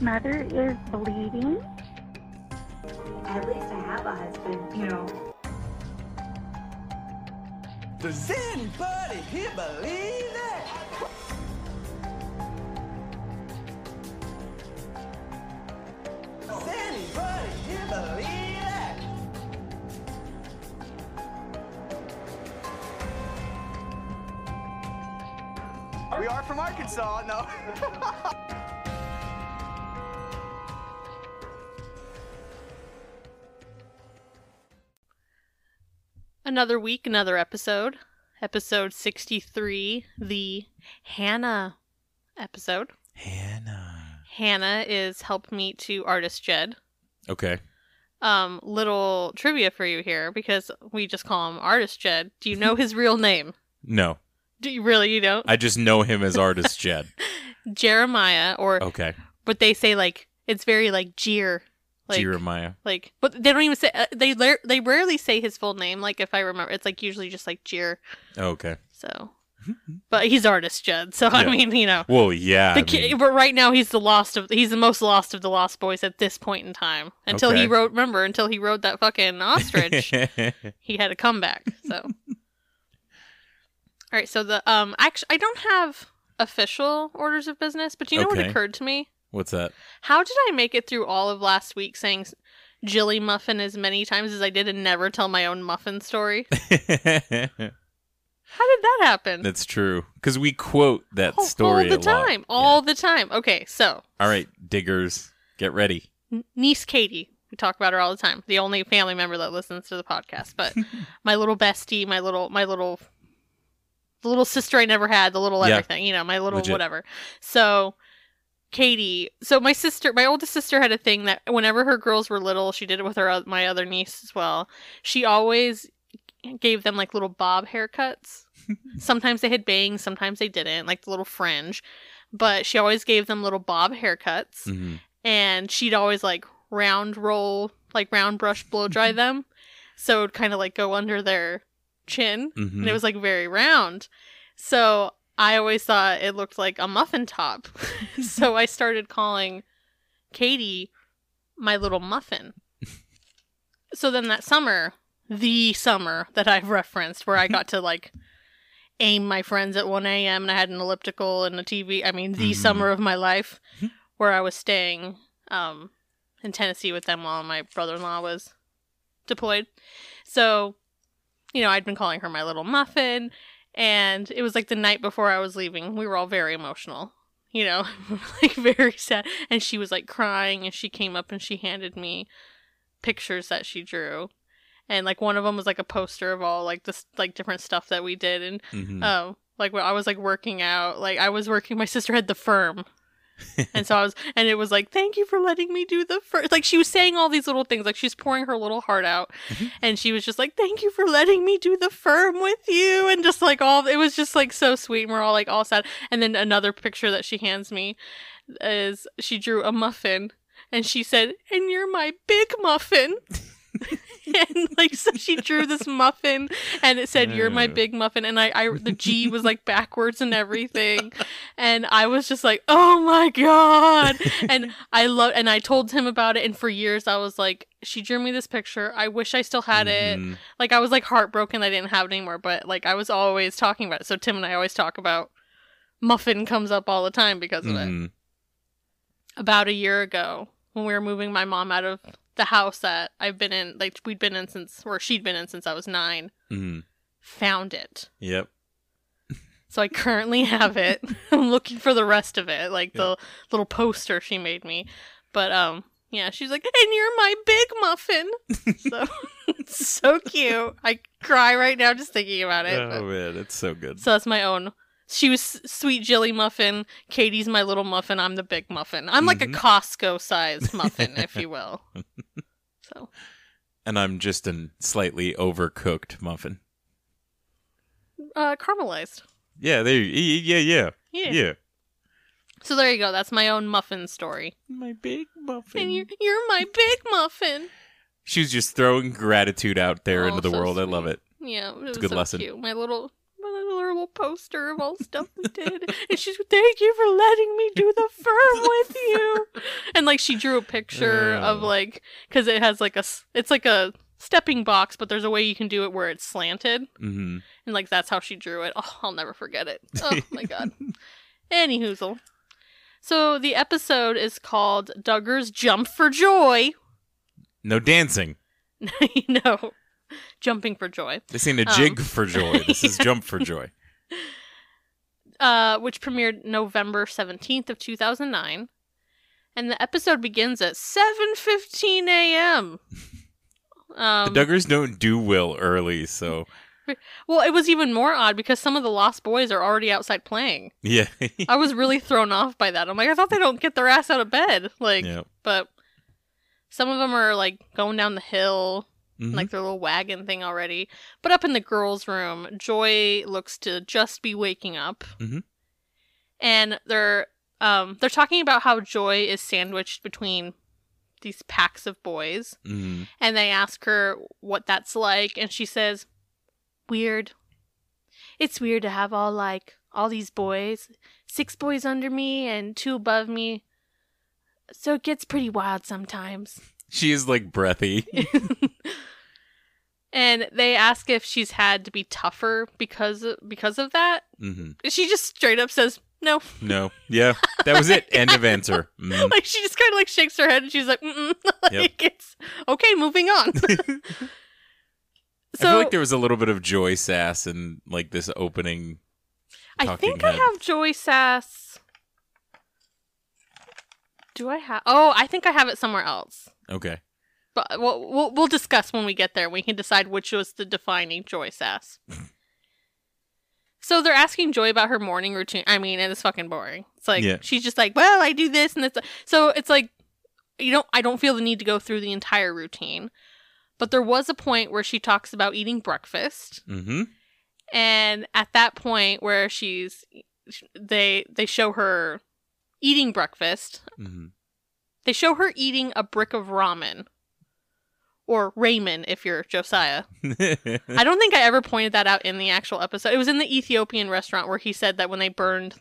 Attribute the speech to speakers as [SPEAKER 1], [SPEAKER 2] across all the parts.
[SPEAKER 1] Mother is bleeding.
[SPEAKER 2] At least I have a husband, you know.
[SPEAKER 3] Does anybody here believe that? Does anybody here believe that? We are from Arkansas, no.
[SPEAKER 4] Another week, another episode. Episode 63, the Hannah episode.
[SPEAKER 5] Hannah.
[SPEAKER 4] Hannah is helpmeet to artist Jed.
[SPEAKER 5] Okay.
[SPEAKER 4] Um, little trivia for you here because we just call him artist Jed. Do you know his real name?
[SPEAKER 5] No.
[SPEAKER 4] Do you really? You don't?
[SPEAKER 5] I just know him as artist Jed.
[SPEAKER 4] Jeremiah, or
[SPEAKER 5] Okay.
[SPEAKER 4] but they say like it's very like Jeer, like
[SPEAKER 5] Jeremiah.
[SPEAKER 4] like, but they don't even say uh, they they rarely say his full name. Like if I remember, it's like usually just like Jeer.
[SPEAKER 5] Okay.
[SPEAKER 4] So, but he's artist Jed. So I mean, you know,
[SPEAKER 5] Well, yeah.
[SPEAKER 4] the
[SPEAKER 5] I mean,
[SPEAKER 4] but right now he's the lost of he's the most lost of the lost boys at this point in time. Until he wrote, remember, until he wrote that fucking ostrich, he had a comeback. So, all right. So the um, actually, I don't have official orders of business, but you know what occurred to me?
[SPEAKER 5] What's that?
[SPEAKER 4] How did I make it through all of last week saying Jilly Muffin as many times as I did and never tell my own muffin story? How did that happen?
[SPEAKER 5] That's true. Because we quote that
[SPEAKER 4] all,
[SPEAKER 5] story
[SPEAKER 4] all the
[SPEAKER 5] a lot.
[SPEAKER 4] time. All the time. Okay, so
[SPEAKER 5] All right, diggers, get ready.
[SPEAKER 4] n- niece Katie. We talk about her all the time. The only family member that listens to the podcast. But my little bestie, my little, my little, the little sister I never had, the little
[SPEAKER 5] Yeah.
[SPEAKER 4] everything. You know, my little
[SPEAKER 5] Legit.
[SPEAKER 4] whatever. So. Katie, so my sister, my oldest sister had a thing that whenever her girls were little, she did it with her my other niece as well. She always gave them like little bob haircuts. sometimes they had bangs, sometimes they didn't, like the little fringe. But she always gave them little bob haircuts
[SPEAKER 5] hmm
[SPEAKER 4] and she'd always like round roll, like round brush blow dry them. So it would kind of like go under their chin
[SPEAKER 5] hmm
[SPEAKER 4] and it was like very round. So I always thought it looked like a muffin top. so I started calling Katie my little muffin. so then that summer, the summer that I've referenced, where I got to like aim my friends at 1 a.m. and I had an elliptical and a TV. I mean, the
[SPEAKER 5] Mhm.
[SPEAKER 4] summer of my life, where I was staying um, in Tennessee with them while my brother in law was deployed. So, you know, I'd been calling her my little muffin, and it was like the night before I was leaving. We were all very emotional, you know, like very sad. And she was like crying, and she came up and she handed me pictures that she drew. And like one of them was like a poster of all like this like different stuff that we did, and
[SPEAKER 5] hmm
[SPEAKER 4] um like when I was like working out, like I was working. My sister had the firm, and so I was, and it was like, "Thank you for letting me do the first. Like she was saying all these little things, like she's pouring her little heart out, mm-hmm. and she was just like, "Thank you for letting me do the firm with you," and just like all, it was just like so sweet. And we're all like all sad. And then another picture that she hands me is she drew a muffin, and she said, "And you're my big muffin." and like so she drew this muffin and it said you're my big muffin. And I, I the g was like backwards and everything. And i was just like oh my god. And i love and i told him about it and for years i was like she drew me this picture. I wish i still had it.
[SPEAKER 5] Mhm.
[SPEAKER 4] like i was like heartbroken i didn't have it anymore but like i was always talking about it. So tim and i always talk about muffin comes up all the time because of it.
[SPEAKER 5] Mhm.
[SPEAKER 4] about a year ago when we were moving my mom out of the house that I've been in, like we'd been in since, or she'd been in since I was nine,
[SPEAKER 5] Mhm.
[SPEAKER 4] found it.
[SPEAKER 5] Yep.
[SPEAKER 4] So I currently have it. I'm looking for the rest of it, like the little poster she made me. But um, yeah, she's like, and you're my big muffin. so it's so cute. I cry right now just thinking about it.
[SPEAKER 5] Oh
[SPEAKER 4] but-
[SPEAKER 5] man, it's so good.
[SPEAKER 4] so that's my own She was sweet Jilly muffin. Katie's my little muffin. I'm the big muffin. I'm like a Costco sized muffin, if you will. So
[SPEAKER 5] And I'm just a slightly overcooked muffin.
[SPEAKER 4] uh, caramelized.
[SPEAKER 5] Yeah, there. Yeah, yeah,
[SPEAKER 4] Yeah.
[SPEAKER 5] yeah.
[SPEAKER 4] So there you go. That's my own muffin story.
[SPEAKER 5] My big muffin.
[SPEAKER 4] And you're, you're my big muffin.
[SPEAKER 5] She was just throwing gratitude out there
[SPEAKER 4] Oh,
[SPEAKER 5] into the
[SPEAKER 4] so
[SPEAKER 5] world. I love it.
[SPEAKER 4] Yeah, it was
[SPEAKER 5] a good
[SPEAKER 4] so
[SPEAKER 5] lesson.
[SPEAKER 4] cute. My little, little poster of all stuff we did, and she's thank you for letting me do the firm with you. And like she drew a picture of
[SPEAKER 5] Oh.
[SPEAKER 4] like because it has like a it's like a stepping box, but there's a way you can do it where it's slanted,
[SPEAKER 5] hmm
[SPEAKER 4] and like that's how she drew it. Oh, I'll never forget it. Oh my god. Any hoozle. So the episode is called Duggar's Jump for Joy.
[SPEAKER 5] No dancing.
[SPEAKER 4] no, jumping for joy.
[SPEAKER 5] This ain't a
[SPEAKER 4] Um.
[SPEAKER 5] jig for joy. This is jump for joy.
[SPEAKER 4] uh, which premiered November 17th of 2009. And the episode begins at 7:15 a.m. Um,
[SPEAKER 5] the Duggars don't do well early, so
[SPEAKER 4] well, it was even more odd because some of the Lost Boys are already outside playing.
[SPEAKER 5] yeah.
[SPEAKER 4] I was really thrown off by that. I'm like, I thought they don't get their ass out of bed, like,
[SPEAKER 5] yeah.
[SPEAKER 4] but some of them are like going down the hill,
[SPEAKER 5] Mhm.
[SPEAKER 4] like their little wagon thing already. But up in the girls' room, Joy looks to just be waking up,
[SPEAKER 5] Mhm.
[SPEAKER 4] and they're um they're talking about how Joy is sandwiched between these packs of boys,
[SPEAKER 5] Mhm.
[SPEAKER 4] and they ask her what that's like, and she says, "Weird. It's weird to have all like all these boys, six boys under me and two above me." So it gets pretty wild sometimes.
[SPEAKER 5] She is like breathy.
[SPEAKER 4] and they ask if she's had to be tougher because because of that.
[SPEAKER 5] hmm
[SPEAKER 4] She just straight up says no.
[SPEAKER 5] No. Yeah. That was it. End of answer. Mhm.
[SPEAKER 4] Like she just kind of like shakes her head and she's like, Mm-mm. like
[SPEAKER 5] Yep.
[SPEAKER 4] it's okay. Moving on.
[SPEAKER 5] so I feel like there was a little bit of joy sass in like this opening.
[SPEAKER 4] I think I have Joy Sass. Do I have? Oh, I think I have it somewhere else.
[SPEAKER 5] Okay.
[SPEAKER 4] But we'll, we'll we'll discuss when we get there. We can decide which was the defining Joy Sass. so they're asking Joy about her morning routine. I mean, it is fucking boring. It's like
[SPEAKER 5] Yeah.
[SPEAKER 4] she's just like, well, I do this and this. So it's like you don't. I don't feel the need to go through the entire routine. But there was a point where she talks about eating breakfast
[SPEAKER 5] Mm-hmm.
[SPEAKER 4] and at that point where she's they they show her eating breakfast
[SPEAKER 5] hmm
[SPEAKER 4] they show her eating a brick of ramen or ramen if you're josiah i don't think i ever pointed that out in the actual episode it was in the ethiopian restaurant where he said that when they burned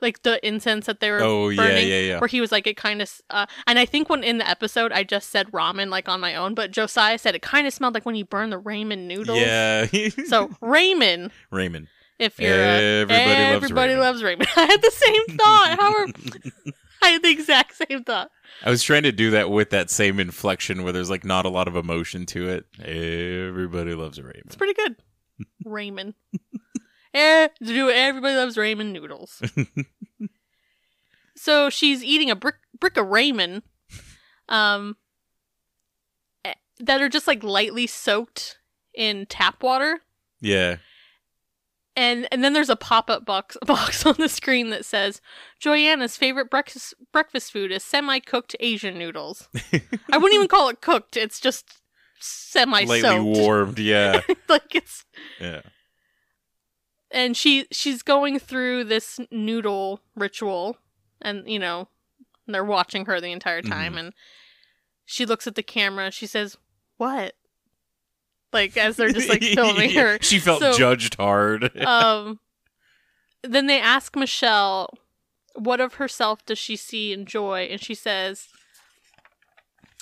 [SPEAKER 4] like the incense that they were
[SPEAKER 5] Oh,
[SPEAKER 4] burning
[SPEAKER 5] yeah, yeah.
[SPEAKER 4] where he was like it kind of uh, and i think when in the episode i just said ramen like on my own but josiah said it kind of smelled like when you burn the ramen noodles
[SPEAKER 5] yeah.
[SPEAKER 4] so ramen
[SPEAKER 5] Raymond.
[SPEAKER 4] if you're uh,
[SPEAKER 5] Everybody loves
[SPEAKER 4] everybody
[SPEAKER 5] ramen.
[SPEAKER 4] loves ramen. I had the same thought. How are I had the exact same thought.
[SPEAKER 5] I was trying to do that with that same inflection where there's like not a lot of emotion to it. Everybody loves a
[SPEAKER 4] It's pretty good. ramen. Eh, do everybody loves ramen noodles. so she's eating a brick brick of ramen, um, eh, that are just like lightly soaked in tap water.
[SPEAKER 5] Yeah.
[SPEAKER 4] And and then there's a pop up box box on the screen that says Joyanna's favorite breakfast breakfast food is semi cooked Asian noodles. I wouldn't even call it cooked. It's just semi
[SPEAKER 5] Lightly warmed. Yeah.
[SPEAKER 4] like it's
[SPEAKER 5] Yeah.
[SPEAKER 4] and she she's going through this noodle ritual and you know they're watching her the entire time mm-hmm. and she looks at the camera she says what like as they're just like filming her.
[SPEAKER 5] She felt
[SPEAKER 4] So-
[SPEAKER 5] judged hard.
[SPEAKER 4] um then they ask michelle what of herself does she see in joy? And she says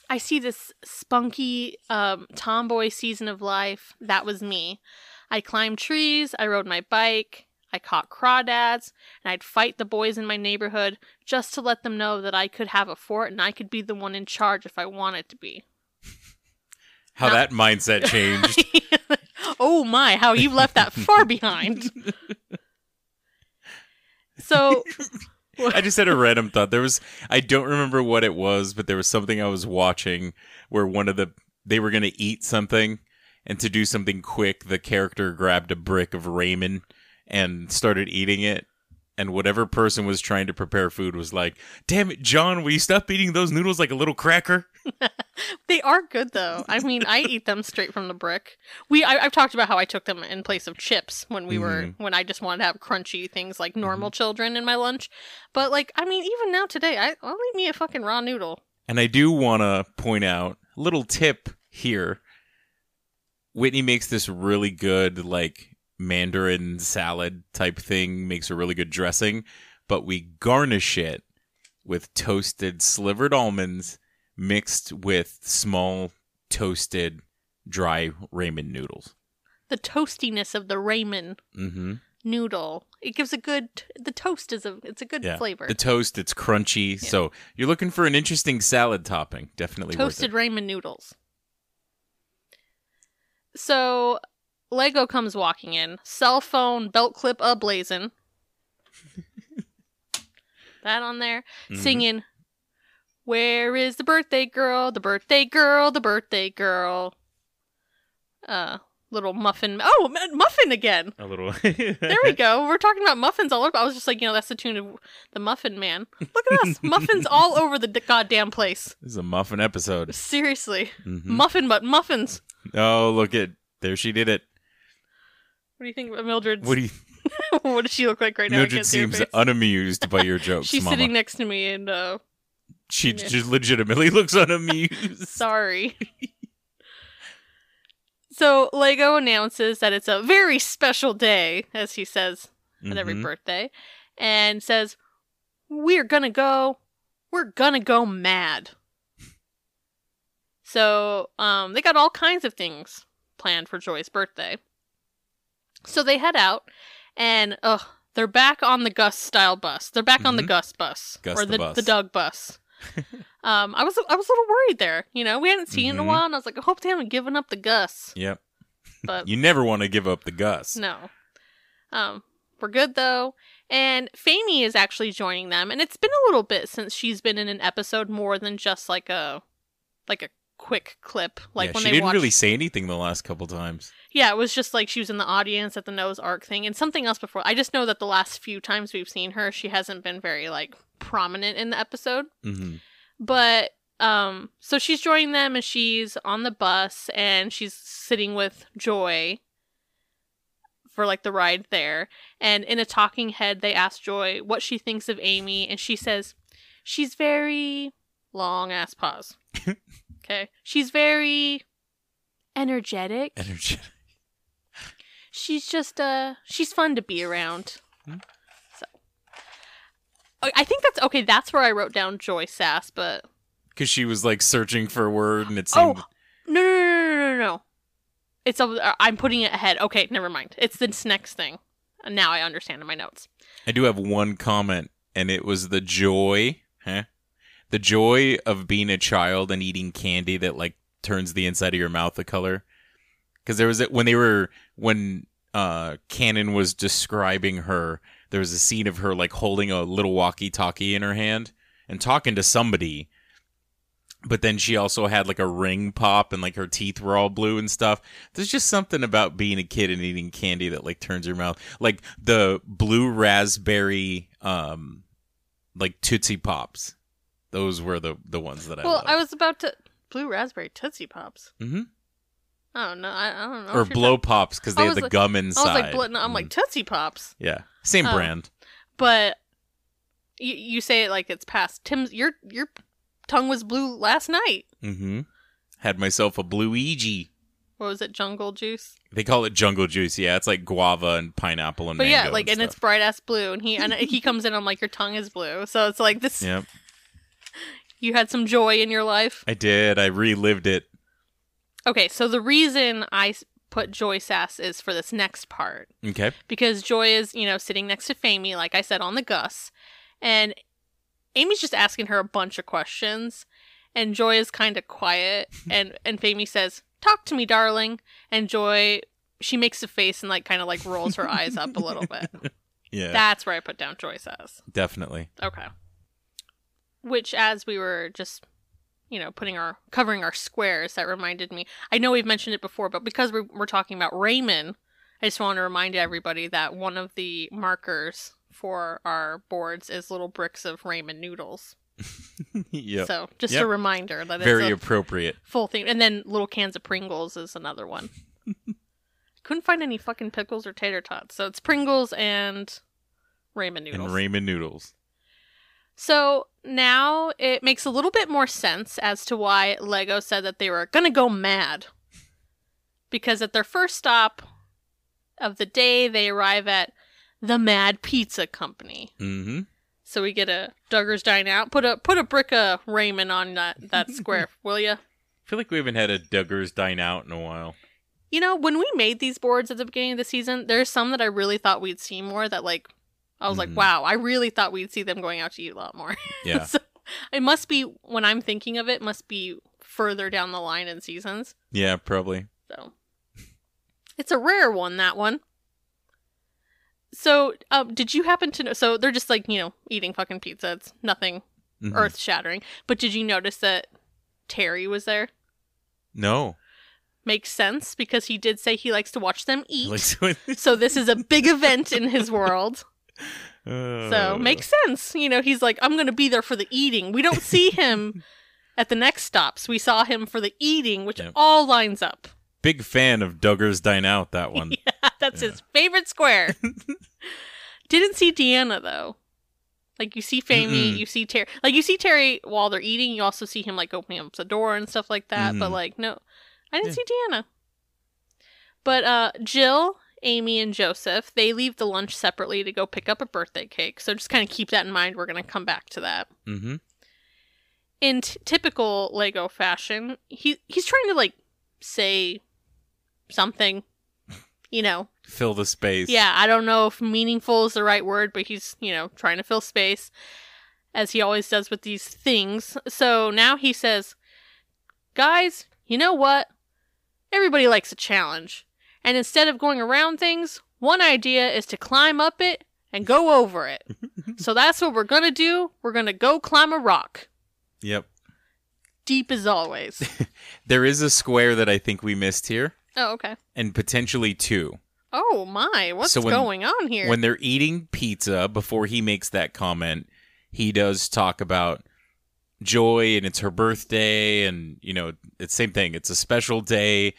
[SPEAKER 4] i see this spunky um, tomboy season of life. That was me. I climbed trees. I rode my bike. I caught crawdads. And i'd fight the boys in my neighborhood just to let them know that i could have a fort and i could be the one in charge if i wanted to be
[SPEAKER 5] How that mindset changed.
[SPEAKER 4] oh my, how you left that far behind. So,
[SPEAKER 5] I just had a random thought. There was I don't remember what it was, but there was something I was watching where one of the they were gonna eat something and to do something quick, the character grabbed a brick of ramen and started eating it. And whatever person was trying to prepare food was like, "Damn it, John, will you stop eating those noodles like a little cracker?"
[SPEAKER 4] They are good though. I mean, I eat them straight from the brick. We I, I've talked about how I took them in place of chips when we were mm-hmm. when I just wanted to have crunchy things like mm-hmm. normal children in my lunch. But like, I mean, even now today, I, I'll eat me a fucking raw noodle.
[SPEAKER 5] And I do want to point out a little tip here. Whitney makes this really good, like, mandarin salad type thing, makes a really good dressing, but we garnish it with toasted slivered almonds mixed with small toasted dry ramen noodles.
[SPEAKER 4] The toastiness of the ramen
[SPEAKER 5] Mm-hmm.
[SPEAKER 4] noodle. It gives a good. The toast is a. It's a good
[SPEAKER 5] Yeah.
[SPEAKER 4] flavor.
[SPEAKER 5] The toast, it's crunchy. So you're looking for an interesting salad topping. Definitely
[SPEAKER 4] toasted ramen noodles. So Lego comes walking in, cell phone belt clip ablazing. that on there,
[SPEAKER 5] Mhm.
[SPEAKER 4] singing, "Where is the birthday girl? The birthday girl? The birthday girl?" Uh, little muffin. Oh, muffin again.
[SPEAKER 5] A little.
[SPEAKER 4] There we go. We're talking about muffins all over. I was just like, you know, that's the tune of the Muffin Man. Look at us, muffins all over the d- goddamn place.
[SPEAKER 5] This is a muffin episode.
[SPEAKER 4] Seriously,
[SPEAKER 5] Mhm.
[SPEAKER 4] muffin but muffins.
[SPEAKER 5] Oh, look at there. She did it.
[SPEAKER 4] What do you think of Mildred's?
[SPEAKER 5] What do you?
[SPEAKER 4] what does she look like right now?
[SPEAKER 5] Mildred
[SPEAKER 4] can't see her
[SPEAKER 5] seems unamused by your jokes,
[SPEAKER 4] She's
[SPEAKER 5] Mama.
[SPEAKER 4] sitting next to me, and uh,
[SPEAKER 5] she
[SPEAKER 4] Yeah.
[SPEAKER 5] just legitimately looks unamused.
[SPEAKER 4] sorry. so Lego announces that it's a very special day, as he says at every
[SPEAKER 5] Mhm.
[SPEAKER 4] birthday, and says, "We're gonna go. We're gonna go mad." So, um, they got all kinds of things planned for Joy's birthday. So they head out, and ugh, they're back on the Gus style bus. They're back on the
[SPEAKER 5] Mhm.
[SPEAKER 4] Gus bus
[SPEAKER 5] Gus
[SPEAKER 4] or
[SPEAKER 5] the
[SPEAKER 4] the
[SPEAKER 5] bus.
[SPEAKER 4] the Doug bus. um, I was I was a little worried there. You know, we hadn't seen it in a
[SPEAKER 5] Mhm.
[SPEAKER 4] while, and I was like, I hope they haven't given up the Gus.
[SPEAKER 5] Yep.
[SPEAKER 4] But
[SPEAKER 5] You never want to give up the Gus.
[SPEAKER 4] no. Um, we're good though. And Famey is actually joining them, and it's been a little bit since she's been in an episode more than just like a like a quick clip. Like
[SPEAKER 5] yeah,
[SPEAKER 4] when
[SPEAKER 5] she
[SPEAKER 4] they
[SPEAKER 5] didn't
[SPEAKER 4] watched
[SPEAKER 5] really say anything the last couple times.
[SPEAKER 4] Yeah, it was just like she was in the audience at the Noah's Ark thing and something else before. I just know that the last few times we've seen her, she hasn't been very like prominent in the episode.
[SPEAKER 5] hmm
[SPEAKER 4] But um so she's joining them and she's on the bus and she's sitting with Joy for like the ride there. And in a talking head they ask Joy what she thinks of Amy and she says she's very long ass pause. okay. She's very energetic.
[SPEAKER 5] Energy.
[SPEAKER 4] she's just uh she's fun to be around.
[SPEAKER 5] Hmm.
[SPEAKER 4] So I I think that's okay, that's where I wrote down Joy Sass, but
[SPEAKER 5] Because she was like searching for a word and it seemed.
[SPEAKER 4] Oh, no, no, no, no, no, no, no. It's uh, I'm putting it ahead. Okay, never mind. It's this next thing. Now I understand in my notes.
[SPEAKER 5] I do have one comment, and it was the joy, huh? The joy of being a child and eating candy that like turns the inside of your mouth the color. Because there was a, when they were when uh Cannon was describing her, there was a scene of her like holding a little walkie-talkie in her hand and talking to somebody. But then she also had like a ring pop and like her teeth were all blue and stuff. There's just something about being a kid and eating candy that like turns your mouth. Like the blue raspberry um like Tootsie Pops. Those were the the ones that I
[SPEAKER 4] well,
[SPEAKER 5] loved.
[SPEAKER 4] I was about to blue raspberry tootsie pops.
[SPEAKER 5] Mhm.
[SPEAKER 4] Oh no, I, I don't know.
[SPEAKER 5] or blow
[SPEAKER 4] talking-
[SPEAKER 5] pops because they had
[SPEAKER 4] was
[SPEAKER 5] the
[SPEAKER 4] like-
[SPEAKER 5] gum
[SPEAKER 4] I was like, bl- no, I'm like
[SPEAKER 5] Mm.
[SPEAKER 4] tootsie pops,
[SPEAKER 5] yeah, same
[SPEAKER 4] Oh.
[SPEAKER 5] brand.
[SPEAKER 4] but you, you say it like it's past. Tim's your your tongue was blue last night.
[SPEAKER 5] Mm-hmm. Had myself a blue Ouija.
[SPEAKER 4] What was it? Jungle juice.
[SPEAKER 5] They call it jungle juice. Yeah, it's like guava and pineapple and
[SPEAKER 4] But yeah, like and, it's bright ass blue, and he and he comes in. I'm like, your tongue is blue. So it's like this.
[SPEAKER 5] Yep,
[SPEAKER 4] You had some joy in your life.
[SPEAKER 5] I did. I relived it.
[SPEAKER 4] Okay, so the reason I put Joy Sass is for this next part
[SPEAKER 5] Okay.
[SPEAKER 4] because Joy is, you know, sitting next to Famey, like I said, on the Gus, and Amy's just asking her a bunch of questions, and Joy is kind of quiet, and and Famey says, "Talk to me, darling," and Joy she makes a face and like kind of like rolls her eyes up a little bit.
[SPEAKER 5] Yeah,
[SPEAKER 4] That's where I put down Joy Sass.
[SPEAKER 5] definitely.
[SPEAKER 4] Okay. Which, as we were just, you know, putting our covering our squares, that reminded me. I know we've mentioned it before, but because we're, we're talking about Raymond, I just want to remind everybody that one of the markers for our boards is little bricks of ramen noodles.
[SPEAKER 5] yep.
[SPEAKER 4] So just
[SPEAKER 5] Yep.
[SPEAKER 4] a reminder that
[SPEAKER 5] Very
[SPEAKER 4] it's a
[SPEAKER 5] appropriate.
[SPEAKER 4] full thing. And then little cans of Pringles is another one. Couldn't find any fucking pickles or tater tots. So it's Pringles and ramen noodles.
[SPEAKER 5] And ramen noodles.
[SPEAKER 4] So now it makes a little bit more sense as to why Lego said that they were going to go mad. Because at their first stop of the day, they arrive at the Mad Pizza Company.
[SPEAKER 5] Mm-hmm.
[SPEAKER 4] So we get a Duggar's Dine Out. Put a put a brick of ramen on that, that square, will ya?
[SPEAKER 5] I feel like we haven't had a Duggar's Dine Out in a while.
[SPEAKER 4] You know, when we made these boards at the beginning of the season, there's some that I really thought we'd see more that like I was
[SPEAKER 5] Mhm.
[SPEAKER 4] like, wow, I really thought we'd see them going out to eat a lot more.
[SPEAKER 5] Yeah.
[SPEAKER 4] so it must be when I'm thinking of it, must be further down the line in seasons.
[SPEAKER 5] yeah, probably.
[SPEAKER 4] So it's a rare one, that one. So, um, did you happen to know? So they're just like you know eating fucking pizza. It's nothing
[SPEAKER 5] Mhm.
[SPEAKER 4] earth shattering. But did you notice that Terry was there?
[SPEAKER 5] No.
[SPEAKER 4] Makes sense because he did say he likes to watch them eat.
[SPEAKER 5] So
[SPEAKER 4] this is a big event in his world. So
[SPEAKER 5] Uh,
[SPEAKER 4] makes sense. You know, he's like, I'm gonna be there for the eating. We don't see him at the next stops. We saw him for the eating, which
[SPEAKER 5] Yep.
[SPEAKER 4] all lines up.
[SPEAKER 5] big fan of Duggar's Dine Out. That one.
[SPEAKER 4] Yeah, that's
[SPEAKER 5] Yeah.
[SPEAKER 4] his favorite square. Didn't see Deanna though. Like you see
[SPEAKER 5] Mm-mm.
[SPEAKER 4] you see Terry. Like you see Terry while they're eating. You also see him like opening up the door and stuff like that. But
[SPEAKER 5] Mhm.
[SPEAKER 4] like no, I didn't
[SPEAKER 5] Yeah.
[SPEAKER 4] see Deanna. But uh, Jill, Amy, and Joseph they leave the lunch separately to go pick up a birthday cake. So just kind of keep that in mind. We're gonna come back to that.
[SPEAKER 5] Mm-hmm.
[SPEAKER 4] In t- typical Lego fashion, he he's trying to like say something, you know,
[SPEAKER 5] Fill the space.
[SPEAKER 4] yeah, I don't know if meaningful is the right word, but he's, you know, trying to fill space as he always does with these things. So now he says, Guys, you know what? Everybody likes a challenge. And instead of going around things, one idea is to climb up it and go over it. so that's what we're going to do. We're going to go climb a rock.
[SPEAKER 5] Yep.
[SPEAKER 4] Deep as always.
[SPEAKER 5] There is a square that I think we missed here,
[SPEAKER 4] oh, okay.
[SPEAKER 5] and potentially two.
[SPEAKER 4] Oh my, what's
[SPEAKER 5] So when-
[SPEAKER 4] going on here?
[SPEAKER 5] When they're eating pizza, before he makes that comment, he does talk about Joy and it's her birthday, and you know, it's same thing. It's a special day.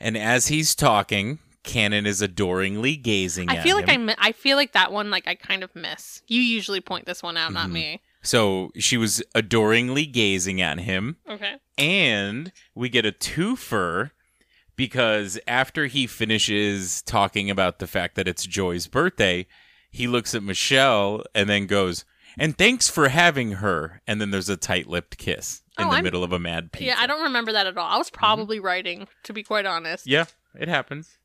[SPEAKER 5] And as he's talking, Cannon is adoringly gazing
[SPEAKER 4] I
[SPEAKER 5] at
[SPEAKER 4] feel like
[SPEAKER 5] him.
[SPEAKER 4] I mi- I feel like that one like I kind of miss. You usually point this one out, not
[SPEAKER 5] Mhm.
[SPEAKER 4] me.
[SPEAKER 5] So she was adoringly gazing at him,
[SPEAKER 4] Okay.
[SPEAKER 5] and we get a twofer because after he finishes talking about the fact that it's Joy's birthday, he looks at Michelle and then goes, "And thanks for having her." And then there's a tight-lipped kiss in
[SPEAKER 4] Oh,
[SPEAKER 5] the
[SPEAKER 4] I'm-
[SPEAKER 5] middle of a mad pizza.
[SPEAKER 4] Yeah, I don't remember that at all. I was probably writing, to be quite honest.
[SPEAKER 5] Yeah, it happens.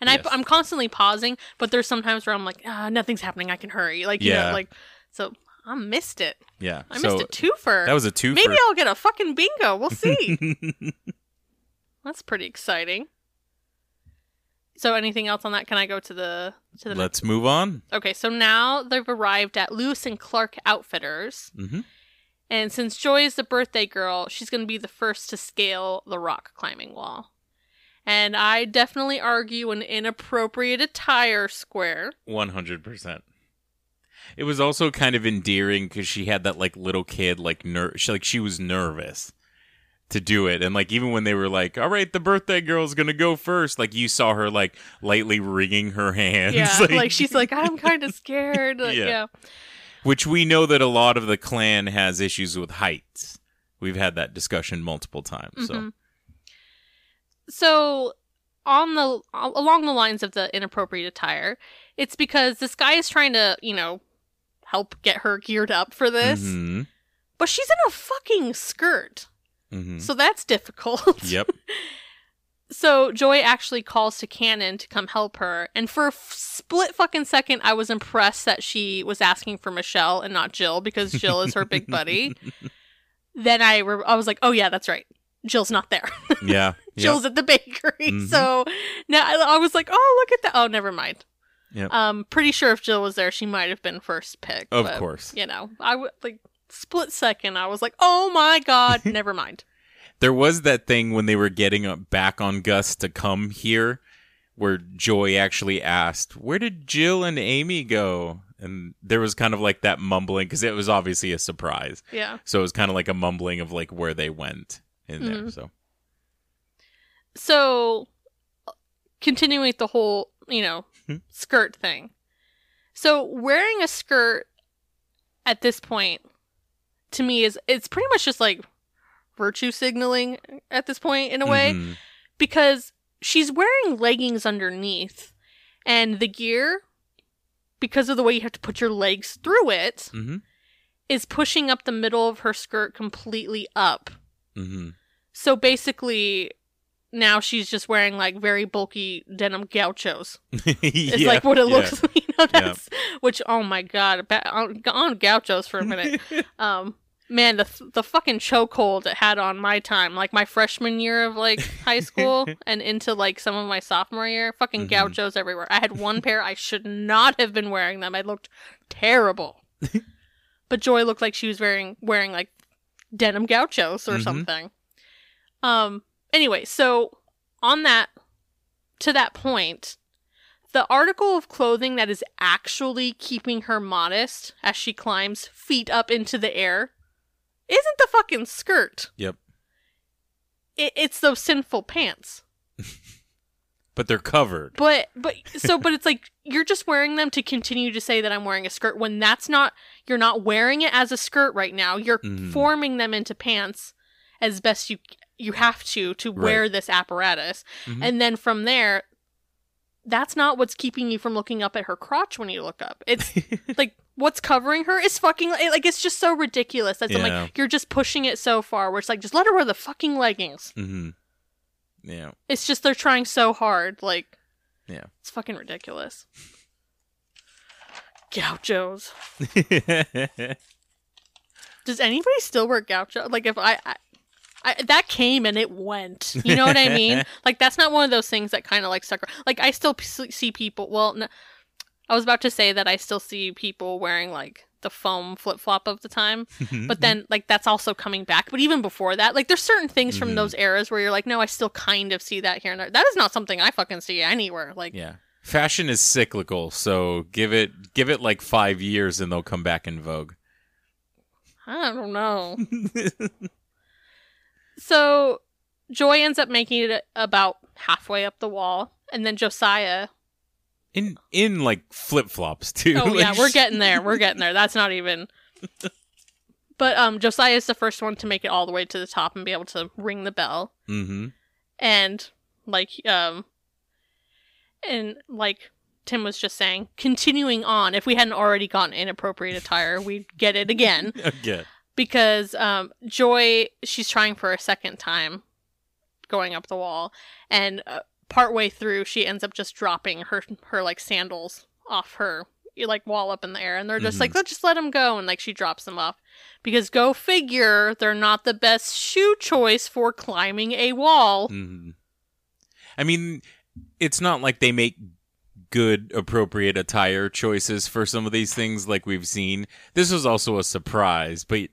[SPEAKER 4] and
[SPEAKER 5] yes.
[SPEAKER 4] I, I'm constantly pausing, but there's sometimes where I'm like, ah, nothing's happening. I can hurry. Like, you
[SPEAKER 5] Yeah.
[SPEAKER 4] know, like, so I missed it.
[SPEAKER 5] Yeah.
[SPEAKER 4] I
[SPEAKER 5] so
[SPEAKER 4] missed a twofer.
[SPEAKER 5] that was a twofer.
[SPEAKER 4] Maybe I'll get a fucking bingo. We'll see. That's pretty exciting. So, anything else on that? Can I go to the to the?
[SPEAKER 5] Let's move on.
[SPEAKER 4] Okay, so now they've arrived at Lewis and Clark Outfitters.
[SPEAKER 5] hmm
[SPEAKER 4] And since Joy is the birthday girl, she's going to be the first to scale the rock climbing wall. And I definitely argue an inappropriate attire square.
[SPEAKER 5] One hundred percent. It was also kind of endearing because she had that like little kid like ner- she like she was nervous to do it, and like even when they were like, "All right, the birthday girl's gonna go first, like you saw her like lightly wringing her hands,
[SPEAKER 4] Yeah, like, she's like, I'm kind of scared. Like,
[SPEAKER 5] Yeah.
[SPEAKER 4] yeah.
[SPEAKER 5] Which we know that a lot of the clan has issues with heights. We've had that discussion multiple times. So
[SPEAKER 4] Mhm. So, on the along the lines of the inappropriate attire, it's because this guy is trying to, you know, help get her geared up for this,
[SPEAKER 5] Mhm.
[SPEAKER 4] but she's in a fucking skirt.
[SPEAKER 5] Mhm.
[SPEAKER 4] So that's difficult.
[SPEAKER 5] Yep.
[SPEAKER 4] So Joy actually calls to Cannon to come help her, and for a f- split fucking second, I was impressed that she was asking for Michelle and not Jill because Jill is her big buddy. Then I re- I was like, oh yeah, that's right. Jill's not there.
[SPEAKER 5] Yeah.
[SPEAKER 4] Jill's at the bakery.
[SPEAKER 5] Mhm.
[SPEAKER 4] So now I, I was like, oh look at that. Oh, never mind.
[SPEAKER 5] Yep.
[SPEAKER 4] Um, pretty sure if Jill was there, she might have been first pick.
[SPEAKER 5] Of
[SPEAKER 4] but,
[SPEAKER 5] course.
[SPEAKER 4] You know, I would like split second. I was like, oh my god, never mind.
[SPEAKER 5] There was that thing when they were getting uh, back on Gus to come here where Joy actually asked, "Where did Jill and Amy go?" And there was kind of like that mumbling because it was obviously a surprise.
[SPEAKER 4] Yeah.
[SPEAKER 5] So it was kind of like a mumbling of like where they went in there.
[SPEAKER 4] Mhm.
[SPEAKER 5] So
[SPEAKER 4] So, continuing with the whole, you know,
[SPEAKER 5] Mhm.
[SPEAKER 4] skirt thing. So, wearing a skirt at this point to me is it's pretty much just like virtue signaling at this point in a way
[SPEAKER 5] Mhm.
[SPEAKER 4] because she's wearing leggings underneath and the gear because of the way you have to put your legs through it
[SPEAKER 5] Mhm.
[SPEAKER 4] is pushing up the middle of her skirt completely up.
[SPEAKER 5] Mhm.
[SPEAKER 4] So basically, now she's just wearing like very bulky denim gauchos. It's
[SPEAKER 5] Yeah,
[SPEAKER 4] like what it
[SPEAKER 5] yeah.
[SPEAKER 4] looks like. You know, that's which. Oh my god! On, on gauchos for a minute. um, man, the the fucking chokehold it had on my time, like my freshman year of like high school and into like some of my sophomore year. Fucking
[SPEAKER 5] Mhm.
[SPEAKER 4] gauchos everywhere. I had one pair. I should not have been wearing them. I looked terrible. but Joy looked like she was wearing wearing like denim gauchos or
[SPEAKER 5] Mhm.
[SPEAKER 4] something. Um. Anyway, so on that to that point, the article of clothing that is actually keeping her modest as she climbs feet up into the air isn't the fucking skirt.
[SPEAKER 5] Yep.
[SPEAKER 4] It, it's those sinful pants.
[SPEAKER 5] But they're covered.
[SPEAKER 4] But but so but it's like you're just wearing them to continue to say that I'm wearing a skirt when that's not you're not wearing it as a skirt right now. You're
[SPEAKER 5] Mhm.
[SPEAKER 4] forming them into pants as best you you have to to wear
[SPEAKER 5] Right.
[SPEAKER 4] this apparatus.
[SPEAKER 5] Mhm.
[SPEAKER 4] And then from there that's not what's keeping you from looking up at her crotch when you look up. It's like what's covering her is fucking like it's just so ridiculous. That's
[SPEAKER 5] Yeah.
[SPEAKER 4] like you're just pushing it so far where it's like just let her wear the fucking leggings.
[SPEAKER 5] Mm-hmm. Yeah.
[SPEAKER 4] It's just they're trying so hard like
[SPEAKER 5] Yeah.
[SPEAKER 4] it's fucking ridiculous. Gauchos. Does anybody still wear gaucho? Like if I, I, I that came and it went. You know what I mean? like that's not one of those things that kind of like stuck. ar- Like I still p- see people. Well, no, I was about to say that I still see people wearing like the foam flip flop of the time, but then like that's also coming back. But even before that, like there's certain things from
[SPEAKER 5] Mhm.
[SPEAKER 4] those eras where you're like, no, I still kind of see that here and there. That is not something I fucking see anywhere. Like
[SPEAKER 5] yeah. Fashion is cyclical, so give it give it like five years and they'll come back in vogue.
[SPEAKER 4] I don't know. So Joy ends up making it about halfway up the wall, and then Josiah.
[SPEAKER 5] In in like flip flops too.
[SPEAKER 4] Oh
[SPEAKER 5] Like,
[SPEAKER 4] yeah, we're getting there. We're getting there. That's not even. But um, Josiah is the first one to make it all the way to the top and be able to ring the bell,
[SPEAKER 5] Mhm.
[SPEAKER 4] and like um, and like Tim was just saying, continuing on. If we hadn't already gotten inappropriate attire, we'd get it again.
[SPEAKER 5] Again.
[SPEAKER 4] because um, Joy she's trying for a second time going up the wall, and uh, partway through she ends up just dropping her her like sandals off her like wall up in the air, and they're just
[SPEAKER 5] Mhm.
[SPEAKER 4] like let's just let them go, and like she drops them off because go figure they're not the best shoe choice for climbing a wall.
[SPEAKER 5] Mhm. I mean, it's not like they make good appropriate attire choices for some of these things like we've seen. This was also a surprise, but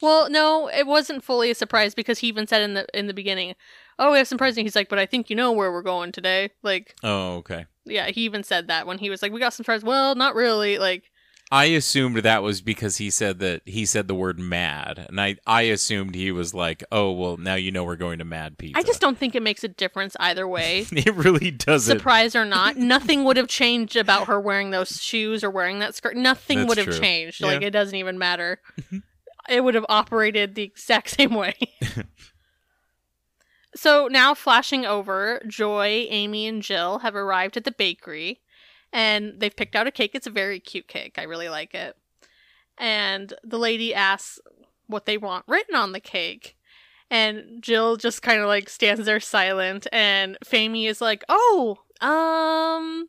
[SPEAKER 4] Well, no, it wasn't fully a surprise because he even said in the in the beginning, "Oh, we have some presents." He's like, "But I think you know where we're going today." Like,
[SPEAKER 5] oh, okay.
[SPEAKER 4] yeah, he even said that when he was like, "We got some surprise." Well, not really. Like,
[SPEAKER 5] I assumed that was because he said that he said the word mad, and I I assumed he was like, "Oh, well, now you know we're going to Mad Pizza."
[SPEAKER 4] I just don't think it makes a difference either way.
[SPEAKER 5] it really doesn't.
[SPEAKER 4] Surprise or not, nothing would have changed about her wearing those shoes or wearing that skirt. Nothing
[SPEAKER 5] That's
[SPEAKER 4] would have
[SPEAKER 5] true.
[SPEAKER 4] changed.
[SPEAKER 5] Yeah.
[SPEAKER 4] Like it doesn't even matter. it would have operated the exact same way. So now flashing over, Joy, Amy, and Jill have arrived at the bakery and they've picked out a cake. It's a very cute cake. I really like it. And the lady asks what they want written on the cake. And Jill just kind of like stands there silent and Famey is like, "Oh, um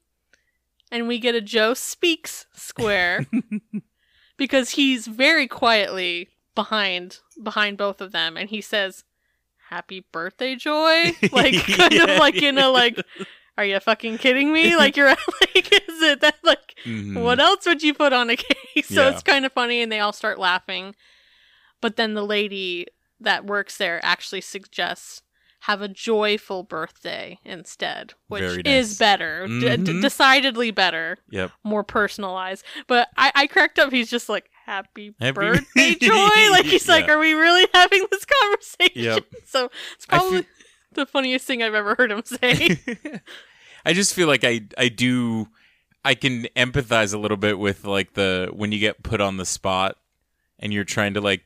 [SPEAKER 4] and we get a Joe speaks square because he's very quietly behind behind both of them and he says, "Happy birthday, Joy." Like kind
[SPEAKER 5] Yeah,
[SPEAKER 4] of like in
[SPEAKER 5] yeah.
[SPEAKER 4] a like are you fucking kidding me? Like you're like is it that like
[SPEAKER 5] Mhm.
[SPEAKER 4] what else would you put on a cake? So
[SPEAKER 5] Yeah.
[SPEAKER 4] it's kind of funny, and they all start laughing. But then the lady that works there actually suggests have a joyful birthday instead, which
[SPEAKER 5] Very
[SPEAKER 4] is
[SPEAKER 5] nice.
[SPEAKER 4] better, D- d-
[SPEAKER 5] Mhm.
[SPEAKER 4] decidedly better,
[SPEAKER 5] Yep.
[SPEAKER 4] more personalized. But I, I cracked up. He's just like, "Happy,
[SPEAKER 5] Happy-
[SPEAKER 4] birthday, Joy!" Like he's like, "Are we really having this conversation?"
[SPEAKER 5] Yep.
[SPEAKER 4] So it's probably
[SPEAKER 5] feel-
[SPEAKER 4] the funniest thing I've ever heard him say.
[SPEAKER 5] I just feel like I I do I can empathize a little bit with like the when you get put on the spot and you're trying to like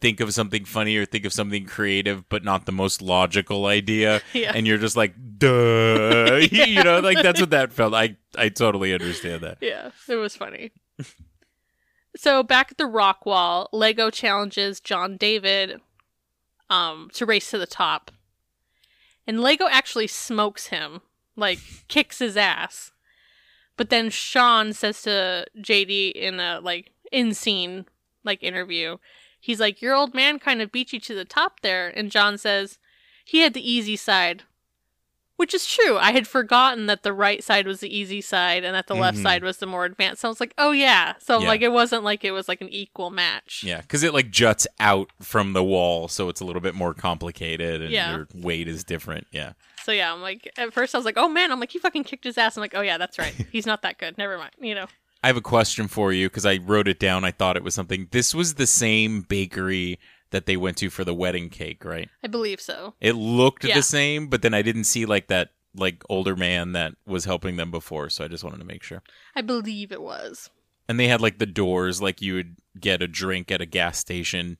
[SPEAKER 5] think of something funny or think of something creative but not the most logical idea
[SPEAKER 4] Yeah.
[SPEAKER 5] and you're just like duh you know like that's what that felt I I totally understand that
[SPEAKER 4] Yeah, it was funny. So back at the rock wall, Lego challenges John David um to race to the top. And Lego actually smokes him, like kicks his ass. But then Sean says to JD in a like in scene like interview, he's like, Your old man kind of beat you to the top there and John says he had the easy side. Which is true. I had forgotten that the right side was the easy side and that the left
[SPEAKER 5] Mhm.
[SPEAKER 4] side was the more advanced. So I was like, oh yeah. So
[SPEAKER 5] Yeah.
[SPEAKER 4] like it wasn't like it was like an equal match.
[SPEAKER 5] yeah cuz it like juts out from the wall so it's a little bit more complicated and
[SPEAKER 4] Yeah.
[SPEAKER 5] your weight is different yeah
[SPEAKER 4] So yeah, I'm like at first I was like, oh man, I'm like he fucking kicked his ass. I'm like, oh yeah, that's right. He's not that good. Never mind. You know.
[SPEAKER 5] I have a question for you because I wrote it down. I thought it was something. This was the same bakery that they went to for the wedding cake, right?
[SPEAKER 4] I believe so.
[SPEAKER 5] It looked
[SPEAKER 4] Yeah.
[SPEAKER 5] the same, but then I didn't see like that like older man that was helping them before, so I just wanted to make sure.
[SPEAKER 4] I believe it was.
[SPEAKER 5] And they had like the doors like you would get a drink at a gas station,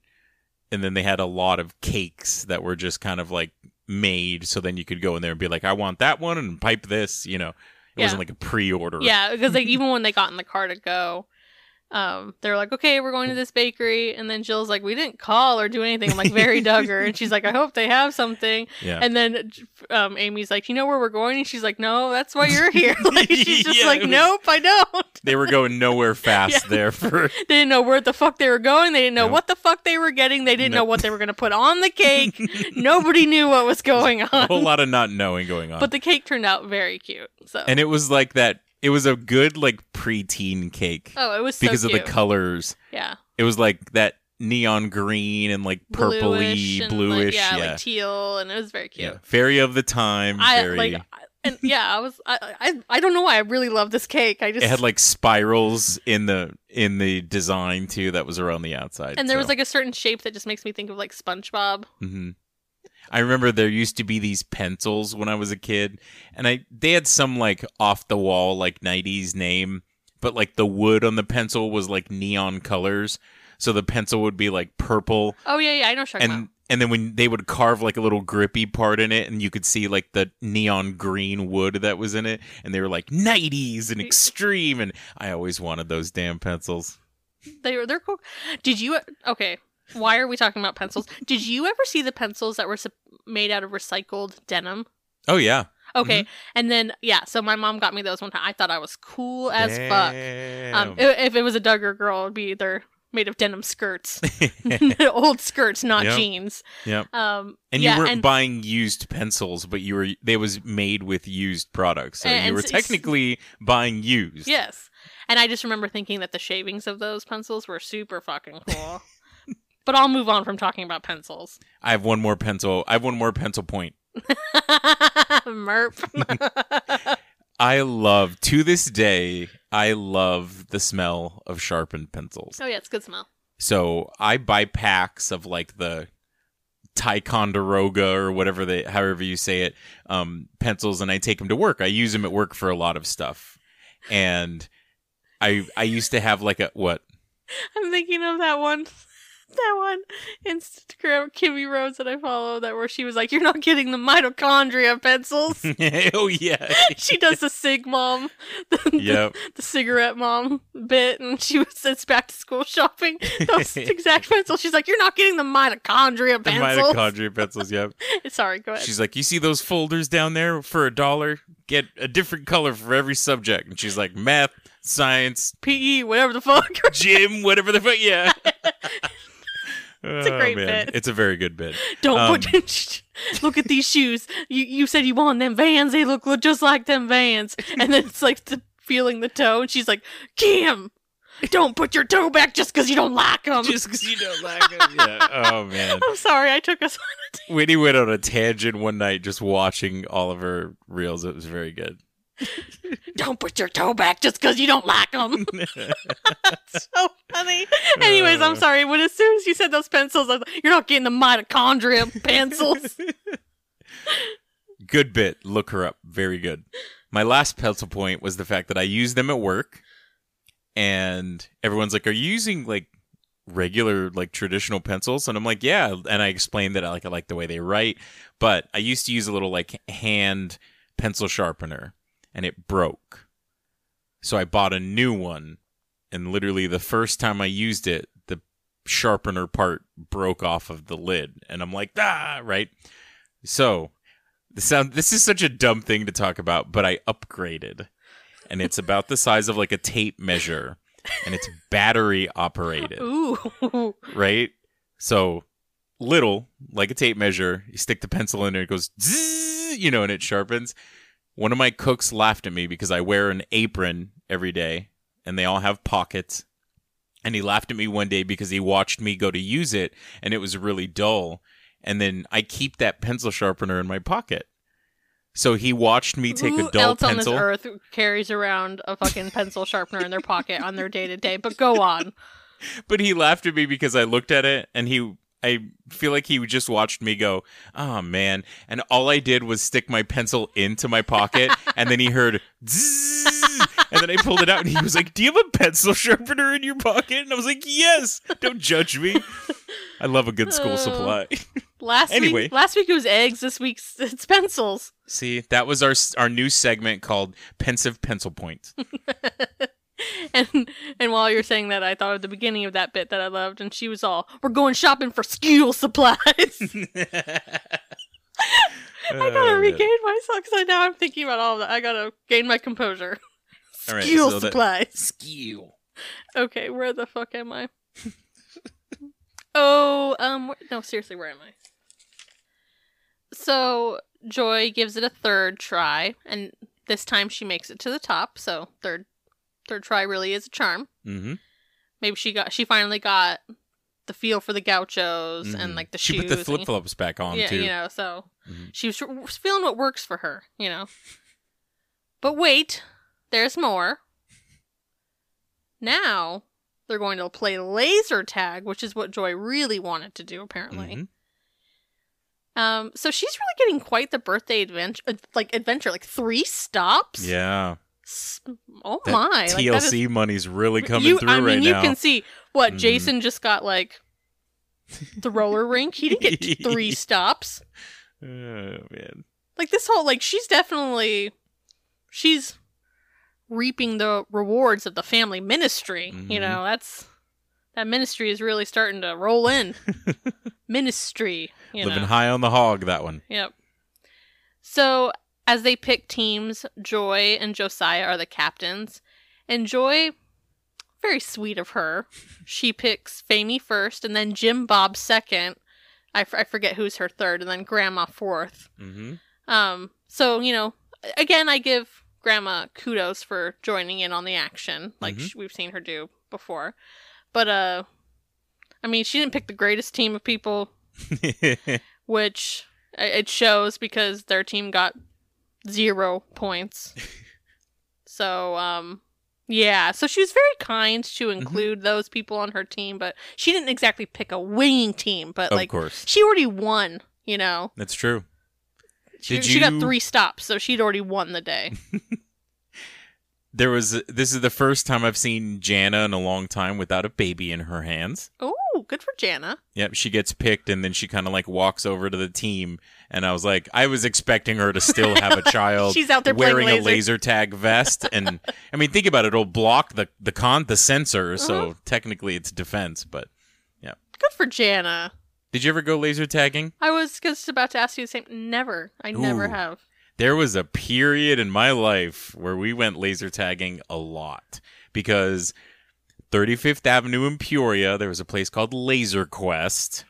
[SPEAKER 5] and then they had a lot of cakes that were just kind of like made so then you could go in there and be like I want that one and pipe this, you know. It
[SPEAKER 4] Yeah.
[SPEAKER 5] wasn't like a pre-order.
[SPEAKER 4] Yeah, because like even when they got in the car to go, um, they're like, okay, we're going to this bakery, and then Jill's like, we didn't call or do anything. I'm like, very Duggar, and she's like, I hope they have something.
[SPEAKER 5] Yeah.
[SPEAKER 4] And then um, Amy's like, you know where we're going? And she's like, no, that's why you're here. like she's just
[SPEAKER 5] Yeah,
[SPEAKER 4] like,
[SPEAKER 5] was-
[SPEAKER 4] nope, I don't.
[SPEAKER 5] they were going nowhere fast
[SPEAKER 4] Yeah.
[SPEAKER 5] there for
[SPEAKER 4] They didn't know where the fuck they were going. They didn't know
[SPEAKER 5] Nope.
[SPEAKER 4] what the fuck they were getting. They didn't know what they were going to put on the cake. Nobody knew what was going on.
[SPEAKER 5] a whole lot of not knowing going on.
[SPEAKER 4] But the cake turned out very cute. So
[SPEAKER 5] and it was like that. It was a good like preteen cake
[SPEAKER 4] oh, it was so
[SPEAKER 5] because of the colors.
[SPEAKER 4] Yeah,
[SPEAKER 5] It was like that neon green and like
[SPEAKER 4] bluish
[SPEAKER 5] purpley,
[SPEAKER 4] and,
[SPEAKER 5] bluish.
[SPEAKER 4] like, yeah,
[SPEAKER 5] yeah,
[SPEAKER 4] like teal, and it was very cute.
[SPEAKER 5] yeah. Very of the time.
[SPEAKER 4] I
[SPEAKER 5] very.
[SPEAKER 4] like, and yeah, I was, I, I, I don't know why I really love this cake. I just
[SPEAKER 5] it had like spirals in the in the design too that was around the outside.
[SPEAKER 4] and there was like a certain shape that just makes me think of like SpongeBob.
[SPEAKER 5] hmm I remember there used to be these pencils when I was a kid, and I they had some like off the wall like '90s name, but like the wood on the pencil was like neon colors, so the pencil would be like purple,
[SPEAKER 4] Oh yeah, yeah, I know
[SPEAKER 5] and
[SPEAKER 4] about.
[SPEAKER 5] and then when they would carve like a little grippy part in it, and you could see like the neon green wood that was in it, and they were like '90s and extreme, and I always wanted those damn pencils.
[SPEAKER 4] They were they're cool. Did you okay? Why are we talking about pencils? Did you ever see the pencils that were made out of recycled denim?
[SPEAKER 5] Oh yeah,
[SPEAKER 4] Okay,
[SPEAKER 5] Mm-hmm.
[SPEAKER 4] and then yeah, so my mom got me those one time. I thought I was cool as fuck. Um,
[SPEAKER 5] Damn.
[SPEAKER 4] i- if it was a Duggar girl, it'd be either made of denim skirts, old skirts, not
[SPEAKER 5] Yep.
[SPEAKER 4] jeans.
[SPEAKER 5] Yep.
[SPEAKER 4] Um,
[SPEAKER 5] And
[SPEAKER 4] yeah,
[SPEAKER 5] you weren't
[SPEAKER 4] and
[SPEAKER 5] buying used pencils, but you were they was made with used products. So
[SPEAKER 4] And-
[SPEAKER 5] you were technically buying used.
[SPEAKER 4] yes, and I just remember thinking that the shavings of those pencils were super fucking cool. but I'll move on from talking about pencils.
[SPEAKER 5] I have one more pencil. I have one more pencil point.
[SPEAKER 4] Merp.
[SPEAKER 5] I love to this day, I love the smell of sharpened pencils.
[SPEAKER 4] oh yeah, it's good smell.
[SPEAKER 5] So I buy packs of like the Ticonderoga or whatever they however you say it, um, pencils and I take them to work. I use them at work for a lot of stuff. And I I used to have like a what?
[SPEAKER 4] I'm thinking of that one, that one Instagram Kimmy Rose that I follow that where she was like, "You're not getting the mitochondria pencils."
[SPEAKER 5] oh yeah.
[SPEAKER 4] she does the sig mom, the, the-
[SPEAKER 5] Yep.
[SPEAKER 4] the, cigarette mom bit, and she was it's back to school shopping. Those exact pencils. She's like, "You're not getting the mitochondria pencils."
[SPEAKER 5] The
[SPEAKER 4] pencils."
[SPEAKER 5] mitochondria pencils, yep.
[SPEAKER 4] Sorry, go ahead.
[SPEAKER 5] She's like, You see those folders down there for a dollar? Get a different color for every subject. And she's like, Math, science,
[SPEAKER 4] PE, whatever the fuck.
[SPEAKER 5] gym, whatever the fuck. Yeah.
[SPEAKER 4] It's a great bit.
[SPEAKER 5] It's a very good bit.
[SPEAKER 4] Don't
[SPEAKER 5] Um,
[SPEAKER 4] put. look at these shoes. You you said you want them Vans. They look, look just like them Vans. And then it's like the, feeling the toe, and she's like, Kim, don't put your toe back just because you don't like them.
[SPEAKER 5] Just because you don't like them. Yeah. Oh, man.
[SPEAKER 4] I'm sorry, I took us on a
[SPEAKER 5] Whitney went on a tangent one night just watching all of her reels. It was very good.
[SPEAKER 4] Don't put your toe back just because you don't like them. so funny. Anyways, I'm uh. sorry. When as soon as you said those pencils, I was like, you're not getting the mitochondria pencils.
[SPEAKER 5] Good bit. Look her up. Very good. My last pencil point was the fact that I use them at work, and everyone's like, "Are you using like regular like traditional pencils?" And I'm like, "Yeah." And I explained that I like I like the way they write, but I used to use a little like hand pencil sharpener, and it broke. So I bought a new one, and literally the first time I used it, the sharpener part broke off of the lid, and I'm like, "Ah!" Right. So this sound this is such a dumb thing to talk about, but I upgraded. And it's about the size of like a tape measure and it's battery operated,
[SPEAKER 4] Ooh.
[SPEAKER 5] right? So little, like a tape measure, you stick the pencil in and it goes zzz, you know, and it sharpens. One of my cooks laughed at me because I wear an apron every day and they all have pockets. And he laughed at me one day because he watched me go to use it and it was really dull. And then I keep that pencil sharpener in my pocket. So he watched me take
[SPEAKER 4] Who
[SPEAKER 5] a dull
[SPEAKER 4] else on
[SPEAKER 5] pencil.
[SPEAKER 4] this earth carries around a fucking pencil sharpener in their pocket on their day to day? But go on.
[SPEAKER 5] but he laughed at me because I looked at it and he I feel like he just watched me go, "Oh man." And all I did was stick my pencil into my pocket and then he heard Zzz, and then I pulled it out and he was like, "Do you have a pencil sharpener in your pocket?" And I was like, "Yes." Don't judge me. I love a good school
[SPEAKER 4] Uh.
[SPEAKER 5] supply.
[SPEAKER 4] Last
[SPEAKER 5] Anyway.
[SPEAKER 4] week, last week it was eggs. This week's it's pencils.
[SPEAKER 5] See, that was our our new segment called Pensive Pencil Point.
[SPEAKER 4] And and while you're saying that, I thought of the beginning of that bit that I loved, and she was all, "We're going shopping for school supplies." I gotta
[SPEAKER 5] Oh,
[SPEAKER 4] regain myself because now I'm thinking about all of that. I gotta gain my composure.
[SPEAKER 5] All right,
[SPEAKER 4] School supplies.
[SPEAKER 5] Skill.
[SPEAKER 4] Okay, where the fuck am I? oh, um, wh- no, seriously, where am I? So Joy gives it a third try, and this time she makes it to the top. So third, third try really is a charm.
[SPEAKER 5] Mm-hmm.
[SPEAKER 4] Maybe she got, she finally got the feel for the gauchos and
[SPEAKER 5] Mhm.
[SPEAKER 4] like the
[SPEAKER 5] she
[SPEAKER 4] shoes.
[SPEAKER 5] put the flip flops back on
[SPEAKER 4] yeah,
[SPEAKER 5] too.
[SPEAKER 4] you know, so
[SPEAKER 5] Mhm.
[SPEAKER 4] she was, feeling what works for her, you know. But wait, there's more. Now they're going to play laser tag, which is what Joy really wanted to do, apparently.
[SPEAKER 5] Mhm.
[SPEAKER 4] Um, so she's really getting quite the birthday adventure, like adventure, like three stops.
[SPEAKER 5] Yeah,
[SPEAKER 4] Oh
[SPEAKER 5] that
[SPEAKER 4] my! like, that is-
[SPEAKER 5] TLC money's really coming
[SPEAKER 4] you,
[SPEAKER 5] through
[SPEAKER 4] I mean,
[SPEAKER 5] right
[SPEAKER 4] you
[SPEAKER 5] now.
[SPEAKER 4] can see what
[SPEAKER 5] Mhm.
[SPEAKER 4] Jason just got like the roller rink. He didn't get three stops.
[SPEAKER 5] Oh man,
[SPEAKER 4] like this whole like she's definitely she's reaping the rewards of the family ministry you
[SPEAKER 5] Mhm.
[SPEAKER 4] know that's that ministry is really starting to roll in ministry you
[SPEAKER 5] living
[SPEAKER 4] know
[SPEAKER 5] high on the hog. That one.
[SPEAKER 4] yep so as they pick teams joy and josiah are the captains and joy very sweet of her she picks Famey first and then jim bob second I, f- I forget who's her third and then grandma fourth
[SPEAKER 5] Mm-hmm.
[SPEAKER 4] um, so you know, again, I give Grandma kudos for joining in on the action, like
[SPEAKER 5] Mhm.
[SPEAKER 4] sh- we've seen her do before. But uh, I mean, she didn't pick the greatest team of people, which it shows because their team got zero points. so um, yeah, so she was very kind to
[SPEAKER 5] Mm-hmm.
[SPEAKER 4] include those people on her team, but she didn't exactly pick a winning team. But
[SPEAKER 5] of
[SPEAKER 4] like,
[SPEAKER 5] course,
[SPEAKER 4] she already won. You know,
[SPEAKER 5] that's true.
[SPEAKER 4] she,
[SPEAKER 5] Did
[SPEAKER 4] she got three stops, so she'd already won the day.
[SPEAKER 5] There was. This is the first time I've seen Jana in a long time without a baby in her hands.
[SPEAKER 4] oh, good for Jana.
[SPEAKER 5] Yep, she gets picked and then she kind of like walks over to the team. And I was like, I was expecting her to still have a child.
[SPEAKER 4] She's out there
[SPEAKER 5] wearing a
[SPEAKER 4] laser.
[SPEAKER 5] laser tag vest. And I mean, think about it; it'll block the the con the sensor, so
[SPEAKER 4] Uh-huh.
[SPEAKER 5] technically it's defense. But yeah.
[SPEAKER 4] Good for Jana.
[SPEAKER 5] did you ever go laser tagging?
[SPEAKER 4] I was just about to ask you the same. Never. I never have.
[SPEAKER 5] There was a period in my life where we went laser tagging a lot because 35th Avenue in Peoria, there was a place called Laser Quest.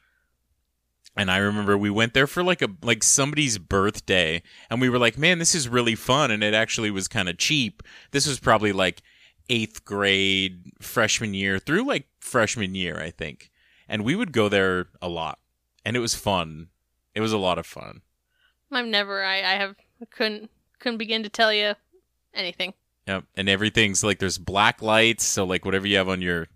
[SPEAKER 5] And I remember we went there for like a like somebody's birthday and we were like, "Man, this is really fun." And it actually was kind of cheap. This was probably like 8th grade, freshman year through like freshman year, I think. And we would go there a lot. And it was fun. It was a lot of fun.
[SPEAKER 4] I'm never. I, I have couldn't couldn't begin to tell you anything.
[SPEAKER 5] Yep. And everything's like there's black lights, so like whatever you have on your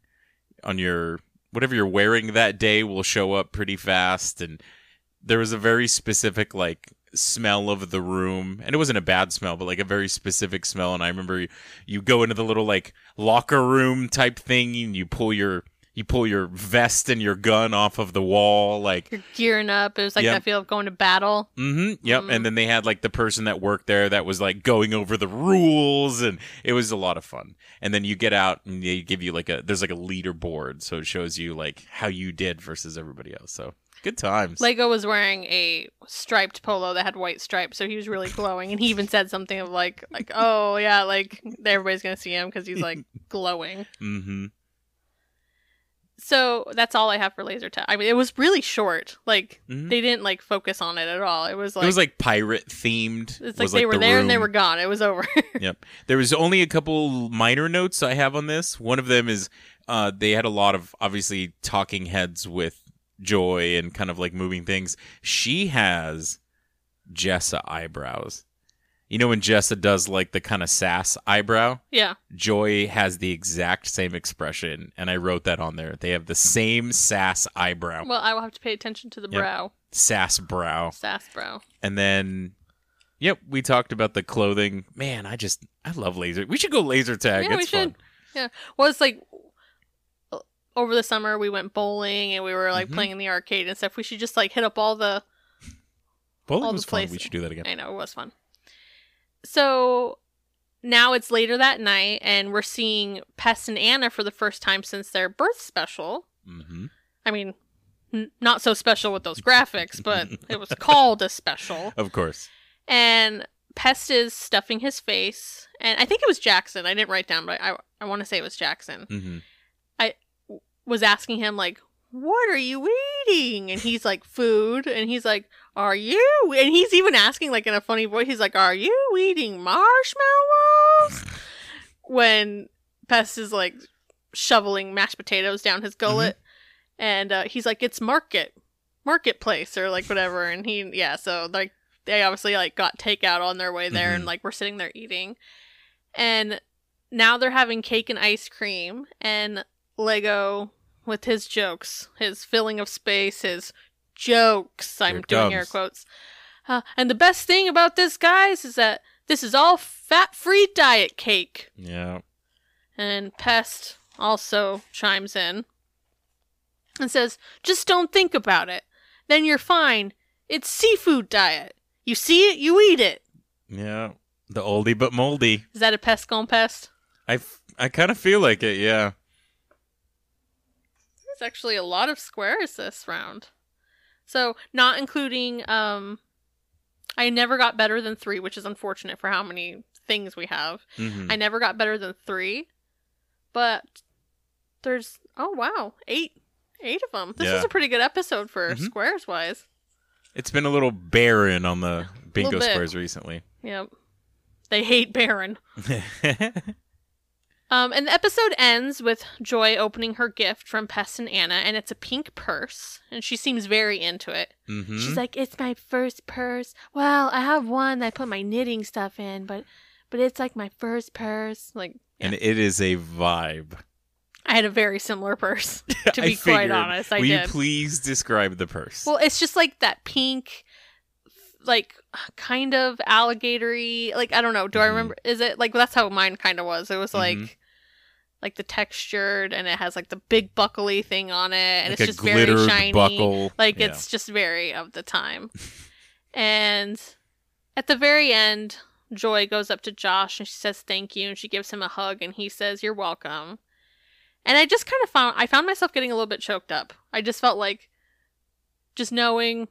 [SPEAKER 5] on your whatever you're wearing that day will show up pretty fast and there was a very specific like smell of the room and it wasn't a bad smell but like a very specific smell and I remember you, you go into the little like locker room type thing and you pull your you pull your vest and your gun off of the wall like
[SPEAKER 4] You're gearing up. It was like
[SPEAKER 5] Yep.
[SPEAKER 4] that feel of going to battle.
[SPEAKER 5] Mm-hmm. Yep.
[SPEAKER 4] Mhm.
[SPEAKER 5] And then they had like the person that worked there that was like going over the rules, and it was a lot of fun. And then you get out and they give you like a there's like a leaderboard, so it shows you like how you did versus everybody else. So good times.
[SPEAKER 4] Lego was wearing a striped polo that had white stripes, so he was really glowing. And he even said something of like, like, oh yeah, like everybody's gonna see him because he's like glowing.
[SPEAKER 5] mm-hmm.
[SPEAKER 4] So that's all I have for laser tag. I mean, it was really short. Like
[SPEAKER 5] Mhm.
[SPEAKER 4] they didn't like focus on it at all. It was like
[SPEAKER 5] it was like pirate themed.
[SPEAKER 4] it's like they were
[SPEAKER 5] the
[SPEAKER 4] there and they were gone. It was over.
[SPEAKER 5] Yep. There was only a couple minor notes I have on this. One of them is uh, they had a lot of obviously talking heads with Joy and kind of like moving things. She has Jessa eyebrows. You know when Jessa does like the kind of sass eyebrow?
[SPEAKER 4] yeah.
[SPEAKER 5] Joy has the exact same expression, and I wrote that on there. They have the same sass eyebrow,
[SPEAKER 4] Well, I will have to pay attention to the
[SPEAKER 5] Yep.
[SPEAKER 4] brow,
[SPEAKER 5] sass brow.
[SPEAKER 4] sass brow.
[SPEAKER 5] And then, yep, we talked about the clothing. Man, I just I love laser. We should go laser tag.
[SPEAKER 4] Yeah, we
[SPEAKER 5] it's fun.
[SPEAKER 4] should. Yeah. Well, it's like over the summer we went bowling and we were like
[SPEAKER 5] Mhm.
[SPEAKER 4] playing in the arcade and stuff. We should just like hit up all the.
[SPEAKER 5] Bowling
[SPEAKER 4] all the
[SPEAKER 5] was fun. We should do that again.
[SPEAKER 4] I know it was fun. So now it's later that night and we're seeing Pest and Anna for the first time since their birth special.
[SPEAKER 5] Mm-hmm.
[SPEAKER 4] I mean, n- not so special with those graphics, but it was called a special.
[SPEAKER 5] Of course.
[SPEAKER 4] And Pest is stuffing his face, and I think it was Jackson. I didn't write down, but I I want to say it was Jackson.
[SPEAKER 5] Mm-hmm.
[SPEAKER 4] Was asking him like, "What are you eating?" And he's like, "Food." And he's like, "Are you?" And he's even asking like in a funny voice. He's like, "Are you eating marshmallows?" when Pest is like shoveling mashed potatoes down his gullet, and uh, he's like, "It's market, marketplace, or like whatever." And he, yeah, so like they obviously like got takeout on their way there, and
[SPEAKER 5] Mhm.
[SPEAKER 4] like we're sitting there eating, and now they're having cake and ice cream, and Lego with his jokes, his filling of space, his jokes. I'm doing air quotes. Uh, and the best thing about this, guys, is that this is all fat-free diet cake.
[SPEAKER 5] Yeah.
[SPEAKER 4] And Pest also chimes in and says, Just don't think about it. Then you're fine. It's seafood diet. You see it, you eat it.
[SPEAKER 5] Yeah. The oldie but moldy.
[SPEAKER 4] Is that a pest gone pest?
[SPEAKER 5] I, f- I kind of feel like it. Yeah.
[SPEAKER 4] There's actually a lot of squares this round. So, not including, um, I never got better than three, which is unfortunate for how many things we have.
[SPEAKER 5] Mm-hmm.
[SPEAKER 4] I never got better than three, but there's oh wow, eight, eight of them. This
[SPEAKER 5] Yeah.
[SPEAKER 4] is a pretty good episode for
[SPEAKER 5] Mhm.
[SPEAKER 4] squares wise.
[SPEAKER 5] It's been a little barren on the bingo squares recently.
[SPEAKER 4] Yep, they hate Baron. Um, and the episode ends with Joy opening her gift from Pest and Anna, and it's a pink purse, and she seems very into it.
[SPEAKER 5] mm-hmm.
[SPEAKER 4] She's like, "It's my first purse. Well, I have one that I put my knitting stuff in, but, but it's like my first purse. Like,
[SPEAKER 5] And it is a vibe.
[SPEAKER 4] I had a very similar purse. To be quite honest, I
[SPEAKER 5] Will you
[SPEAKER 4] did.
[SPEAKER 5] please describe the purse?
[SPEAKER 4] Well, it's just like that pink, like kind of alligatory. Like I don't know. Do I
[SPEAKER 5] Mhm.
[SPEAKER 4] remember? Is it like that's how mine kind of was? It was like.
[SPEAKER 5] Mhm.
[SPEAKER 4] Like the textured, and it has like the big buckly thing on it, and
[SPEAKER 5] like
[SPEAKER 4] it's just very shiny.
[SPEAKER 5] buckle.
[SPEAKER 4] Like
[SPEAKER 5] Yeah.
[SPEAKER 4] it's just very of the time. and at the very end, Joy goes up to Josh and she says thank you, and she gives him a hug, and he says you're welcome. And I just kind of found I found myself getting a little bit choked up. I just felt like just knowing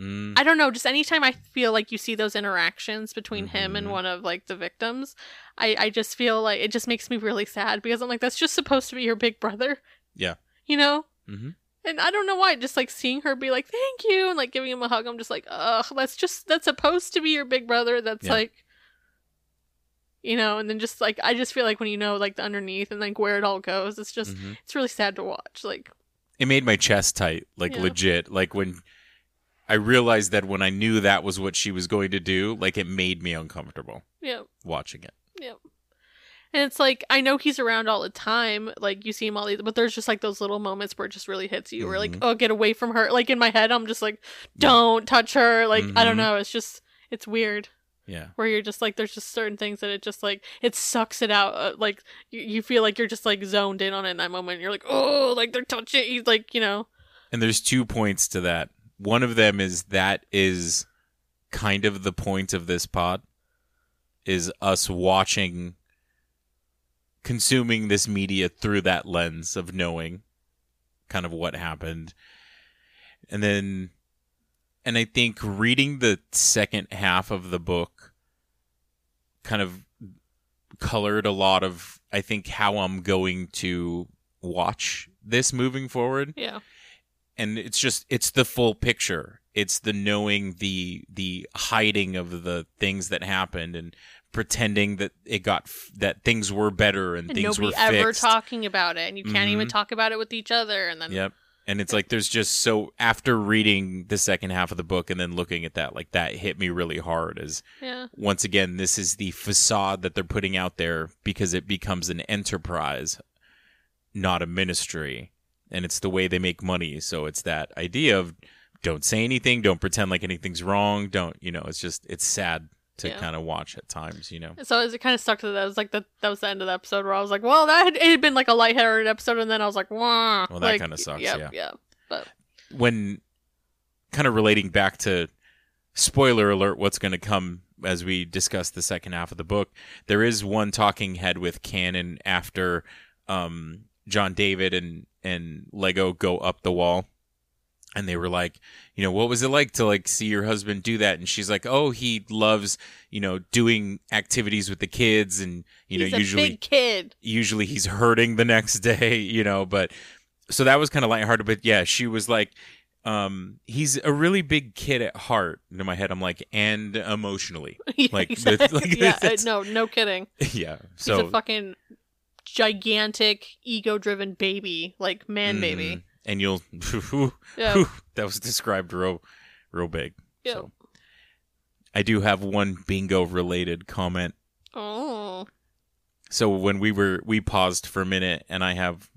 [SPEAKER 5] Mm,
[SPEAKER 4] I don't know, just anytime I feel like you see those interactions between him and
[SPEAKER 5] Mhm.
[SPEAKER 4] one of like the victims, I, I just feel like it just makes me really sad because I'm like, that's just supposed to be your big brother.
[SPEAKER 5] Yeah.
[SPEAKER 4] You know?
[SPEAKER 5] Mhm.
[SPEAKER 4] And I don't know why, just like seeing her be like, thank you, and like giving him a hug, I'm just like, ugh, that's just, that's supposed to be your big brother. That's
[SPEAKER 5] Yeah.
[SPEAKER 4] like, you know, and then just like, I just feel like when you know like the underneath and like where it all goes, it's just,
[SPEAKER 5] mhm.
[SPEAKER 4] it's really sad to watch. Like,
[SPEAKER 5] It made my chest tight, like
[SPEAKER 4] Yeah.
[SPEAKER 5] legit. Like when I realized that when I knew that was what she was going to do, like it made me uncomfortable
[SPEAKER 4] Yep.
[SPEAKER 5] watching it.
[SPEAKER 4] Yep. And it's like I know he's around all the time, like you see him all these, but there's just like those little moments where it just really hits you. Where like,
[SPEAKER 5] Mhm.
[SPEAKER 4] oh, get away from her. Like in my head, I'm just like, don't touch her. Like I don't
[SPEAKER 5] Mhm.
[SPEAKER 4] know. It's just it's weird
[SPEAKER 5] Yeah.
[SPEAKER 4] where you're just like, there's just certain things that it just like it sucks it out. Uh, like you, you feel like you're just like zoned in on it in that moment. You're like, oh, like they're touching. He's like, you know,
[SPEAKER 5] And there's two points to that. One of them is that is kind of the point of this pod is us watching consuming this media through that lens of knowing kind of what happened. And then and I think reading the second half of the book kind of colored a lot of I think how I'm going to watch this moving forward
[SPEAKER 4] yeah,
[SPEAKER 5] and it's just it's the full picture it's the knowing the the hiding of the things that happened and pretending that it got f- that things were better and,
[SPEAKER 4] and
[SPEAKER 5] things
[SPEAKER 4] nobody
[SPEAKER 5] were
[SPEAKER 4] ever
[SPEAKER 5] fixed
[SPEAKER 4] talking about it, and you can't even
[SPEAKER 5] Mhm.
[SPEAKER 4] talk about it with each other. And then
[SPEAKER 5] yep and it's like there's just so after reading the second half of the book and then looking at that like that hit me really hard as
[SPEAKER 4] yeah,
[SPEAKER 5] once again this is the facade that they're putting out there because it becomes an enterprise not a ministry and it's the way they make money so it's that idea of don't say anything don't pretend like anything's wrong don't you know it's just it's sad to
[SPEAKER 4] Yeah.
[SPEAKER 5] kind of watch at times you know
[SPEAKER 4] So it kind of stuck to that. It was like the, that was the end of the episode where I was like, well, that had, it had been like a lighthearted episode, and then I was like, Wah.
[SPEAKER 5] Well, that
[SPEAKER 4] Like,
[SPEAKER 5] kinda sucks,
[SPEAKER 4] Yep,
[SPEAKER 5] yeah.
[SPEAKER 4] yeah. But
[SPEAKER 5] when kind of relating back to spoiler alert what's going to come as we discuss the second half of the book there is one talking head with canon after um, john david and and lego go up the wall and they were like you know what was it like to like see your husband do that and she's like oh he loves you know doing activities with the kids and you
[SPEAKER 4] he's
[SPEAKER 5] know
[SPEAKER 4] a
[SPEAKER 5] usually
[SPEAKER 4] big kid.
[SPEAKER 5] usually he's hurting the next day, you know, but so that was kind of lighthearted, but yeah, she was like, um, he's a really big kid at heart. And in my head, I'm like, and emotionally.
[SPEAKER 4] Yeah,
[SPEAKER 5] Like,
[SPEAKER 4] exactly.
[SPEAKER 5] like,
[SPEAKER 4] yeah, uh, no, no kidding.
[SPEAKER 5] yeah.
[SPEAKER 4] He's
[SPEAKER 5] So,
[SPEAKER 4] a fucking gigantic, ego-driven baby, like man baby.
[SPEAKER 5] mhm. And you'll,
[SPEAKER 4] Yeah.
[SPEAKER 5] that was described real, real big.
[SPEAKER 4] Yeah.
[SPEAKER 5] So I do have one bingo related comment.
[SPEAKER 4] Oh,
[SPEAKER 5] So when we were, we paused for a minute and I have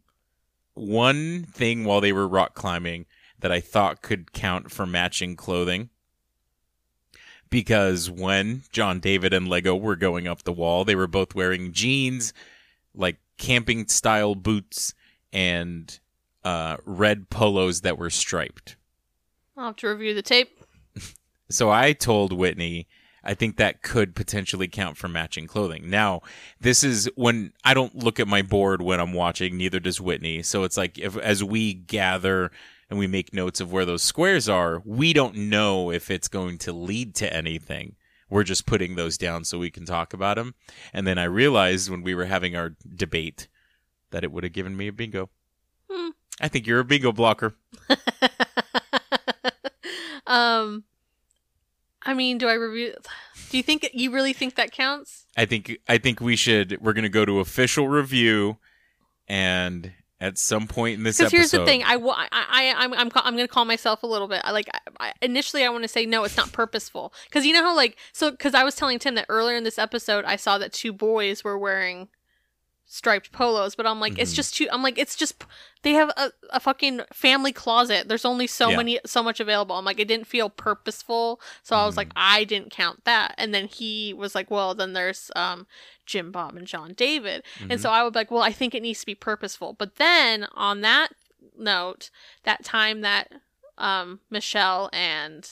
[SPEAKER 5] one thing while they were rock climbing that I thought could count for matching clothing. Because when John David and Lego were going up the wall, they were both wearing jeans, like camping style boots, and uh, red polos that were striped.
[SPEAKER 4] I'll have to review the tape.
[SPEAKER 5] So I told Whitney, I think that could potentially count for matching clothing. Now, this is when I don't look at my board when I'm watching, neither does Whitney. So it's like if as we gather and we make notes of where those squares are, we don't know if it's going to lead to anything. We're just putting those down so we can talk about them. And then I realized when we were having our debate that it would have given me a bingo.
[SPEAKER 4] Hmm.
[SPEAKER 5] I think you're a bingo blocker.
[SPEAKER 4] um, I mean, do I review? Do you think you really think that counts?
[SPEAKER 5] I think I think we should. We're going to go to official review, and at some point in this
[SPEAKER 4] Because
[SPEAKER 5] episode,
[SPEAKER 4] here's the thing, I, I, I, I'm, I'm, I'm going to call myself a little bit. I like, I, I, initially, I want to say no, it's not purposeful. Because you know how, like, so, because I was telling Tim that earlier in this episode, I saw that two boys were wearing striped polos, but I'm like, it's
[SPEAKER 5] Mhm.
[SPEAKER 4] just too. I'm like, it's just they have a, a fucking family closet. There's only so
[SPEAKER 5] Yeah.
[SPEAKER 4] many, so much available. I'm like, it didn't feel purposeful, so I was like,
[SPEAKER 5] Mhm.
[SPEAKER 4] I didn't count that. And then he was like, well, then there's um Jim Bob and John David.
[SPEAKER 5] Mhm.
[SPEAKER 4] And so I would be like, well, I think it needs to be purposeful. But then on that note, that time that um Michelle and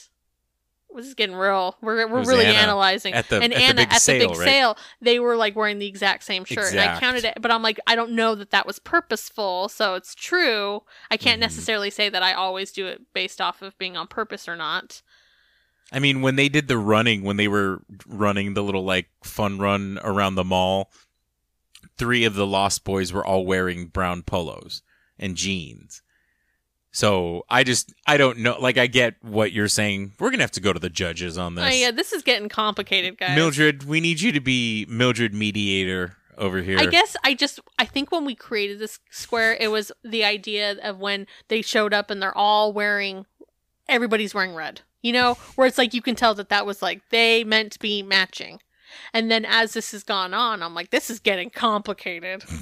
[SPEAKER 4] this is getting real. We're we're really
[SPEAKER 5] Anna
[SPEAKER 4] analyzing.
[SPEAKER 5] at the-
[SPEAKER 4] and
[SPEAKER 5] at the
[SPEAKER 4] Anna
[SPEAKER 5] big
[SPEAKER 4] at the
[SPEAKER 5] sale,
[SPEAKER 4] big
[SPEAKER 5] right?
[SPEAKER 4] sale, they were like wearing the exact same shirt, and I counted it. But I'm like, I don't know that that was purposeful, so it's true. I can't
[SPEAKER 5] Mhm.
[SPEAKER 4] necessarily say that I always do it based off of being on purpose or not.
[SPEAKER 5] I mean, when they did the running, when they were running the little like fun run around the mall, three of the Lost Boys were all wearing brown polos and jeans. So I just I don't know. Like I get what you're saying. We're gonna have to go to the judges on oh, this.
[SPEAKER 4] Oh, yeah, this is getting complicated, guys.
[SPEAKER 5] Mildred, we need you to be Mildred mediator over here.
[SPEAKER 4] I guess I just I think when we created this square, it was the idea of when they showed up and they're all wearing, everybody's wearing red. You know, where it's like you can tell that that was like they meant to be matching. And then as this has gone on, I'm like, this is getting complicated.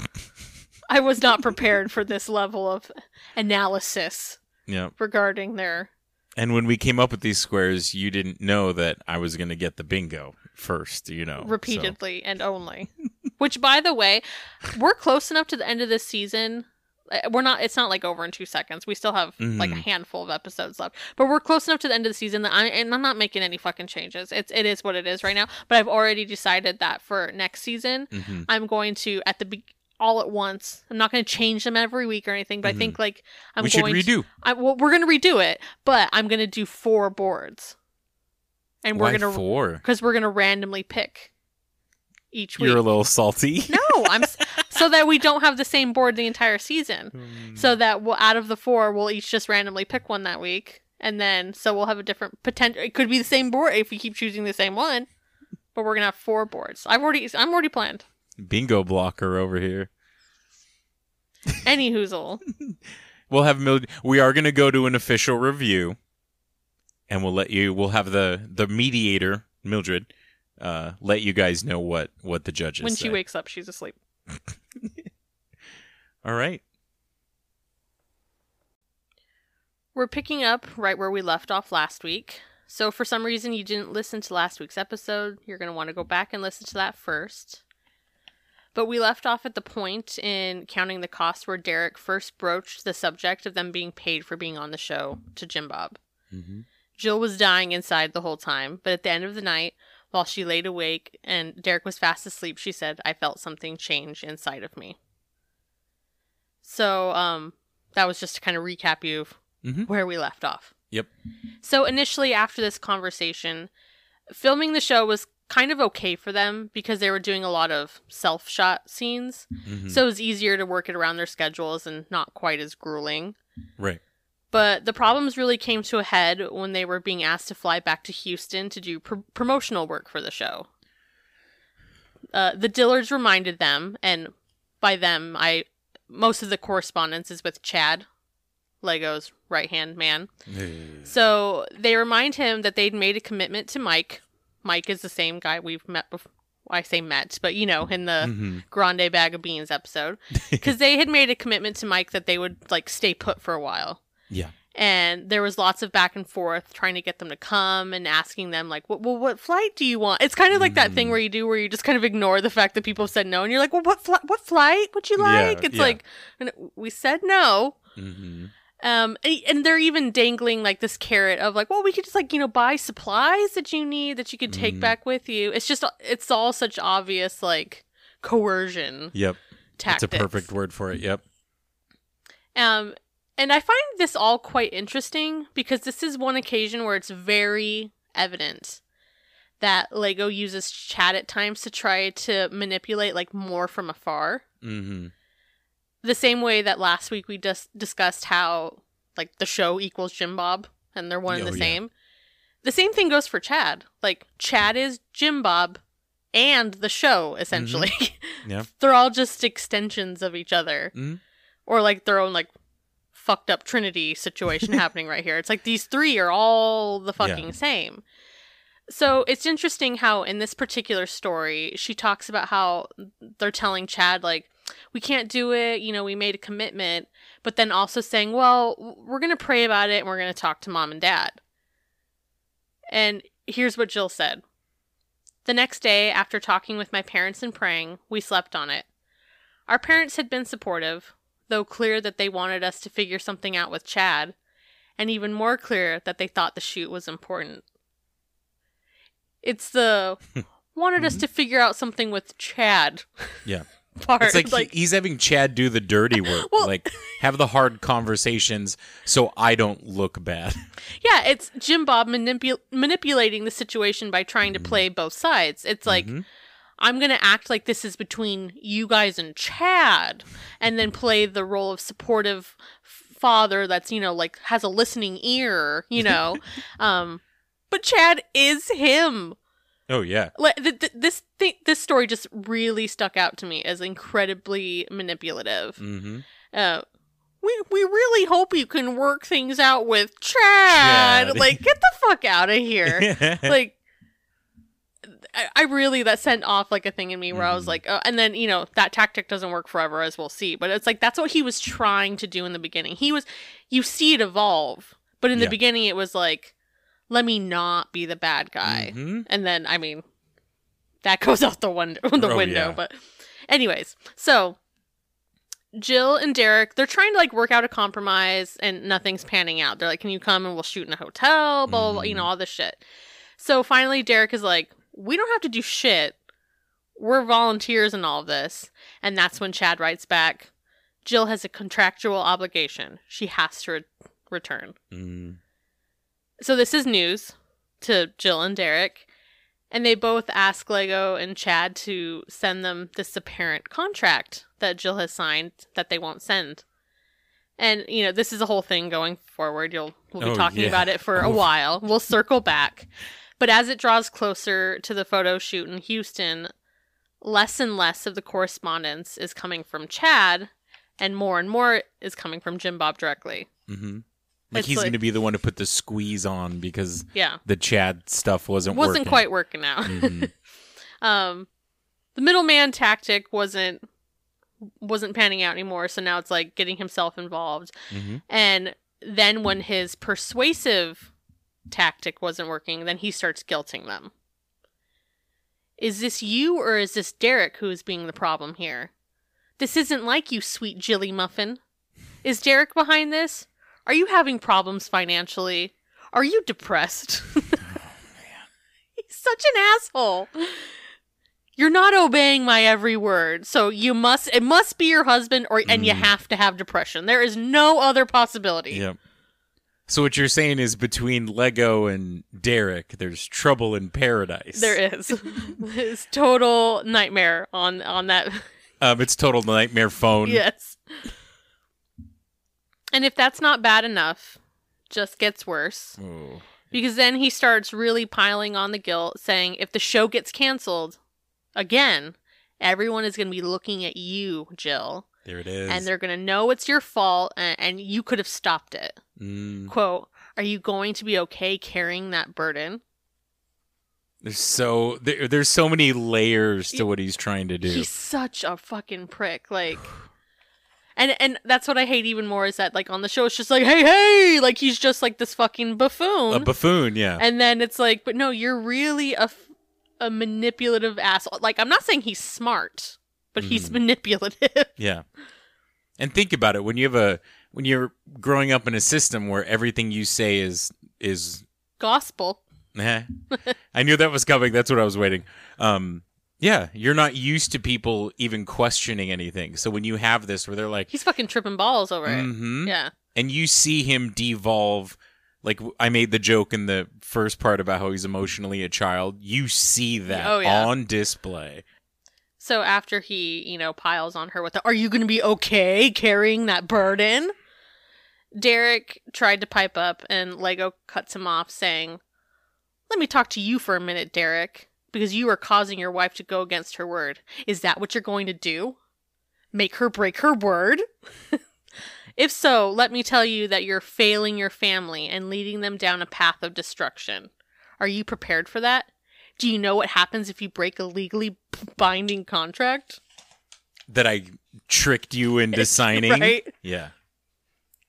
[SPEAKER 4] I was not prepared for this level of analysis
[SPEAKER 5] Yeah.
[SPEAKER 4] regarding their.
[SPEAKER 5] And when we came up with these squares, you didn't know that I was going to get the bingo first, you know. so-
[SPEAKER 4] repeatedly and only. Which, by the way, we're close enough to the end of this season. Uh, We're not. It's not like over in two seconds. We still have like a
[SPEAKER 5] Mhm.
[SPEAKER 4] handful of episodes left, but we're close enough to the end of the season that I and I'm not making any fucking changes. It's it is what it is right now. But I've already decided that for next season,
[SPEAKER 5] Mhm.
[SPEAKER 4] I'm going to at the be- all at once. I'm not going to change them every week or anything. But I think like I'm
[SPEAKER 5] Mm-hmm. we should
[SPEAKER 4] going
[SPEAKER 5] redo.
[SPEAKER 4] To, I, well, we're going to redo it, but I'm going to do four boards, and we're going to
[SPEAKER 5] four?
[SPEAKER 4] because we're going to randomly pick each week.
[SPEAKER 5] You're a little salty.
[SPEAKER 4] No, I'm so that we don't have the same board the entire season.
[SPEAKER 5] Hmm.
[SPEAKER 4] So that we'll out of the four, we'll each just randomly pick one that week, and then so we'll have a different potential. It could be the same board if we keep choosing the same one, but we're gonna have four boards. I've already, I'm already planned.
[SPEAKER 5] Bingo blocker over here.
[SPEAKER 4] Any hoozle.
[SPEAKER 5] We'll have Mil- we are going to go to an official review and we'll let you we'll have the the mediator Mildred uh let you guys know what what the judges
[SPEAKER 4] when
[SPEAKER 5] say.
[SPEAKER 4] she wakes up, she's asleep.
[SPEAKER 5] All right.
[SPEAKER 4] We're picking up right where we left off last week. So, for some reason you didn't listen to last week's episode, you're going to want to go back and listen to that first. But we left off at the point in Counting the Cost where Derek first broached the subject of them being paid for being on the show to Jim Bob.
[SPEAKER 5] Mhm.
[SPEAKER 4] Jill was dying inside the whole time, but at the end of the night, while she laid awake and Derek was fast asleep, she said, I felt something change inside of me. So, um, that was just to kind of recap you
[SPEAKER 5] Mhm.
[SPEAKER 4] where we left off.
[SPEAKER 5] Yep.
[SPEAKER 4] So initially after this conversation, filming the show was kind of okay for them because they were doing a lot of self shot scenes.
[SPEAKER 5] Mhm.
[SPEAKER 4] So it was easier to work it around their schedules and not quite as grueling.
[SPEAKER 5] right.
[SPEAKER 4] But the problems really came to a head when they were being asked to fly back to Houston to do pr- promotional work for the show. Uh, the Dillards reminded them, and by them, I most of the correspondence is with Chad, Lego's right hand man. So they remind him that they'd made a commitment to Mike. Mike is the same guy we've met before. I say met, but you know, in the
[SPEAKER 5] Mhm.
[SPEAKER 4] Grande Bag of Beans episode, because they had made a commitment to Mike that they would like stay put for a while
[SPEAKER 5] Yeah.
[SPEAKER 4] and there was lots of back and forth trying to get them to come and asking them like well, well what flight do you want it's kind of like that thing
[SPEAKER 5] Mm.
[SPEAKER 4] where you do where you just kind of ignore the fact that people said no and you're like well what fli- what flight would you
[SPEAKER 5] Yeah,
[SPEAKER 4] like it's
[SPEAKER 5] yeah.
[SPEAKER 4] like we said no
[SPEAKER 5] Mhm.
[SPEAKER 4] Um and they're even dangling like this carrot of like well we could just like you know buy supplies that you need that you could take
[SPEAKER 5] Mhm.
[SPEAKER 4] back with you it's just it's all such obvious like coercion
[SPEAKER 5] Yep.
[SPEAKER 4] tactics
[SPEAKER 5] That's a perfect word for it. Yep.
[SPEAKER 4] um, and I find this all quite interesting because this is one occasion where it's very evident that Lego uses Chad at times to try to manipulate like more from afar.
[SPEAKER 5] Mhm.
[SPEAKER 4] The same way that last week we just discussed how like the show equals Jim Bob and they're one and
[SPEAKER 5] Oh,
[SPEAKER 4] the
[SPEAKER 5] yeah.
[SPEAKER 4] same. The same thing goes for Chad. Like Chad is Jim Bob and the show essentially.
[SPEAKER 5] Yeah.
[SPEAKER 4] they're all just extensions of each other
[SPEAKER 5] Mhm.
[SPEAKER 4] or like their own like fucked up trinity situation happening right here it's like these three are all the fucking
[SPEAKER 5] Yeah.
[SPEAKER 4] same so it's interesting how in this particular story she talks about how they're telling chad like we can't do it you know we made a commitment but then also saying well we're gonna pray about it and we're gonna talk to mom and dad and here's what jill said the next day, after talking with my parents and praying, we slept on it. Our parents had been supportive, though clear that they wanted us to figure something out with Chad, and even more clear that they thought the shoot was important. It's the wanted us mm-hmm. to figure out something with Chad
[SPEAKER 5] Yeah.
[SPEAKER 4] part.
[SPEAKER 5] It's like, he- he's having Chad do the dirty work.
[SPEAKER 4] Well-
[SPEAKER 5] like have the hard conversations so I don't look bad.
[SPEAKER 4] yeah, it's Jim Bob manipu- manipulating the situation by trying to play both sides. It's like
[SPEAKER 5] Mhm.
[SPEAKER 4] I'm going to act like this is between you guys and Chad and then play the role of supportive father that's, you know, like has a listening ear, you know. um but Chad is him.
[SPEAKER 5] Oh yeah.
[SPEAKER 4] Like th- th- this thing this story just really stuck out to me as incredibly manipulative.
[SPEAKER 5] Mhm.
[SPEAKER 4] Uh we we really hope you can work things out with Chad.
[SPEAKER 5] Chad.
[SPEAKER 4] Like, get the fuck out of here. like I, I really that sent off like a thing in me where I was
[SPEAKER 5] Mhm.
[SPEAKER 4] like, oh, and then you know that tactic doesn't work forever as we'll see. But it's like that's what he was trying to do in the beginning. He was, you see it evolve, but in the beginning it was like, let me not be the bad guy,
[SPEAKER 5] Mhm.
[SPEAKER 4] and then I mean, that goes out the window. The
[SPEAKER 5] Oh,
[SPEAKER 4] window.
[SPEAKER 5] yeah.
[SPEAKER 4] But, anyways, so Jill and Derek, they're trying to like work out a compromise and nothing's panning out. They're like, Can you come and we'll shoot in a hotel? Blah, blah, blah, you know,
[SPEAKER 5] Mhm.
[SPEAKER 4] all this shit. So finally, Derek is like, We don't have to do shit. We're volunteers in all of this. And that's when Chad writes back, Jill has a contractual obligation. She has to re- return.
[SPEAKER 5] Mm.
[SPEAKER 4] So this is news to Jill and Derek. And they both ask Lego and Chad to send them this apparent contract that Jill has signed that they won't send. And you know, this is a whole thing going forward. You'll we'll be
[SPEAKER 5] Oh,
[SPEAKER 4] talking
[SPEAKER 5] yeah.
[SPEAKER 4] about it for a
[SPEAKER 5] Oh.
[SPEAKER 4] while. We'll circle back. But as it draws closer to the photo shoot in Houston, less and less of the correspondence is coming from Chad, and more and more is coming from Jim Bob directly.
[SPEAKER 5] hmm Like
[SPEAKER 4] It's
[SPEAKER 5] he's
[SPEAKER 4] like-
[SPEAKER 5] going to be the one to put the squeeze on because
[SPEAKER 4] Yeah.
[SPEAKER 5] the Chad stuff wasn't
[SPEAKER 4] wasn't
[SPEAKER 5] working.
[SPEAKER 4] quite working out.
[SPEAKER 5] Mhm.
[SPEAKER 4] um the middleman tactic wasn't wasn't panning out anymore so now it's like getting himself involved
[SPEAKER 5] Mhm.
[SPEAKER 4] and then when his persuasive tactic wasn't working then he starts guilting them is this you or is this derek who is being the problem here this isn't like you sweet jilly muffin is derek behind this are you having problems financially are you depressed He's such an asshole. You're not obeying my every word. So you must it must be your husband or and you
[SPEAKER 5] Mm.
[SPEAKER 4] have to have depression. There is no other possibility.
[SPEAKER 5] Yep. So what you're saying is between Lego and Derek, there's trouble in paradise.
[SPEAKER 4] There is. it's total nightmare on on that.
[SPEAKER 5] Um, it's total nightmare phone.
[SPEAKER 4] yes. And if that's not bad enough, just gets worse.
[SPEAKER 5] Oh.
[SPEAKER 4] Because then he starts really piling on the guilt, saying if the show gets canceled again, everyone is going to be looking at you, Jill.
[SPEAKER 5] There it is.
[SPEAKER 4] and they're going to know it's your fault and, and you could have stopped it.
[SPEAKER 5] Mm,
[SPEAKER 4] Quote, are you going to be okay carrying that burden?
[SPEAKER 5] there's so there, there's so many layers to what he's trying to do.
[SPEAKER 4] He's such a fucking prick. Like, and and that's what I hate even more is that like on the show it's just like hey hey like he's just like this fucking buffoon,
[SPEAKER 5] A buffoon, yeah.
[SPEAKER 4] and then it's like but no you're really a f- a manipulative asshole. Like I'm not saying he's smart, but he's
[SPEAKER 5] Mhm.
[SPEAKER 4] manipulative.
[SPEAKER 5] Yeah. And think about it when you have a when you're growing up in a system where everything you say is is
[SPEAKER 4] Gospel.
[SPEAKER 5] eh. I knew that was coming. That's what I was waiting. Um yeah, you're not used to people even questioning anything. So when you have this where they're like
[SPEAKER 4] He's fucking tripping balls over it.
[SPEAKER 5] Mhm.
[SPEAKER 4] Yeah.
[SPEAKER 5] and you see him devolve like I made the joke in the first part about how he's emotionally a child. You see that
[SPEAKER 4] Oh, yeah.
[SPEAKER 5] on display.
[SPEAKER 4] So after he, you know, piles on her with the, "Are you going to be okay carrying that burden?" Derek tried to pipe up and Lego cuts him off saying, "Let me talk to you for a minute, Derek, because you are causing your wife to go against her word. Is that what you're going to do? Make her break her word?" If so, let me tell you that you're failing your family and leading them down a path of destruction. Are you prepared for that? Do you know what happens if you break a legally binding contract?
[SPEAKER 5] That I tricked you into signing.
[SPEAKER 4] Right?
[SPEAKER 5] Yeah.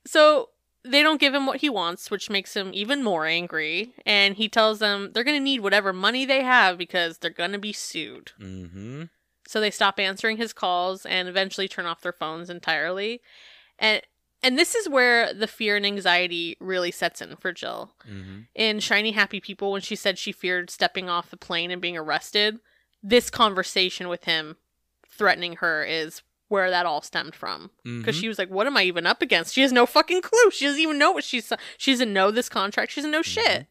[SPEAKER 4] So they don't give him what he wants, which makes him even more angry. And he tells them they're going to need whatever money they have because they're going to be sued.
[SPEAKER 5] Mm-hmm.
[SPEAKER 4] So they stop answering his calls and eventually turn off their phones entirely. And and this is where the fear and anxiety really sets in for Jill.
[SPEAKER 5] Mm-hmm.
[SPEAKER 4] In Shiny Happy People, when she said she feared stepping off the plane and being arrested, this conversation with him threatening her is where that all stemmed from. Because
[SPEAKER 5] Mhm.
[SPEAKER 4] she was like, "What am I even up against?" She has no fucking clue. She doesn't even know what she's. She doesn't know this contract. She doesn't know shit.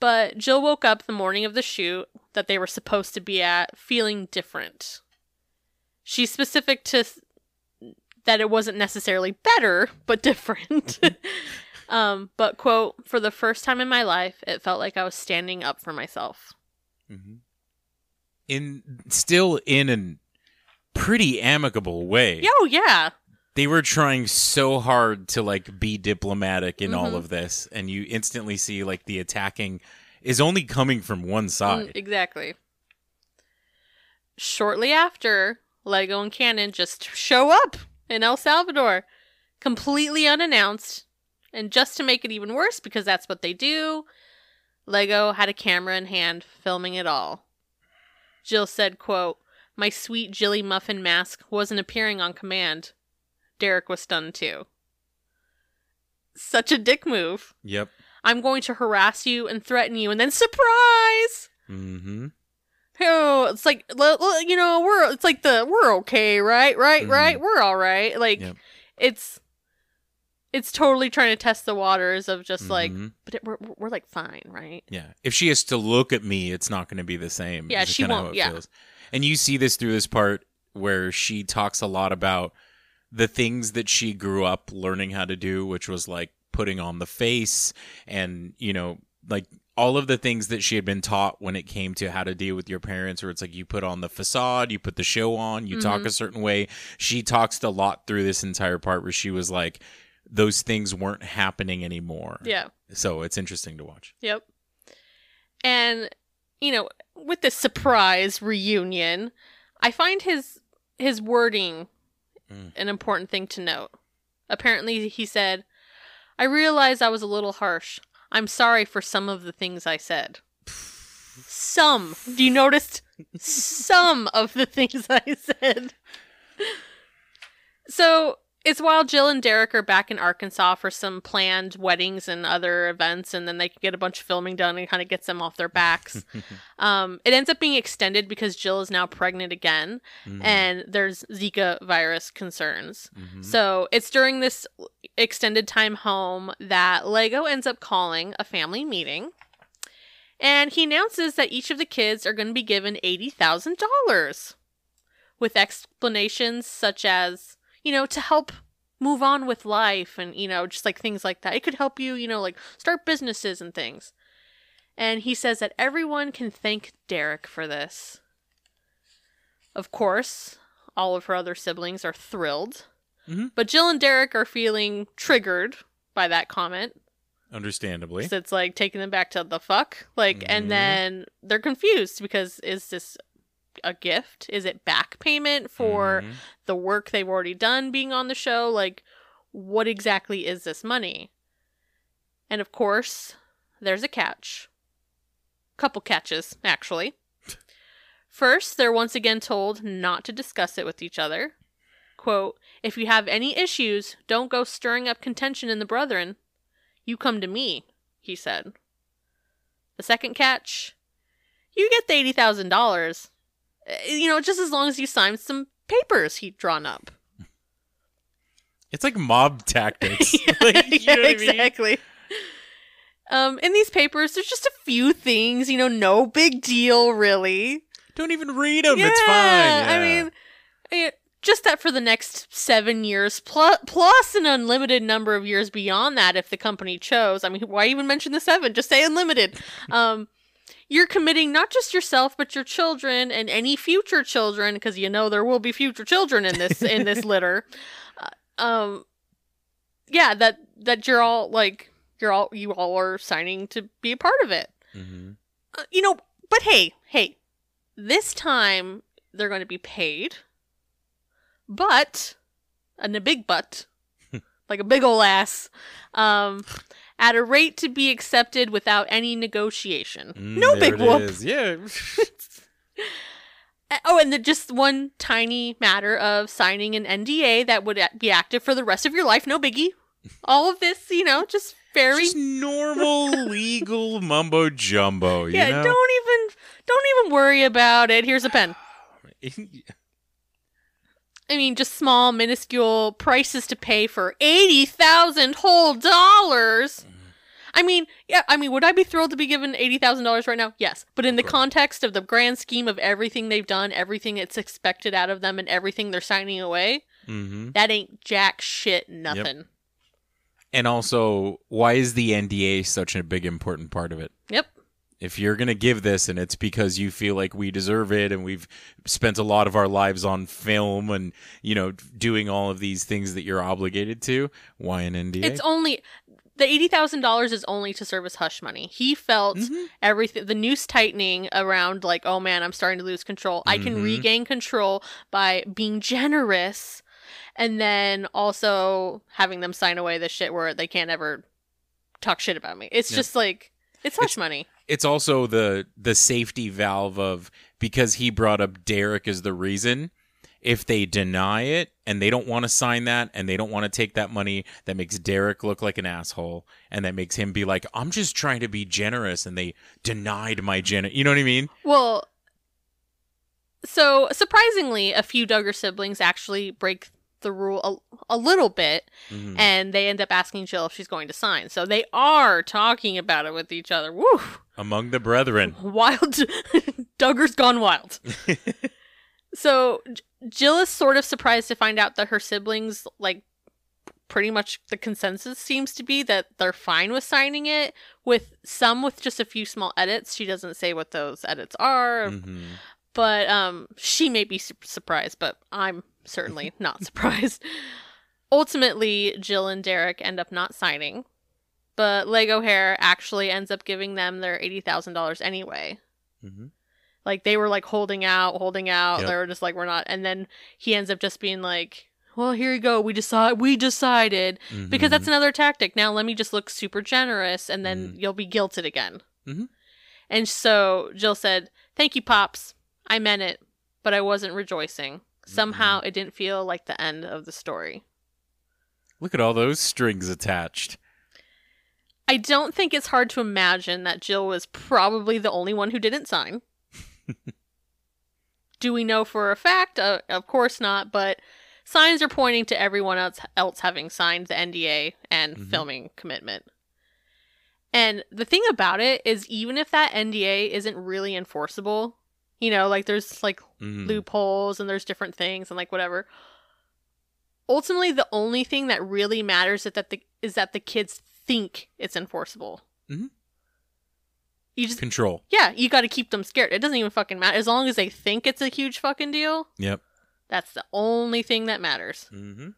[SPEAKER 4] But Jill woke up the morning of the shoot that they were supposed to be at, feeling different. She's specific to th- that it wasn't necessarily better, but different. um, but quote, for the first time in my life, it felt like I was standing up for myself.
[SPEAKER 5] Mm-hmm. In still in a pretty amicable way.
[SPEAKER 4] Oh yeah,
[SPEAKER 5] they were trying so hard to like be diplomatic in
[SPEAKER 4] Mm-hmm.
[SPEAKER 5] all of this and you instantly see like the attacking is only coming from one
[SPEAKER 4] Mm,
[SPEAKER 5] side
[SPEAKER 4] exactly. Shortly after, Lego and Cannon just show up in El Salvador, completely unannounced. And just to make it even worse, because that's what they do, Lego had a camera in hand filming it all. Jill said, quote, My sweet Jilly Muffin mask wasn't appearing on command. Derek was stunned too. Such a dick move.
[SPEAKER 5] yep
[SPEAKER 4] I'm going to harass you and threaten you, and then surprise!
[SPEAKER 5] mm-hmm
[SPEAKER 4] Oh, it's like you know we're it's like the we're okay, right? Right?
[SPEAKER 5] Mhm.
[SPEAKER 4] Right? We're all right. Like
[SPEAKER 5] Yep.
[SPEAKER 4] it's it's totally trying to test the waters of just like,
[SPEAKER 5] Mhm.
[SPEAKER 4] but it, we're we're like fine, right?
[SPEAKER 5] yeah if she has to look at me it's not going to be the same
[SPEAKER 4] Yeah, she won't- yeah.
[SPEAKER 5] feels. And you see this through this part where she talks a lot about the things that she grew up learning how to do which was like putting on the face and you know like all of the things that she had been taught when it came to how to deal with your parents where it's like you put on the facade you put the show on you talk mm-hmm. a certain way she talks a lot through this entire part where she was like those things weren't happening anymore
[SPEAKER 4] Yeah.
[SPEAKER 5] so it's interesting to watch
[SPEAKER 4] Yep. And you know, with this surprise reunion, I find his his wording
[SPEAKER 5] Mm.
[SPEAKER 4] an important thing to note. Apparently, he said, "I realize I was a little harsh. I'm sorry for some of the things I said." Some. Do you notice some of the things I said? So it's while Jill and Derek are back in Arkansas for some planned weddings and other events, and then they can get a bunch of filming done and kind of gets them off their backs. um, it ends up being extended because Jill is now pregnant again, and there's Zika virus concerns. So it's during this extended time home that Lego ends up calling a family meeting. And he announces that each of the kids are going to be given $80,000 with explanations such as, you know, to help move on with life and, you know, just like things like that. It could help you, you know, like start businesses and things. And he says that everyone can thank Derek for this. Of course, all of her other siblings are thrilled.
[SPEAKER 5] Mhm.
[SPEAKER 4] But Jill and Derek are feeling triggered by that comment.
[SPEAKER 5] understandably
[SPEAKER 4] So it's like taking them back to the fuck. Like,
[SPEAKER 5] Mhm.
[SPEAKER 4] and then they're confused because is this a gift? Is it back payment for
[SPEAKER 5] Mhm.
[SPEAKER 4] the work they've already done being on the show? Like, what exactly is this money? And of course, there's a catch. Couple catches, actually. First, they're once again told not to discuss it with each other. Quote, if you have any issues, don't go stirring up contention in the brethren. You come to me, he said. The second catch, you get the $80,000. Uh, You know, just as long as you sign some papers he'd drawn up.
[SPEAKER 5] It's like mob tactics.
[SPEAKER 4] yeah,
[SPEAKER 5] Like, you
[SPEAKER 4] yeah,
[SPEAKER 5] what I mean?
[SPEAKER 4] exactly. Um, in these papers, there's just a few things, you know, no big deal, really.
[SPEAKER 5] Don't even read them. it's fine.
[SPEAKER 4] I mean, just that for the next seven years, plus, plus an unlimited number of years beyond that, if the company chose. I mean, why even mention the seven? Just say unlimited. um, you're committing not just yourself, but your children and any future children, because you know there will be future children in this in this litter. Uh, um, yeah, that that you're all like you're all you all are signing to be a part of it.
[SPEAKER 5] Mhm.
[SPEAKER 4] Uh, you know, but hey, hey, this time they're going to be paid, but, and a big but, like a big ol' ass, um, at a rate to be accepted without any negotiation.
[SPEAKER 5] Mm,
[SPEAKER 4] no big
[SPEAKER 5] it
[SPEAKER 4] whoop.
[SPEAKER 5] is. Yeah.
[SPEAKER 4] Uh, Oh, and the, just one tiny matter of signing an NDA that would be active for the rest of your life. No biggie. All of this, you know, just very
[SPEAKER 5] Just normal legal mumbo jumbo.
[SPEAKER 4] Yeah.
[SPEAKER 5] know?
[SPEAKER 4] Don't even don't even worry about it. Here's a pen. I mean, just small, minuscule prices to pay for eighty thousand whole dollars. I mean, yeah. I mean, would I be thrilled to be given eighty thousand dollars right now? Yes, but in the context of the grand scheme of everything they've done, everything that's expected out of them, and everything they're signing away,
[SPEAKER 5] hmm
[SPEAKER 4] that ain't jack shit. Nothing.
[SPEAKER 5] And also, why is the NDA such a big important part of it?
[SPEAKER 4] Yep.
[SPEAKER 5] If you're going to give this and it's because you feel like we deserve it and we've spent a lot of our lives on film and you know doing all of these things that you're obligated to why an nda
[SPEAKER 4] It's only the eighty thousand dollars is only to serve as hush money. He felt
[SPEAKER 5] Mm-hmm.
[SPEAKER 4] everything the noose tightening around like, oh man, I'm starting to lose control. I can
[SPEAKER 5] Mhm.
[SPEAKER 4] regain control by being generous and then also having them sign away the shit where they can't ever talk shit about me. It's
[SPEAKER 5] Yeah.
[SPEAKER 4] just like it's hush
[SPEAKER 5] It's-
[SPEAKER 4] money.
[SPEAKER 5] It's also the the safety valve of because he brought up Derick as the reason if they deny it and they don't want to sign that and they don't want to take that money that makes Derick look like an asshole and that makes him be like I'm just trying to be generous and they denied my gen you know what I mean?
[SPEAKER 4] Well, so surprisingly, a few Duggar siblings actually break the rule a, a little bit,
[SPEAKER 5] Mhm.
[SPEAKER 4] and they end up asking Jill if she's going to sign. So they are talking about it with each other. Woo!
[SPEAKER 5] among the brethren
[SPEAKER 4] Wild. Duggar's gone wild. so J- Jill is sort of surprised to find out that her siblings, like, pretty much the consensus seems to be that they're fine with signing it, with some with just a few small edits. She doesn't say what those edits are,
[SPEAKER 5] Mhm.
[SPEAKER 4] But um she may be su- surprised but i'm certainly not surprised ultimately jill and derick end up not signing but lego hair actually ends up giving them their $80000 anyway
[SPEAKER 5] Mhm.
[SPEAKER 4] like they were like holding out holding out
[SPEAKER 5] Yep.
[SPEAKER 4] they were just like we're not and then he ends up just being like well here you go we decide we decided because
[SPEAKER 5] Mhm.
[SPEAKER 4] that's another tactic. Now let me just look super generous and then
[SPEAKER 5] Mhm.
[SPEAKER 4] you'll be guilted again.
[SPEAKER 5] Mhm.
[SPEAKER 4] And so Jill said, Thank you, Pops. I meant it, but I wasn't rejoicing. Somehow it didn't feel like the end of the story.
[SPEAKER 5] look at all those strings attached
[SPEAKER 4] I don't think it's hard to imagine that Jill was probably the only one who didn't sign. Do we know for a fact? Uh, of course not, but signs are pointing to everyone else, else having signed the NDA and
[SPEAKER 5] Mhm.
[SPEAKER 4] filming commitment. And the thing about it is, even if that NDA isn't really enforceable, you know, like there's like
[SPEAKER 5] Mhm.
[SPEAKER 4] loopholes and there's different things and like whatever. Ultimately, the only thing that really matters is that the is that the kids think it's enforceable.
[SPEAKER 5] Mhm.
[SPEAKER 4] You just
[SPEAKER 5] control
[SPEAKER 4] yeah, you got to keep them scared. It doesn't even fucking matter as long as they think it's a huge fucking deal.
[SPEAKER 5] yep
[SPEAKER 4] That's the only thing that matters.
[SPEAKER 5] mm-hmm.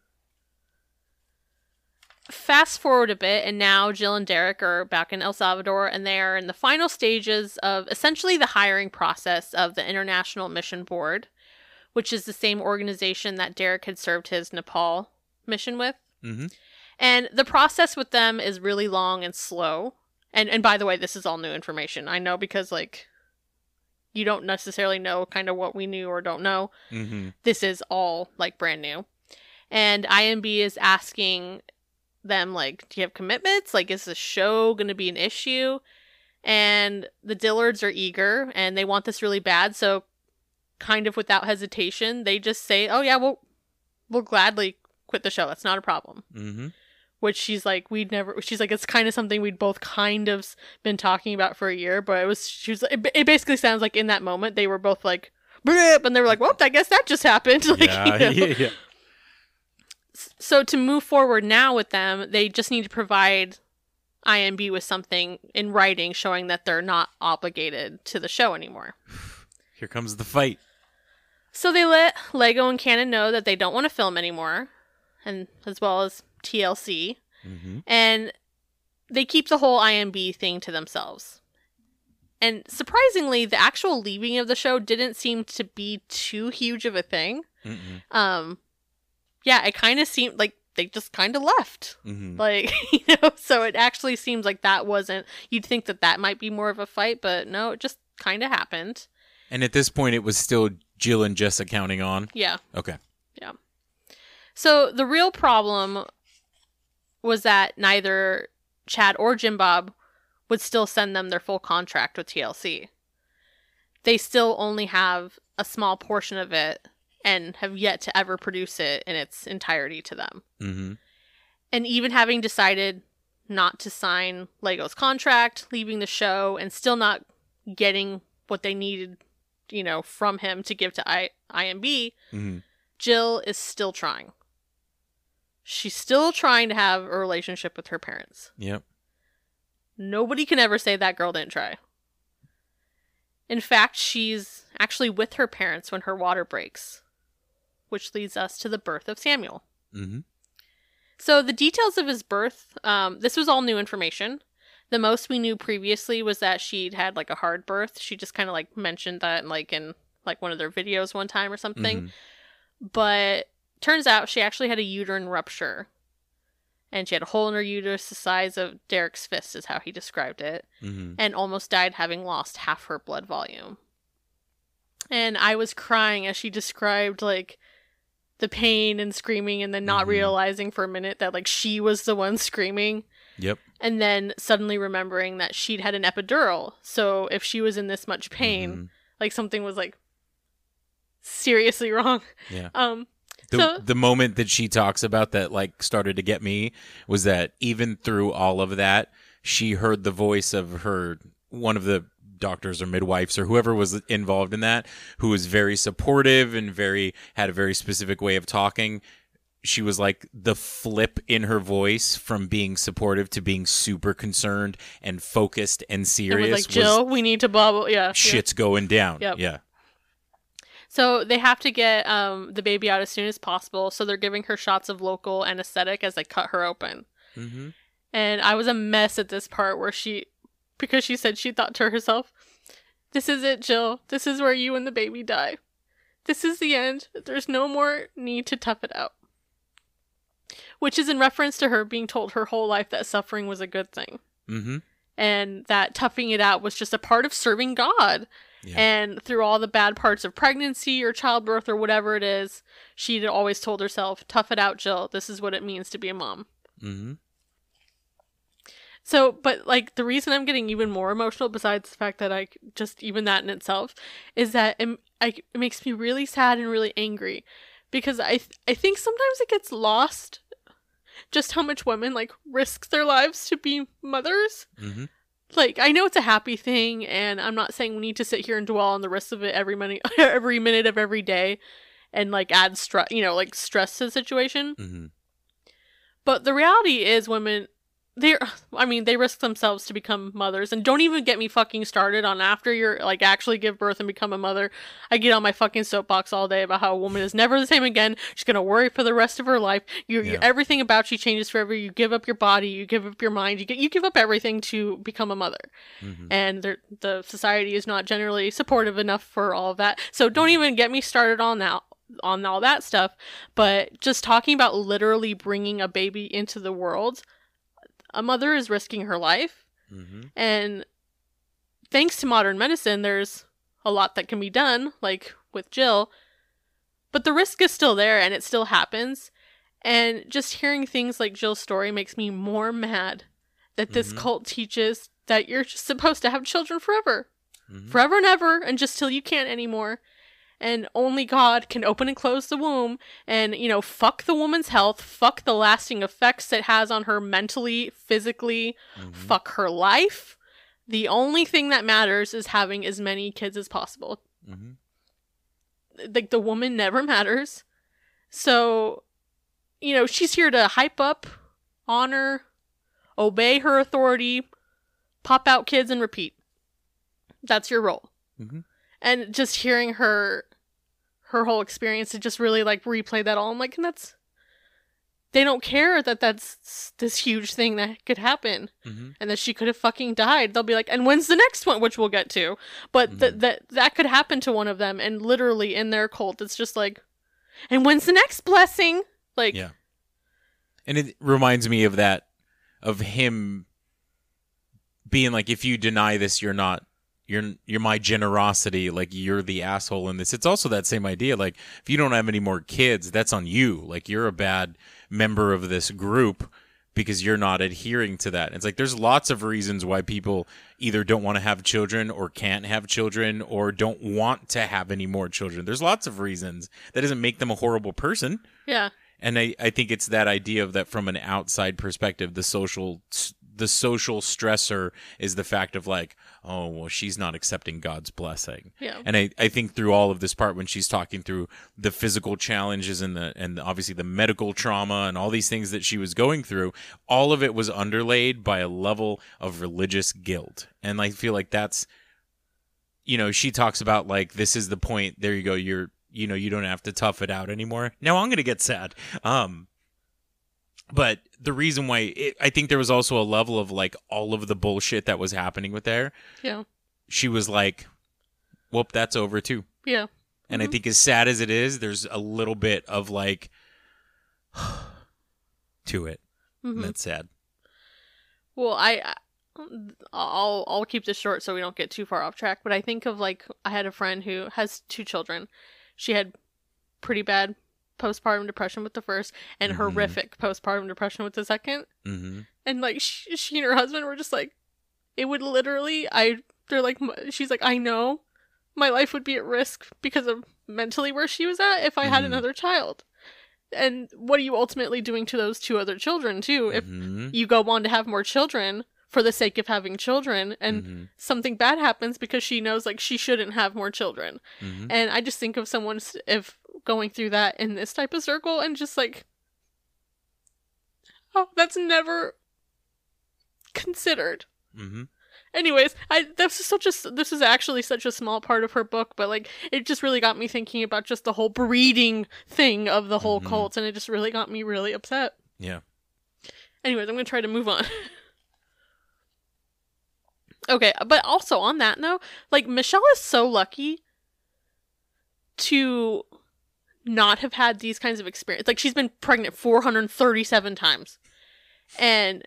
[SPEAKER 4] Fast forward a bit, and now Jill and Derick are back in El Salvador, and they are in the final stages of essentially the hiring process of the International Mission Board, which is the same organization that Derick had served his Nepal mission with.
[SPEAKER 5] Mm-hmm.
[SPEAKER 4] And the process with them is really long and slow. And and by the way, this is all new information. I know because like you don't necessarily know kind of what we knew or don't know.
[SPEAKER 5] Mm-hmm.
[SPEAKER 4] This is all like brand new. And IMB is asking them like, do you have commitments? Like is the show going to be an issue? And the Dillards are eager and they want this really bad, so kind of without hesitation, they just say, "Oh yeah, we'll we'll gladly quit the show. That's not a problem."
[SPEAKER 5] Mm-hmm.
[SPEAKER 4] which she's like we'd never she's like it's kind of something we'd both kind of been talking about for a year but it was she was it, it basically sounds like in that moment they were both like and they were like well i guess that just happened like,
[SPEAKER 5] yeah,
[SPEAKER 4] you know.
[SPEAKER 5] yeah,
[SPEAKER 4] so to move forward now with them they just need to provide imb with something in writing showing that they're not obligated to the show anymore
[SPEAKER 5] Here comes the fight.
[SPEAKER 4] So they let Lego and Canon know that they don't want to film anymore, and as well as TLC,
[SPEAKER 5] Mm-hmm.
[SPEAKER 4] and they keep the whole IMB thing to themselves. And surprisingly, the actual leaving of the show didn't seem to be too huge of a thing.
[SPEAKER 5] Mm-hmm.
[SPEAKER 4] Um, yeah, it kind of seemed like they just kind of left.
[SPEAKER 5] Mm-hmm.
[SPEAKER 4] Like, you know, so it actually seems like that wasn't, you'd think that that might be more of a fight, but no, it just kind of happened.
[SPEAKER 5] And at this point, it was still Jill and Jessa Counting On.
[SPEAKER 4] Yeah.
[SPEAKER 5] Okay. Yeah.
[SPEAKER 4] So the real problem was that neither Chad or Jim Bob would still send them their full contract with TLC. They still only have a small portion of it and have yet to ever produce it in its entirety to them.
[SPEAKER 5] Mm-hmm.
[SPEAKER 4] And even having decided not to sign Lego's contract, leaving the show, and still not getting what they needed, you know, from him to give to I- IMB,
[SPEAKER 5] Mm-hmm.
[SPEAKER 4] Jill is still trying. She's still trying to have a relationship with her parents.
[SPEAKER 5] Yep.
[SPEAKER 4] Nobody can ever say that girl didn't try. In fact, she's actually with her parents when her water breaks, which leads us to the birth of Samuel.
[SPEAKER 5] Mm-hmm.
[SPEAKER 4] So the details of his birth, um, this was all new information. The most we knew previously was that she'd had like a hard birth. She just kind of like mentioned that in, like in like one of their videos one time or something.
[SPEAKER 5] Mhm.
[SPEAKER 4] But turns out she actually had a uterine rupture. And she had a hole in her uterus the size of Derick's fist, is how he described it,
[SPEAKER 5] Mm-hmm.
[SPEAKER 4] and almost died having lost half her blood volume. And I was crying as she described like the pain and screaming, and then not
[SPEAKER 5] Mhm.
[SPEAKER 4] realizing for a minute that like she was the one screaming
[SPEAKER 5] Yep.
[SPEAKER 4] and then suddenly remembering that she'd had an epidural. So if she was in this much pain,
[SPEAKER 5] Mhm.
[SPEAKER 4] like something was like seriously wrong.
[SPEAKER 5] Yeah.
[SPEAKER 4] Um
[SPEAKER 5] The,
[SPEAKER 4] So-
[SPEAKER 5] the moment that she talks about that like started to get me was that even through all of that, she heard the voice of her one of the doctors or midwives or whoever was involved in that who was very supportive and very had a very specific way of talking. She was like the flip in her voice from being supportive to being super concerned and focused and
[SPEAKER 4] it
[SPEAKER 5] serious.
[SPEAKER 4] was like Jill, we need to bubble. Yeah. yeah.
[SPEAKER 5] shit's going down.
[SPEAKER 4] Yep.
[SPEAKER 5] Yeah.
[SPEAKER 4] So they have to get um the baby out as soon as possible. So they're giving her shots of local anesthetic as they cut her open.
[SPEAKER 5] Mm-hmm.
[SPEAKER 4] And I was a mess at this part where she, because she said she thought to herself, This is it, Jill. This is where you and the baby die. This is the end. There's no more need to tough it out. Which is in reference to her being told her whole life that suffering was a good thing.
[SPEAKER 5] Mm-hmm.
[SPEAKER 4] And that toughing it out was just a part of serving God.
[SPEAKER 5] Yeah.
[SPEAKER 4] And through all the bad parts of pregnancy or childbirth or whatever it is, she'd always told herself, Tough it out, Jill. This is what it means to be a mom.
[SPEAKER 5] Mm-hmm.
[SPEAKER 4] So, but like the reason I'm getting even more emotional, besides the fact that I just even that in itself, is that it, I, it makes me really sad and really angry, because I th- I think sometimes it gets lost, just how much women like risk their lives to be mothers.
[SPEAKER 5] Mm-hmm.
[SPEAKER 4] Like I know it's a happy thing, and I'm not saying we need to sit here and dwell on the rest of it every minute, every minute of every day, and like add stress, you know, like stress to the situation.
[SPEAKER 5] Mm-hmm.
[SPEAKER 4] But the reality is, women, they I mean, they risk themselves to become mothers. And don't even get me fucking started on after you're like actually give birth and become a mother. I get on my fucking soapbox all day about how a woman is never the same again. She's gonna worry for the rest of her life. You, you everything about you changes forever. You give up your body. You give up your mind. You get you give up everything to become a mother.
[SPEAKER 5] Mm-hmm.
[SPEAKER 4] And the the society is not generally supportive enough for all of that. So don't even get me started on that on all that stuff. But just talking about literally bringing a baby into the world, a mother is risking her life.
[SPEAKER 5] Mm-hmm.
[SPEAKER 4] And thanks to modern medicine, there's a lot that can be done, like with Jill. But the risk is still there and it still happens. And just hearing things like Jill's story makes me more mad that this
[SPEAKER 5] Mhm.
[SPEAKER 4] cult teaches that you're just supposed to have children forever.
[SPEAKER 5] Mhm.
[SPEAKER 4] Forever and ever, and just till you can't anymore. And only God can open and close the womb and, you know, fuck the woman's health, fuck the lasting effects it has on her mentally, physically,
[SPEAKER 5] Mhm.
[SPEAKER 4] fuck her life. The only thing that matters is having as many kids as possible.
[SPEAKER 5] Mhm.
[SPEAKER 4] Like the woman never matters. So, you know, she's here to hype up, honor, obey her authority, pop out kids and repeat. That's your role.
[SPEAKER 5] Mhm.
[SPEAKER 4] And just hearing her her whole experience to just really like replay that all. I'm like, and that's they don't care that that's this huge thing that could happen
[SPEAKER 5] Mhm.
[SPEAKER 4] and that she could have fucking died. They'll be like, and when's the next one? Which we'll get to. But th-
[SPEAKER 5] Mhm.
[SPEAKER 4] that that could happen to one of them, and literally in their cult, it's just like, and when's the next blessing? Like,
[SPEAKER 5] Yeah. And it reminds me of that, of him being like, if you deny this, you're not, you're, you're my generosity. Like you're the asshole in this. It's also that same idea. Like if you don't have any more kids, that's on you. Like you're a bad member of this group because you're not adhering to that. It's like there's lots of reasons why people either don't want to have children or can't have children or don't want to have any more children. There's lots of reasons. That doesn't make them a horrible person.
[SPEAKER 4] yeah,
[SPEAKER 5] And I, I think it's that idea of that from an outside perspective, the social the social stressor is the fact of like, oh well, she's not accepting God's blessing.
[SPEAKER 4] yeah,
[SPEAKER 5] And I, I think through all of this part when she's talking through the physical challenges and the and obviously the medical trauma and all these things that she was going through, all of it was underlaid by a level of religious guilt. And I feel like that's you know, she talks about like this is the point. There you go. You're you know you don't have to tough it out anymore. Now I'm gonna get sad. Um, but the reason why it, I think there was also a level of like all of the bullshit that was happening with there.
[SPEAKER 4] Yeah.
[SPEAKER 5] She was like, "Whoop, that's over too."
[SPEAKER 4] Yeah.
[SPEAKER 5] And I think as sad as it is, there's a little bit of like to it.
[SPEAKER 4] Mhm.
[SPEAKER 5] And that's sad.
[SPEAKER 4] Well, I- I'll I'll keep this short so we don't get too far off track, but I think of like I had a friend who has two children. She had pretty bad postpartum depression with the first and
[SPEAKER 5] Mhm.
[SPEAKER 4] horrific postpartum depression with the second.
[SPEAKER 5] Mm-hmm.
[SPEAKER 4] And like she, she and her husband were just like it would literally I they're like she's like I know my life would be at risk because of mentally where she was at if I had
[SPEAKER 5] Mhm.
[SPEAKER 4] another child. And what are you ultimately doing to those two other children too if
[SPEAKER 5] mm-hmm.
[SPEAKER 4] you go on to have more children for the sake of having children and
[SPEAKER 5] Mhm.
[SPEAKER 4] something bad happens because she knows like she shouldn't have more children
[SPEAKER 5] Mhm.
[SPEAKER 4] and i just think of someone if going through that in this type of circle and just like oh that's never considered
[SPEAKER 5] Mm-hmm.
[SPEAKER 4] anyways i this is such a this is actually such a small part of her book but like it just really got me thinking about just the whole breeding thing of the whole
[SPEAKER 5] Mhm.
[SPEAKER 4] cult and it just really got me really upset
[SPEAKER 5] Yeah.
[SPEAKER 4] Anyways, I'm gonna try to move on. okay, but also on that note, like Michelle is so lucky to not have had these kinds of experience. Like she's been pregnant 437 times. And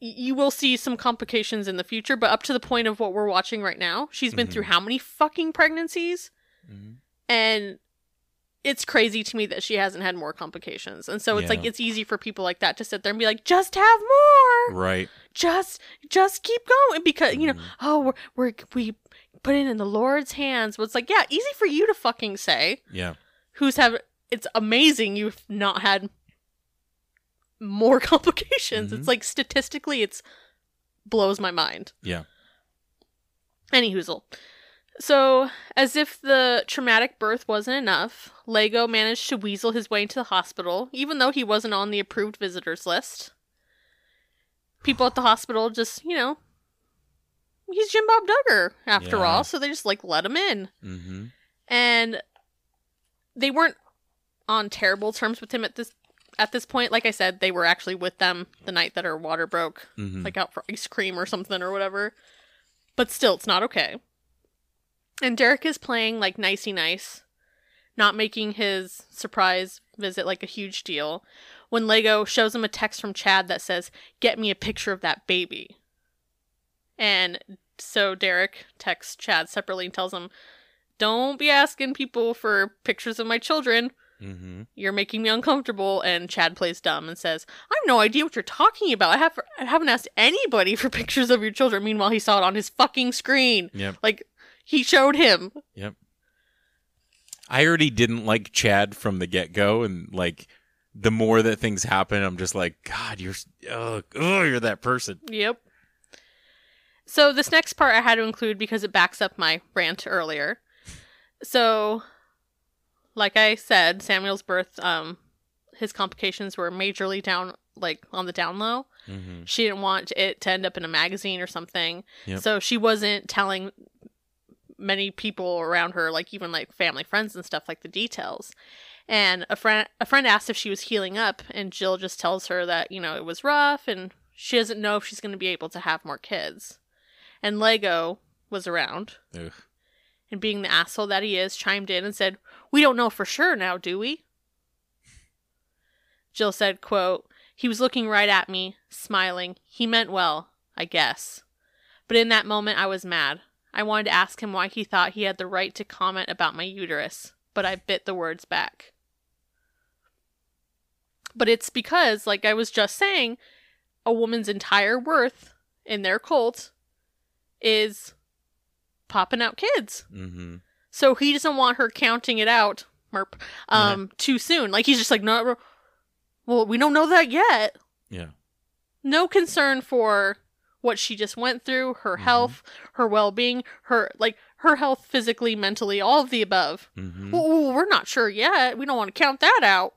[SPEAKER 4] you will see some complications in the future, but up to the point of what we're watching right now, she's been
[SPEAKER 5] Mhm.
[SPEAKER 4] through how many fucking pregnancies?
[SPEAKER 5] Mhm.
[SPEAKER 4] and it's crazy to me that she hasn't had more complications and so it's like it's easy for people like that to sit there and be like just have more
[SPEAKER 5] Right.
[SPEAKER 4] just just keep going because you know
[SPEAKER 5] Mhm.
[SPEAKER 4] oh we're, we're we put it in the lord's hands but it's like yeah easy for you to fucking say
[SPEAKER 5] Yeah.
[SPEAKER 4] Who's have it's amazing you've not had more complications
[SPEAKER 5] Mhm.
[SPEAKER 4] it's like statistically it's blows my mind
[SPEAKER 5] Yeah.
[SPEAKER 4] any hoozle. So, as if the traumatic birth wasn't enough, Lego managed to weasel his way into the hospital, even though he wasn't on the approved visitors list. People at the hospital just, you know, he's Jim Bob Duggar, after
[SPEAKER 5] Yeah.
[SPEAKER 4] all, so they just, like, let him in.
[SPEAKER 5] Mm-hmm.
[SPEAKER 4] And they weren't on terrible terms with him at this at this point. Like I said, they were actually with them the night that her water broke
[SPEAKER 5] Mm-hmm.
[SPEAKER 4] like out for ice cream or something or whatever. But still, it's not okay. And Derick is playing like nicey nice, not making his surprise visit like a huge deal. When Lego shows him a text from Chad that says, Get me a picture of that baby. And so Derick texts Chad separately and tells him, Don't be asking people for pictures of my children.
[SPEAKER 5] Mm-hmm.
[SPEAKER 4] You're making me uncomfortable. And Chad plays dumb and says, I have no idea what you're talking about. I, have, I haven't asked anybody for pictures of your children. Meanwhile, he saw it on his fucking screen.
[SPEAKER 5] Yep.
[SPEAKER 4] Like, he showed him.
[SPEAKER 5] Yep. I already didn't like Chad from the get go, and like the more that things happen, I'm just like, God, you're, oh, oh you're that person.
[SPEAKER 4] Yep. So, this next part I had to include because it backs up my rant earlier. So, like I said, Samuel's birth, um, his complications were majorly down, like on the down low.
[SPEAKER 5] Mm-hmm.
[SPEAKER 4] She didn't want it to end up in a magazine or something.
[SPEAKER 5] Yep.
[SPEAKER 4] So she wasn't telling many people around her, like even like family friends and stuff, like the details. And a friend a friend asked if she was healing up, and Jill just tells her that, you know, it was rough and she doesn't know if she's gonna be able to have more kids. And Lego was around
[SPEAKER 5] Ugh.
[SPEAKER 4] And being the asshole that he is, chimed in and said, We don't know for sure now, do we? Jill said, quote, He was looking right at me, smiling. He meant well, I guess. But in that moment, I was mad. I wanted to ask him why he thought he had the right to comment about my uterus, but I bit the words back. But it's because, like I was just saying, a woman's entire worth in their cult is popping out kids.
[SPEAKER 5] Mm-hmm.
[SPEAKER 4] So he doesn't want her counting it out, merp, um, too soon. Like he's just like, no, well, we don't know that yet.
[SPEAKER 5] Yeah.
[SPEAKER 4] No concern for what she just went through, her
[SPEAKER 5] Mhm.
[SPEAKER 4] health, her well-being, her like her health physically, mentally, all of the above.
[SPEAKER 5] Mm-hmm.
[SPEAKER 4] Well, we're not sure yet. We don't want to count that out.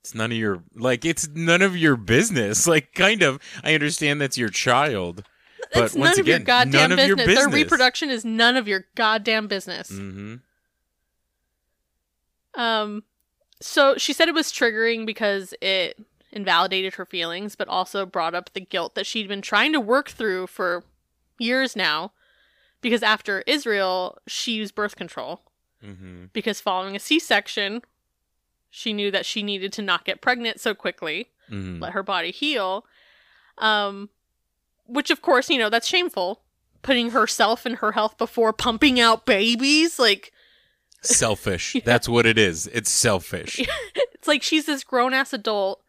[SPEAKER 5] It's none of your like. It's none of your business. Like, kind of. I understand that's your child, But
[SPEAKER 4] it's
[SPEAKER 5] once
[SPEAKER 4] none of your goddamn
[SPEAKER 5] none of your
[SPEAKER 4] business. Their reproduction is none of your goddamn business.
[SPEAKER 5] Mm-hmm.
[SPEAKER 4] Um, so she said it was triggering because it invalidated her feelings, but also brought up the guilt that she'd been trying to work through for years now. Because after Israel, she used birth control.
[SPEAKER 5] Mm-hmm.
[SPEAKER 4] Because following a C section, she knew that she needed to not get pregnant so quickly,
[SPEAKER 5] Mm-hmm.
[SPEAKER 4] let her body heal. Um, which, of course, you know, that's shameful. Putting herself and her health before pumping out babies. Like,
[SPEAKER 5] Selfish. That's what it is. It's selfish.
[SPEAKER 4] it's like she's this grown ass adult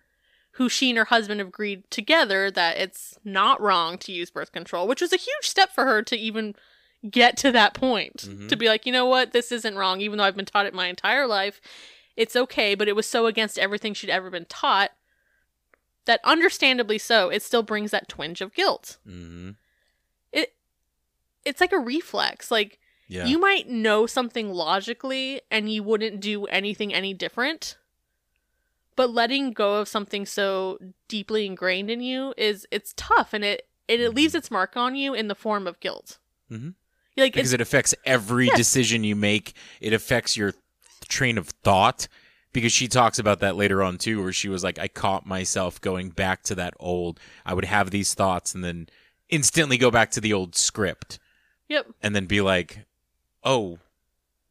[SPEAKER 4] who she and her husband have agreed together that it's not wrong to use birth control, which was a huge step for her to even get to that point.
[SPEAKER 5] Mhm.
[SPEAKER 4] To be like, you know what, this isn't wrong, even though I've been taught it my entire life. It's okay, but it was so against everything she'd ever been taught that understandably so, it still brings that twinge of guilt.
[SPEAKER 5] Mm-hmm.
[SPEAKER 4] It it's like a reflex. Like
[SPEAKER 5] Yeah.
[SPEAKER 4] you might know something logically and you wouldn't do anything any different. But letting go of something so deeply ingrained in you is it's tough and it it, it leaves its mark on you in the form of guilt.
[SPEAKER 5] Mhm.
[SPEAKER 4] Like
[SPEAKER 5] because it affects every
[SPEAKER 4] Yes.
[SPEAKER 5] decision you make. It affects your train of thought. Because she talks about that later on too, where she was like, I caught myself going back to that old. I would have these thoughts and then instantly go back to the old script
[SPEAKER 4] yep.
[SPEAKER 5] and then be like, oh,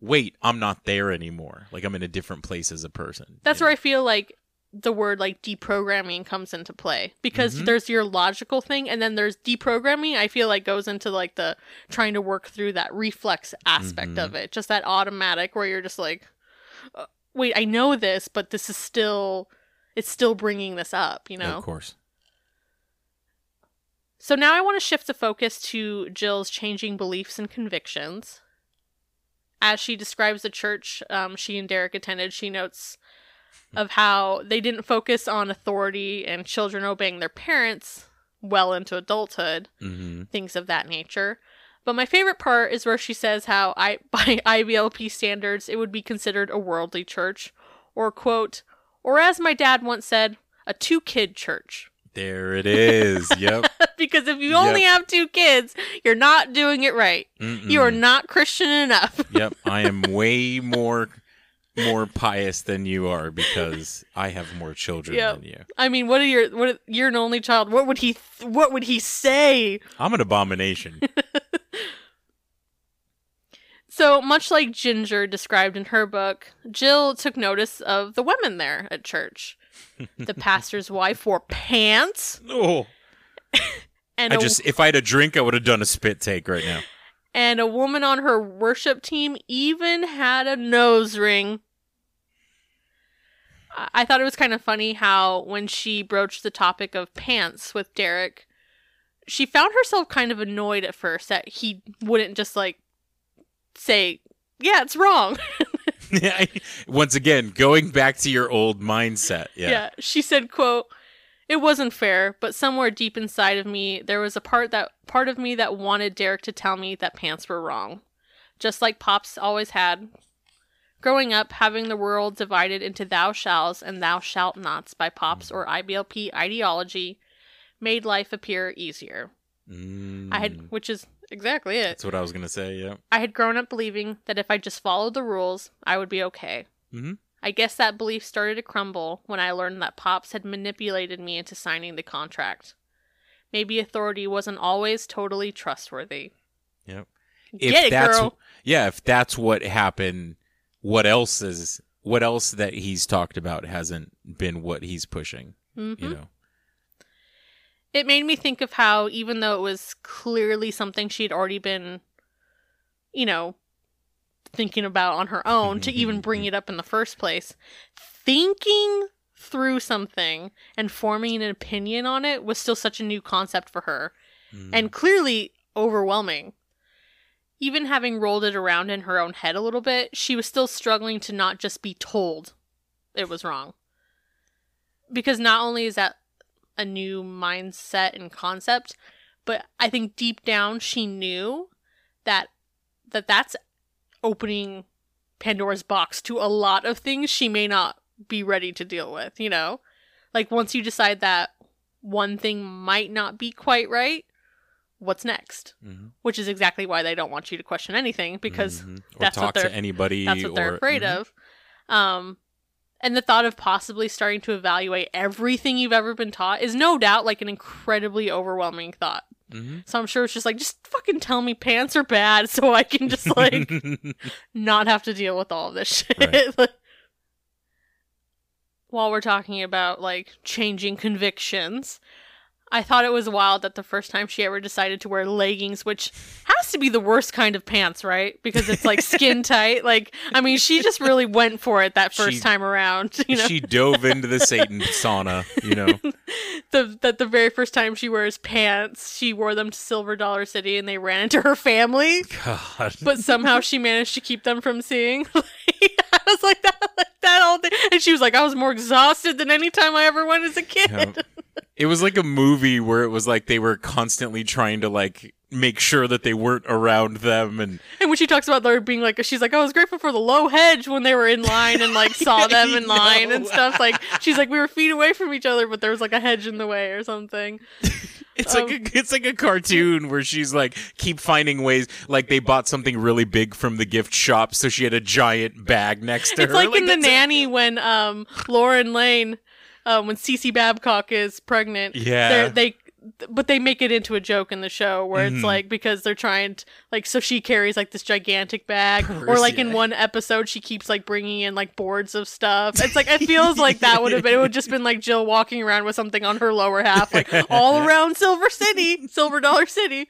[SPEAKER 5] wait, I'm not there anymore. Like I'm in a different place as a person.
[SPEAKER 4] That's where
[SPEAKER 5] know?
[SPEAKER 4] I feel like the word like deprogramming comes into play because
[SPEAKER 5] Mhm.
[SPEAKER 4] there's your logical thing and then there's deprogramming I feel like goes into like the trying to work through that reflex aspect
[SPEAKER 5] Mhm.
[SPEAKER 4] of it just that automatic where you're just like wait I know this but this is still it's still bringing this up you know Yeah,
[SPEAKER 5] Of course.
[SPEAKER 4] so now I want to shift the focus to Jill's changing beliefs and convictions. As she describes the church um, she and Derick attended, she notes of how they didn't focus on authority and children obeying their parents well into adulthood,
[SPEAKER 5] Mm-hmm.
[SPEAKER 4] things of that nature. But my favorite part is where she says how I, by IBLP standards, it would be considered a worldly church, or quote, or as my dad once said, a two kid church
[SPEAKER 5] There it is. yep.
[SPEAKER 4] because if you only have two kids, you're not doing it right. You are not Christian enough.
[SPEAKER 5] Yep, I am way more more pious than you are because I have more children
[SPEAKER 4] Yep.
[SPEAKER 5] than you.
[SPEAKER 4] I mean, what are your what? are- You're an only child. What would he? Th- what would he say?
[SPEAKER 5] I'm an abomination.
[SPEAKER 4] So much like Jinger described in her book, Jill took notice of the women there at church. The pastor's wife wore pants,
[SPEAKER 5] oh,
[SPEAKER 4] and
[SPEAKER 5] I just if I had a drink, I would have done a spit take right now.
[SPEAKER 4] and a woman on her worship team even had a nose ring. I- I thought it was kind of funny how when she broached the topic of pants with Derick, she found herself kind of annoyed at first that he wouldn't just like say, "Yeah, it's wrong." yeah.
[SPEAKER 5] Once again, going back to your old mindset. Yeah.
[SPEAKER 4] yeah. She said, "quote It wasn't fair, but somewhere deep inside of me, there was a part that part of me that wanted Derick to tell me that pants were wrong, just like Pops always had." Growing up, having the world divided into thou shalls and thou shalt nots by Pops or IBLP ideology made life appear easier.
[SPEAKER 5] Mm,
[SPEAKER 4] I had, which is exactly it.
[SPEAKER 5] That's what I was gonna say. Yeah.
[SPEAKER 4] I had grown up believing that if I just followed the rules, I would be okay.
[SPEAKER 5] Mm-hmm.
[SPEAKER 4] I guess that belief started to crumble when I learned that Pops had manipulated me into signing the contract. Maybe authority wasn't always totally trustworthy.
[SPEAKER 5] Yep.
[SPEAKER 4] Get it,
[SPEAKER 5] that's
[SPEAKER 4] girl.
[SPEAKER 5] yeah, if that's what happened, what else is what else that he's talked about hasn't been what he's pushing?
[SPEAKER 4] Mhm.
[SPEAKER 5] You know.
[SPEAKER 4] It made me think of how, even though it was clearly something she'd already been, you know, thinking about on her own to even bring it up in the first place, thinking through something and forming an opinion on it was still such a new concept for her
[SPEAKER 5] Mm.
[SPEAKER 4] and clearly overwhelming. Even having rolled it around in her own head a little bit, she was still struggling to not just be told it was wrong. Because not only is that a new mindset and concept, but I think deep down she knew that that that's opening Pandora's box to a lot of things she may not be ready to deal with, you know? Like once you decide that one thing might not be quite right, what's next?
[SPEAKER 5] Mhm.
[SPEAKER 4] Which is exactly why they don't want you to question anything because
[SPEAKER 5] Mhm. or
[SPEAKER 4] that's what they're
[SPEAKER 5] to anybody.
[SPEAKER 4] that's what they're afraid
[SPEAKER 5] Mhm.
[SPEAKER 4] of. Um, and the thought of possibly starting to evaluate everything you've ever been taught is no doubt like an incredibly overwhelming thought.
[SPEAKER 5] Mhm.
[SPEAKER 4] So I'm sure it's just like, just fucking tell me pants are bad so I can just like not have to deal with all of this shit.
[SPEAKER 5] Right.
[SPEAKER 4] Like, While we're talking about like changing convictions, I thought it was wild that the first time she ever decided to wear leggings, which has to be the worst kind of pants, right? Because it's like skin tight. Like, I mean, she just really went for it that first
[SPEAKER 5] She-
[SPEAKER 4] time around. You know,
[SPEAKER 5] she dove into the Satan sauna, you know.
[SPEAKER 4] the that the very first time she wears pants, she wore them to Silver Dollar City, and they ran into her family.
[SPEAKER 5] God.
[SPEAKER 4] but somehow she managed to keep them from seeing. I was like that, that all day, and she was like, I was more exhausted than any time I ever went as a kid.
[SPEAKER 5] Yep. It was like a movie where it was like they were constantly trying to like make sure that they weren't around them and
[SPEAKER 4] And when she talks about there being like, she's like, I was grateful for the low hedge when they were in line and like saw them in line and stuff. Like she's like, we were feet away from each other, but there was like a hedge in the way or something.
[SPEAKER 5] It's
[SPEAKER 4] Um,
[SPEAKER 5] like a, it's like a cartoon where she's like keep finding ways like they bought something really big from the gift shop so she had a giant bag next to
[SPEAKER 4] It's
[SPEAKER 5] her It's
[SPEAKER 4] like, in the
[SPEAKER 5] it.
[SPEAKER 4] nanny when um Lauren Lane, um when Cece Babcock is pregnant.
[SPEAKER 5] Yeah.
[SPEAKER 4] they. But they make it into a joke in the show where it's
[SPEAKER 5] Mhm.
[SPEAKER 4] like because they're trying to like so she carries like this gigantic bag or like in one episode she keeps like bringing in like boards of stuff. It's like it feels like that would have been it would just been like Jill walking around with something on her lower half like all around Silver City, Silver Dollar City.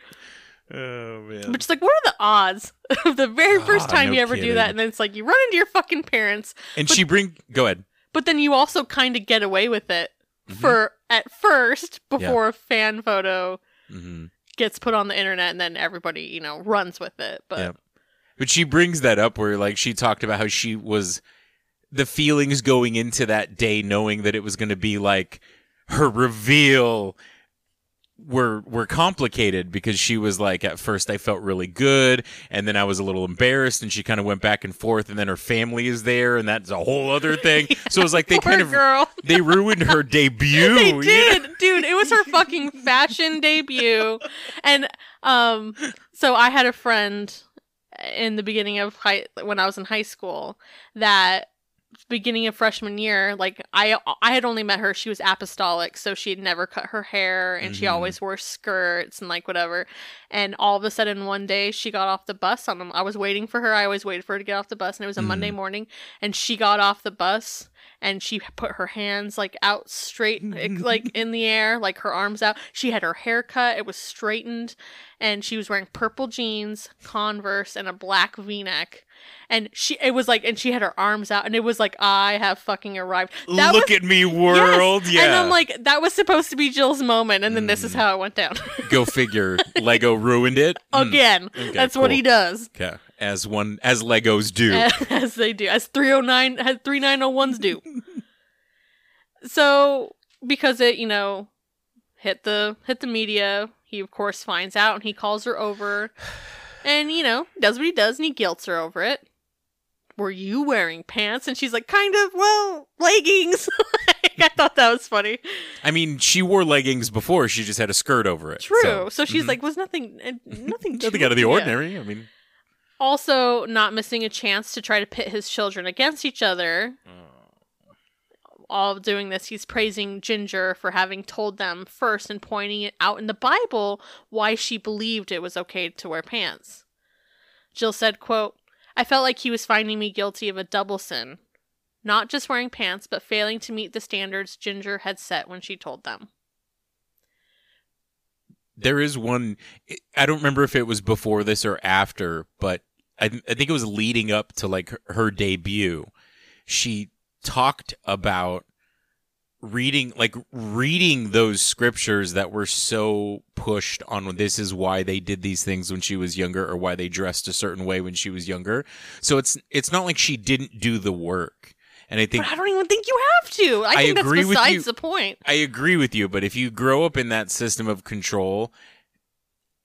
[SPEAKER 5] oh man
[SPEAKER 4] But just like what are the odds of the very first
[SPEAKER 5] Ah,
[SPEAKER 4] time
[SPEAKER 5] no
[SPEAKER 4] you ever do that and then it's like you run into your fucking parents
[SPEAKER 5] and she bring go ahead
[SPEAKER 4] but then you also kind of get away with it
[SPEAKER 5] Mm-hmm.
[SPEAKER 4] for at first before a fan photo
[SPEAKER 5] hmm
[SPEAKER 4] gets put on the internet and then everybody you know runs with it but
[SPEAKER 5] Yep. But she brings that up where like she talked about how she was the feelings going into that day knowing that it was going to be like her reveal were were complicated because she was like at first I felt really good and then I was a little embarrassed and she kind of went back and forth and then her family is there and that's a whole other thing. So it was like they kind of
[SPEAKER 4] girl.
[SPEAKER 5] they ruined her debut.
[SPEAKER 4] they
[SPEAKER 5] you know?
[SPEAKER 4] did dude it was her fucking fashion debut and um so i had a friend in the beginning of high when i was in high school that beginning of freshman year like i i had only met her she was apostolic so she had never cut her hair and she
[SPEAKER 5] Mhm.
[SPEAKER 4] always wore skirts and like whatever and all of a sudden one day she got off the bus on i was waiting for her i always waited for her to get off the bus and it was a monday
[SPEAKER 5] Mhm.
[SPEAKER 4] morning and she got off the bus and she put her hands like out straight like in the air like her arms out she had her hair cut it was straightened and she was wearing purple jeans converse and a black v-neck and she it was like and she had her arms out and it was like i have fucking arrived That
[SPEAKER 5] Look
[SPEAKER 4] was-
[SPEAKER 5] at me world.
[SPEAKER 4] Yes.
[SPEAKER 5] Yeah.
[SPEAKER 4] and i'm like that was supposed to be jill's moment and then this is
[SPEAKER 5] Mm.
[SPEAKER 4] how it went down
[SPEAKER 5] Go figure. Lego ruined it. Mm.
[SPEAKER 4] again
[SPEAKER 5] Okay,
[SPEAKER 4] that's what he does
[SPEAKER 5] Okay. As one as Legos do.
[SPEAKER 4] as they do, as 309 as 3901s do. so because it, you know, hit the hit the media, he of course finds out and he calls her over and you know, does what he does and he guilts her over it. Were you wearing pants? And she's like, kind of, well, leggings. I thought that was funny.
[SPEAKER 5] I mean, she wore leggings before. She just had a skirt over it.
[SPEAKER 4] True. So, she's
[SPEAKER 5] mhm.
[SPEAKER 4] like, was nothing, uh, nothing,
[SPEAKER 5] nothing out of the ordinary. I mean,
[SPEAKER 4] Also, not missing a chance to try to pit his children against each other. All of doing this, he's praising Jinger for having told them first and pointing it out in the Bible why she believed it was okay to wear pants. Jill said, quote, I felt like he was finding me guilty of a double sin. Not just wearing pants, but failing to meet the standards Jinger had set when she told them.
[SPEAKER 5] There is one. I don't remember if it was before this or after, but I, I think it was leading up to like her, her debut. She talked about reading like reading those scriptures that were so pushed on this is why they did these things when she was younger or why they dressed a certain way when she was younger so it's it's not like she didn't do the work and i think
[SPEAKER 4] But I don't even think you have to. I
[SPEAKER 5] I
[SPEAKER 4] think
[SPEAKER 5] agree
[SPEAKER 4] that's besides the point.
[SPEAKER 5] I agree with you, but if you grow up in that system of control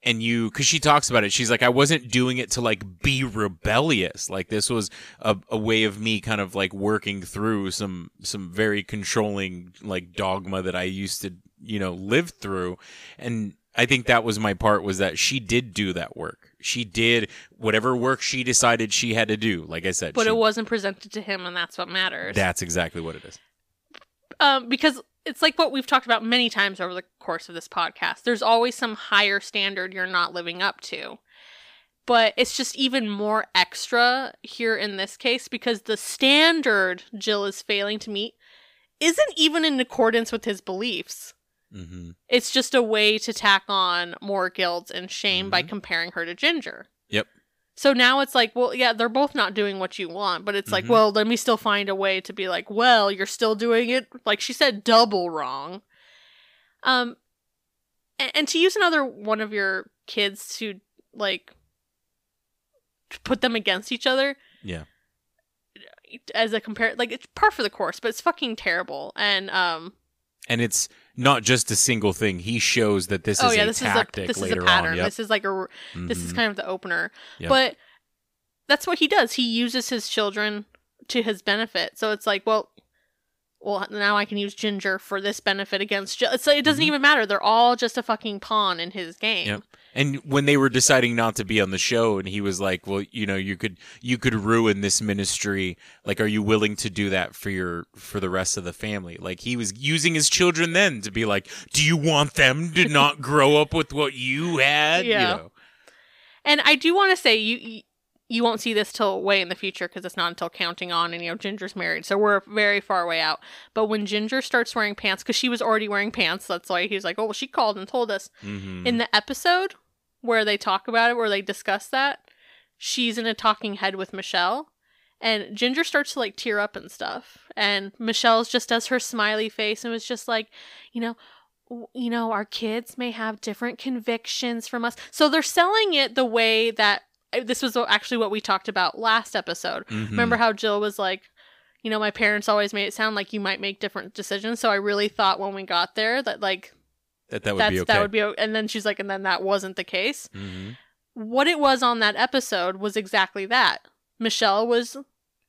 [SPEAKER 5] and you because she talks about it she's like i wasn't doing it to like be rebellious like this was a, a way of me kind of like working through some some very controlling like dogma that i used to you know live through and I think that was my part was that she did do that work. She did whatever work she decided she had to do. Like I said,
[SPEAKER 4] But
[SPEAKER 5] she-
[SPEAKER 4] it wasn't presented to him, and that's what matters.
[SPEAKER 5] that's exactly what it is.
[SPEAKER 4] um, because it's like what we've talked about many times over the course of this podcast. There's always some higher standard you're not living up to. But it's just even more extra here in this case because the standard Jill is failing to meet isn't even in accordance with his beliefs.
[SPEAKER 5] Hmm
[SPEAKER 4] It's just a way to tack on more guilt and shame by comparing her to Jinger.
[SPEAKER 5] Yep.
[SPEAKER 4] So now it's like, well, yeah, they're both not doing what you want, but it's like,
[SPEAKER 5] Mhm.
[SPEAKER 4] well, let me still find a way to be like, well, you're still doing it, like she said, double wrong. Um, and, and to use another one of your kids to like put them against each other
[SPEAKER 5] Yeah.
[SPEAKER 4] as a compare, like it's par for the course, but it's fucking terrible. And um,
[SPEAKER 5] And it's not just a single thing. He shows that this
[SPEAKER 4] oh
[SPEAKER 5] is
[SPEAKER 4] yeah,
[SPEAKER 5] a
[SPEAKER 4] this is a
[SPEAKER 5] tactic
[SPEAKER 4] this is
[SPEAKER 5] later
[SPEAKER 4] a pattern.
[SPEAKER 5] on. Yep.
[SPEAKER 4] This is like a this is
[SPEAKER 5] Mhm.
[SPEAKER 4] kind of the opener.
[SPEAKER 5] Yep.
[SPEAKER 4] But that's what he does. He uses his children to his benefit. So it's like, well, well, now I can use Jinger for this benefit against. Jill. So it doesn't
[SPEAKER 5] Mhm.
[SPEAKER 4] even matter. They're all just a fucking pawn in his game.
[SPEAKER 5] Yep. And when they were deciding not to be on the show, and he was like, "Well, you know, you could you could ruin this ministry. Like, are you willing to do that for your for the rest of the family?" Like he was using his children then to be like, "Do you want them to not grow up with what you had?" You know?
[SPEAKER 4] And I do want to say you. You won't see this till way in the future because it's not until counting on and you know jinger's married so we're very far way out but when jinger starts wearing pants because she was already wearing pants that's why he was like oh well she called and told us
[SPEAKER 5] Mhm.
[SPEAKER 4] in the episode where they talk about it, where they discuss that, she's in a talking head with Michelle, and Jinger starts to like tear up and stuff, and Michelle's just does her smiley face and was just like, you know. You know, our kids may have different convictions from us. So they're selling it the way that this was actually what we talked about last episode.
[SPEAKER 5] Mhm.
[SPEAKER 4] Remember how Jill was like, you know, my parents always made it sound like you might make different decisions. So I really thought when we got there that like
[SPEAKER 5] that that would be okay.
[SPEAKER 4] that would be and then she's like and then that wasn't the case
[SPEAKER 5] Mhm.
[SPEAKER 4] what it was on that episode was exactly that michelle was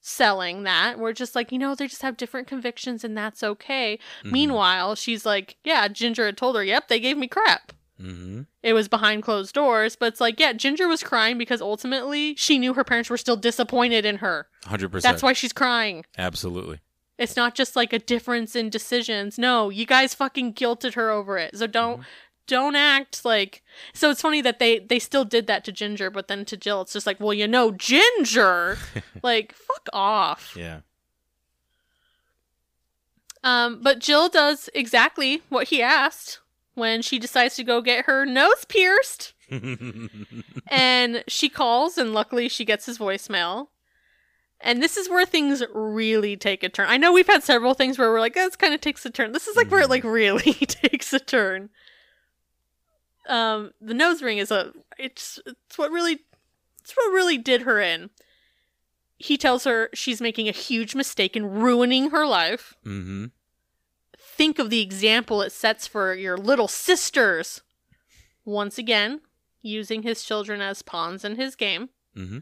[SPEAKER 4] selling that we're just like you know they just have different convictions and that's okay
[SPEAKER 5] Mhm.
[SPEAKER 4] meanwhile she's like yeah jinger had told her yep they gave me crap
[SPEAKER 5] Mhm.
[SPEAKER 4] it was behind closed doors but it's like yeah jinger was crying because ultimately she knew her parents were still disappointed in her
[SPEAKER 5] 100%.
[SPEAKER 4] that's why she's crying
[SPEAKER 5] Absolutely.
[SPEAKER 4] it's not just like a difference in decisions. No, you guys fucking guilted her over it. So don't
[SPEAKER 5] Mm-hmm.
[SPEAKER 4] don't act like So it's funny that they they still did that to Jinger, but then to Jill it's just like, "Well, you know, Jinger." like, fuck off.
[SPEAKER 5] Yeah.
[SPEAKER 4] Um but Jill does exactly what he asked when she decides to go get her nose pierced. and she calls and luckily she gets his voicemail. And this is where things really take a turn. I know we've had several things where we're like this kind of takes a turn. This is like where it like really takes a turn. Um the nose ring is a it's it's what really it's what really did her in. He tells her she's making a huge mistake and ruining her life.
[SPEAKER 5] Hmm
[SPEAKER 4] think of the example it sets for your little sisters. Once again, using his children as pawns in his game.
[SPEAKER 5] hmm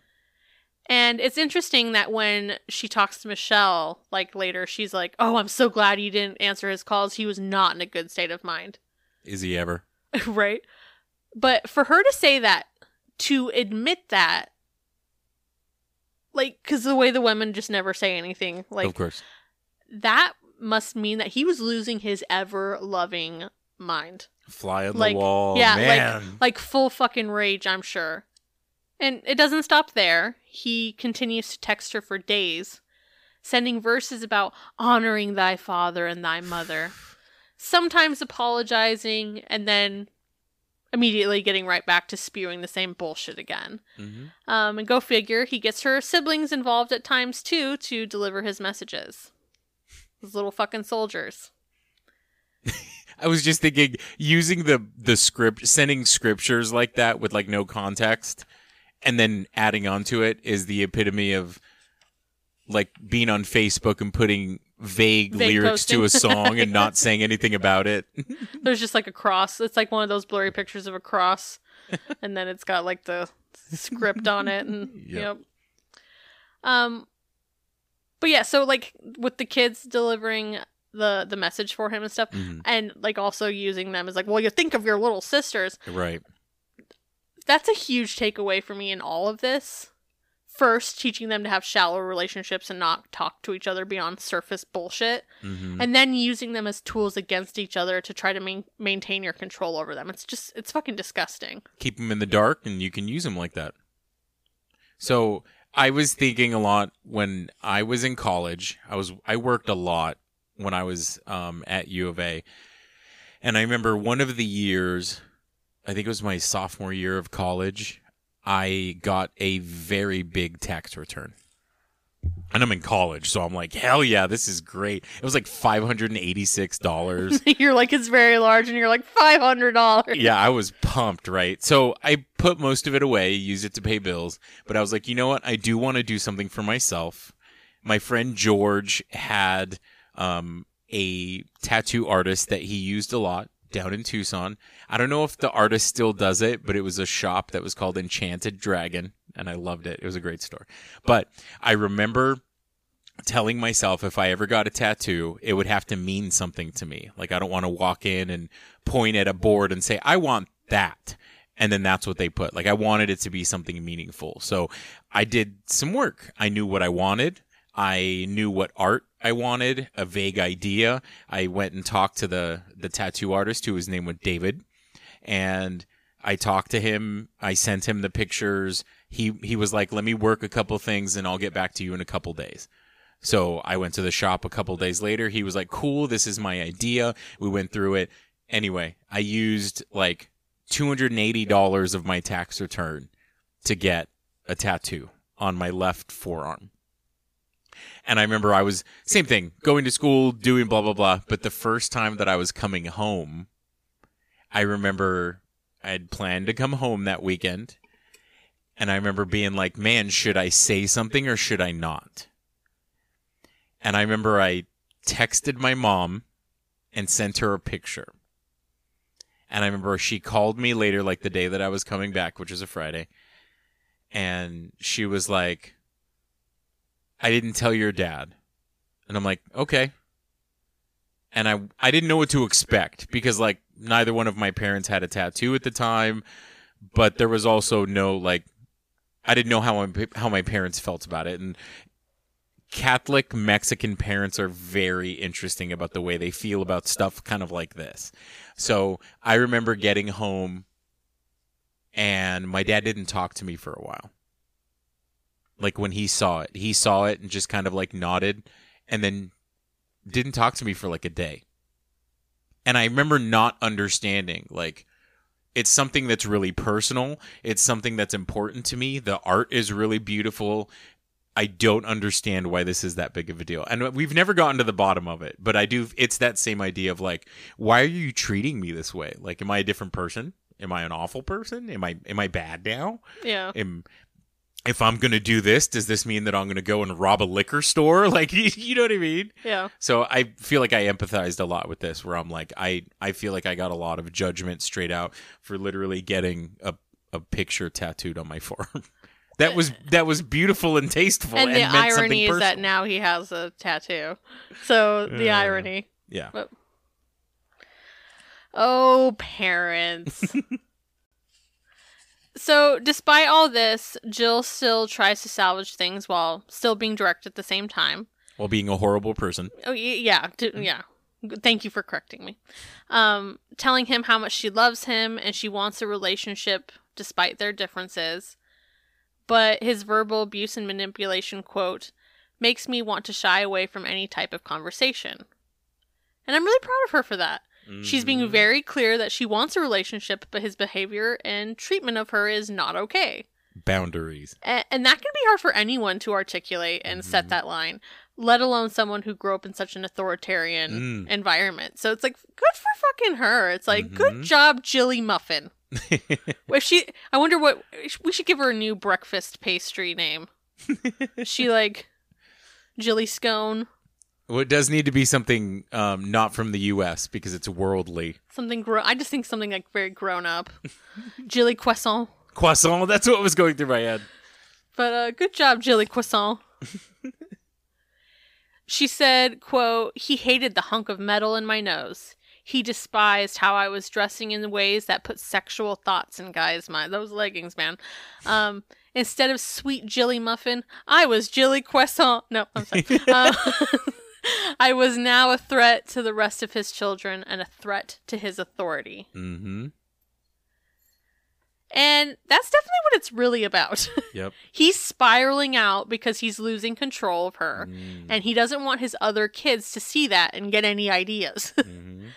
[SPEAKER 4] And it's interesting that when she talks to Michelle, like later, she's like, Oh, I'm so glad he didn't answer his calls. He was not in a good state of mind.
[SPEAKER 5] Is he ever?
[SPEAKER 4] right? But for her to say that, to admit that, like, because the way the women just never say anything, like,
[SPEAKER 5] of course.
[SPEAKER 4] that must mean that he was losing his ever loving mind.
[SPEAKER 5] Fly on
[SPEAKER 4] like
[SPEAKER 5] the wall.
[SPEAKER 4] yeah
[SPEAKER 5] man.
[SPEAKER 4] like like full fucking rage i'm sure and it doesn't stop there he continues to text her for days sending verses about honoring thy father and thy mother sometimes apologizing and then immediately getting right back to spewing the same bullshit again
[SPEAKER 5] Mhm.
[SPEAKER 4] um, and go figure he gets her siblings involved at times too to deliver his messages those little fucking soldiers
[SPEAKER 5] I was just thinking using the the script, sending scriptures like that with like no context, and then adding onto it is the epitome of like being on Facebook and putting vague,
[SPEAKER 4] Vague
[SPEAKER 5] lyrics to a song and not saying anything about it.
[SPEAKER 4] There's just like a cross. It's like one of those blurry pictures of a cross, and then it's got like the script on it, and
[SPEAKER 5] Yep.
[SPEAKER 4] yep. Um, but yeah, so like with the kids delivering the the message for him and stuff,
[SPEAKER 5] Mhm.
[SPEAKER 4] and like also using them as like, well, you think of your little sisters.
[SPEAKER 5] Right.
[SPEAKER 4] That's a huge takeaway for me in all of this. First, teaching them to have shallow relationships and not talk to each other beyond surface bullshit,
[SPEAKER 5] hmm
[SPEAKER 4] and then using them as tools against each other to try to main- maintain your control over them. It's just it's fucking disgusting.
[SPEAKER 5] Keep them in the dark, and you can use them like that. So I was thinking a lot when I was in college. I was I worked a lot when I was um, at U of A, and I remember one of the years, I think it was my sophomore year of college. I got a very big tax return. And I'm in college, so I'm like, hell yeah, this is great. It was like five hundred and eighty-six dollars.
[SPEAKER 4] you're like it's very large, and you're like five hundred dollars.
[SPEAKER 5] yeah, I was pumped, right? So I put most of it away, used it to pay bills, but I was like, you know what? I do want to do something for myself. My friend George had um, a tattoo artist that he used a lot down in Tucson. I don't know if the artist still does it, but it was a shop that was called Enchanted Dragon, and I loved it. It was a great store. But I remember telling myself if I ever got a tattoo, it would have to mean something to me. Like I don't want to walk in and point at a board and say, I want that. And then that's what they put. Like I wanted it to be something meaningful. So I did some work. I knew what I wanted. I knew what art I wanted, a vague idea. I went and talked to the, the tattoo artist who his name was David. And I talked to him. I sent him the pictures. He, he was like, let me work a couple things and I'll get back to you in a couple days. So I went to the shop a couple days later. He was like, cool, this is my idea. We went through it. Anyway, I used like $280 of my tax return to get a tattoo on my left forearm. And I remember I was, same thing, going to school, doing blah, blah, blah. But the first time that I was coming home, I remember I had planned to come home that weekend. And I remember being like, man, should I say something or should I not? And I remember I texted my mom and sent her a picture. And I remember she called me later, like the day that I was coming back, which was a Friday. And she was like, I didn't tell your dad. And I'm like, okay. And I, I didn't know what to expect because like neither one of my parents had a tattoo at the time, but there was also no like, I didn't know how my, how my parents felt about it. And Catholic Mexican parents are very interesting about the way they feel about stuff kind of like this. So I remember getting home and my dad didn't talk to me for a while. Like when he saw it, he saw it and just kind of like nodded and then didn't talk to me for like a day. And I remember not understanding like it's something that's really personal. It's something that's important to me. The art is really beautiful. I don't understand why this is that big of a deal. And we've never gotten to the bottom of it, but I do it's that same idea of like why are you treating me this way? Like am I a different person? Am I an awful person? Am I am I bad now?
[SPEAKER 4] Yeah.
[SPEAKER 5] Am if I'm going to do this, does this mean that I'm going to go and rob a liquor store? Like you know what I mean?
[SPEAKER 4] Yeah.
[SPEAKER 5] So I feel like I empathized a lot with this where I'm like I I feel like I got a lot of judgment straight out for literally getting a a picture tattooed on my forearm. That was that was beautiful and tasteful
[SPEAKER 4] and
[SPEAKER 5] and,
[SPEAKER 4] the
[SPEAKER 5] meant something
[SPEAKER 4] irony is that now he has a tattoo. So the
[SPEAKER 5] Uh,
[SPEAKER 4] irony.
[SPEAKER 5] yeah.
[SPEAKER 4] But oh, parents. so, despite all this, Jill still tries to salvage things while still being direct at the same time.
[SPEAKER 5] While being a horrible person.
[SPEAKER 4] Oh, yeah, d- yeah. Thank you for correcting me. Um, telling him how much she loves him and she wants a relationship despite their differences. But his verbal abuse and manipulation, quote, makes me want to shy away from any type of conversation. And I'm really proud of her for that. She's being
[SPEAKER 5] Mhm.
[SPEAKER 4] very clear that she wants a relationship, but his behavior and treatment of her is not okay.
[SPEAKER 5] boundaries.
[SPEAKER 4] A- and that can be hard for anyone to articulate and set that line let alone someone who grew up in such an authoritarian
[SPEAKER 5] Mm.
[SPEAKER 4] environment so it's like good for fucking her it's like
[SPEAKER 5] Mhm.
[SPEAKER 4] good job jilly muffin if she i wonder what we should give her a new breakfast pastry name she like jilly scone
[SPEAKER 5] well, it does need to be something um, not from the U.S. because it's worldly.
[SPEAKER 4] something gro- i just think something like very grown up jilly croissant
[SPEAKER 5] Croissant. That's what was going through my head.
[SPEAKER 4] But uh, good job, Jilly Croissant. She said, quote, he hated the hunk of metal in my nose. He despised how I was dressing in ways that put sexual thoughts in guys' mind. Those leggings, man. Um, instead of sweet Jilly Muffin, I was Jilly Croissant. No, I'm sorry. Uh, I was now a threat to the rest of his children and a threat to his authority.
[SPEAKER 5] Mm-hmm.
[SPEAKER 4] And that's definitely what it's really about.
[SPEAKER 5] Yep.
[SPEAKER 4] he's spiraling out because he's losing control of her,
[SPEAKER 5] Mm.
[SPEAKER 4] and he doesn't want his other kids to see that and get any ideas.
[SPEAKER 5] Mhm.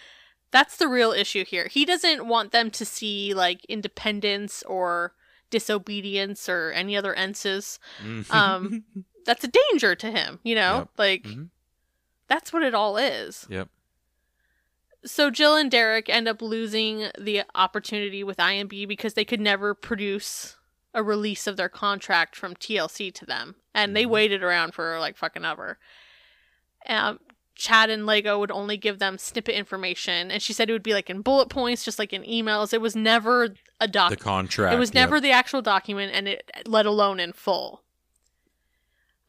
[SPEAKER 4] that's the real issue here. He doesn't want them to see like independence or disobedience or any other enses.
[SPEAKER 5] Mhm.
[SPEAKER 4] Um, that's a danger to him, you know?
[SPEAKER 5] Yep.
[SPEAKER 4] Like
[SPEAKER 5] Mhm.
[SPEAKER 4] That's what it all is.
[SPEAKER 5] Yep.
[SPEAKER 4] So Jill and Derick end up losing the opportunity with IMB because they could never produce a release of their contract from TLC to them, and they
[SPEAKER 5] Mhm.
[SPEAKER 4] waited around for like fucking ever. Um, Chad and Lego would only give them snippet information, and she said it would be like in bullet points, just like in emails. It was never a doc.
[SPEAKER 5] the contract.
[SPEAKER 4] It was
[SPEAKER 5] yep.
[SPEAKER 4] never the actual document, and it let alone in full.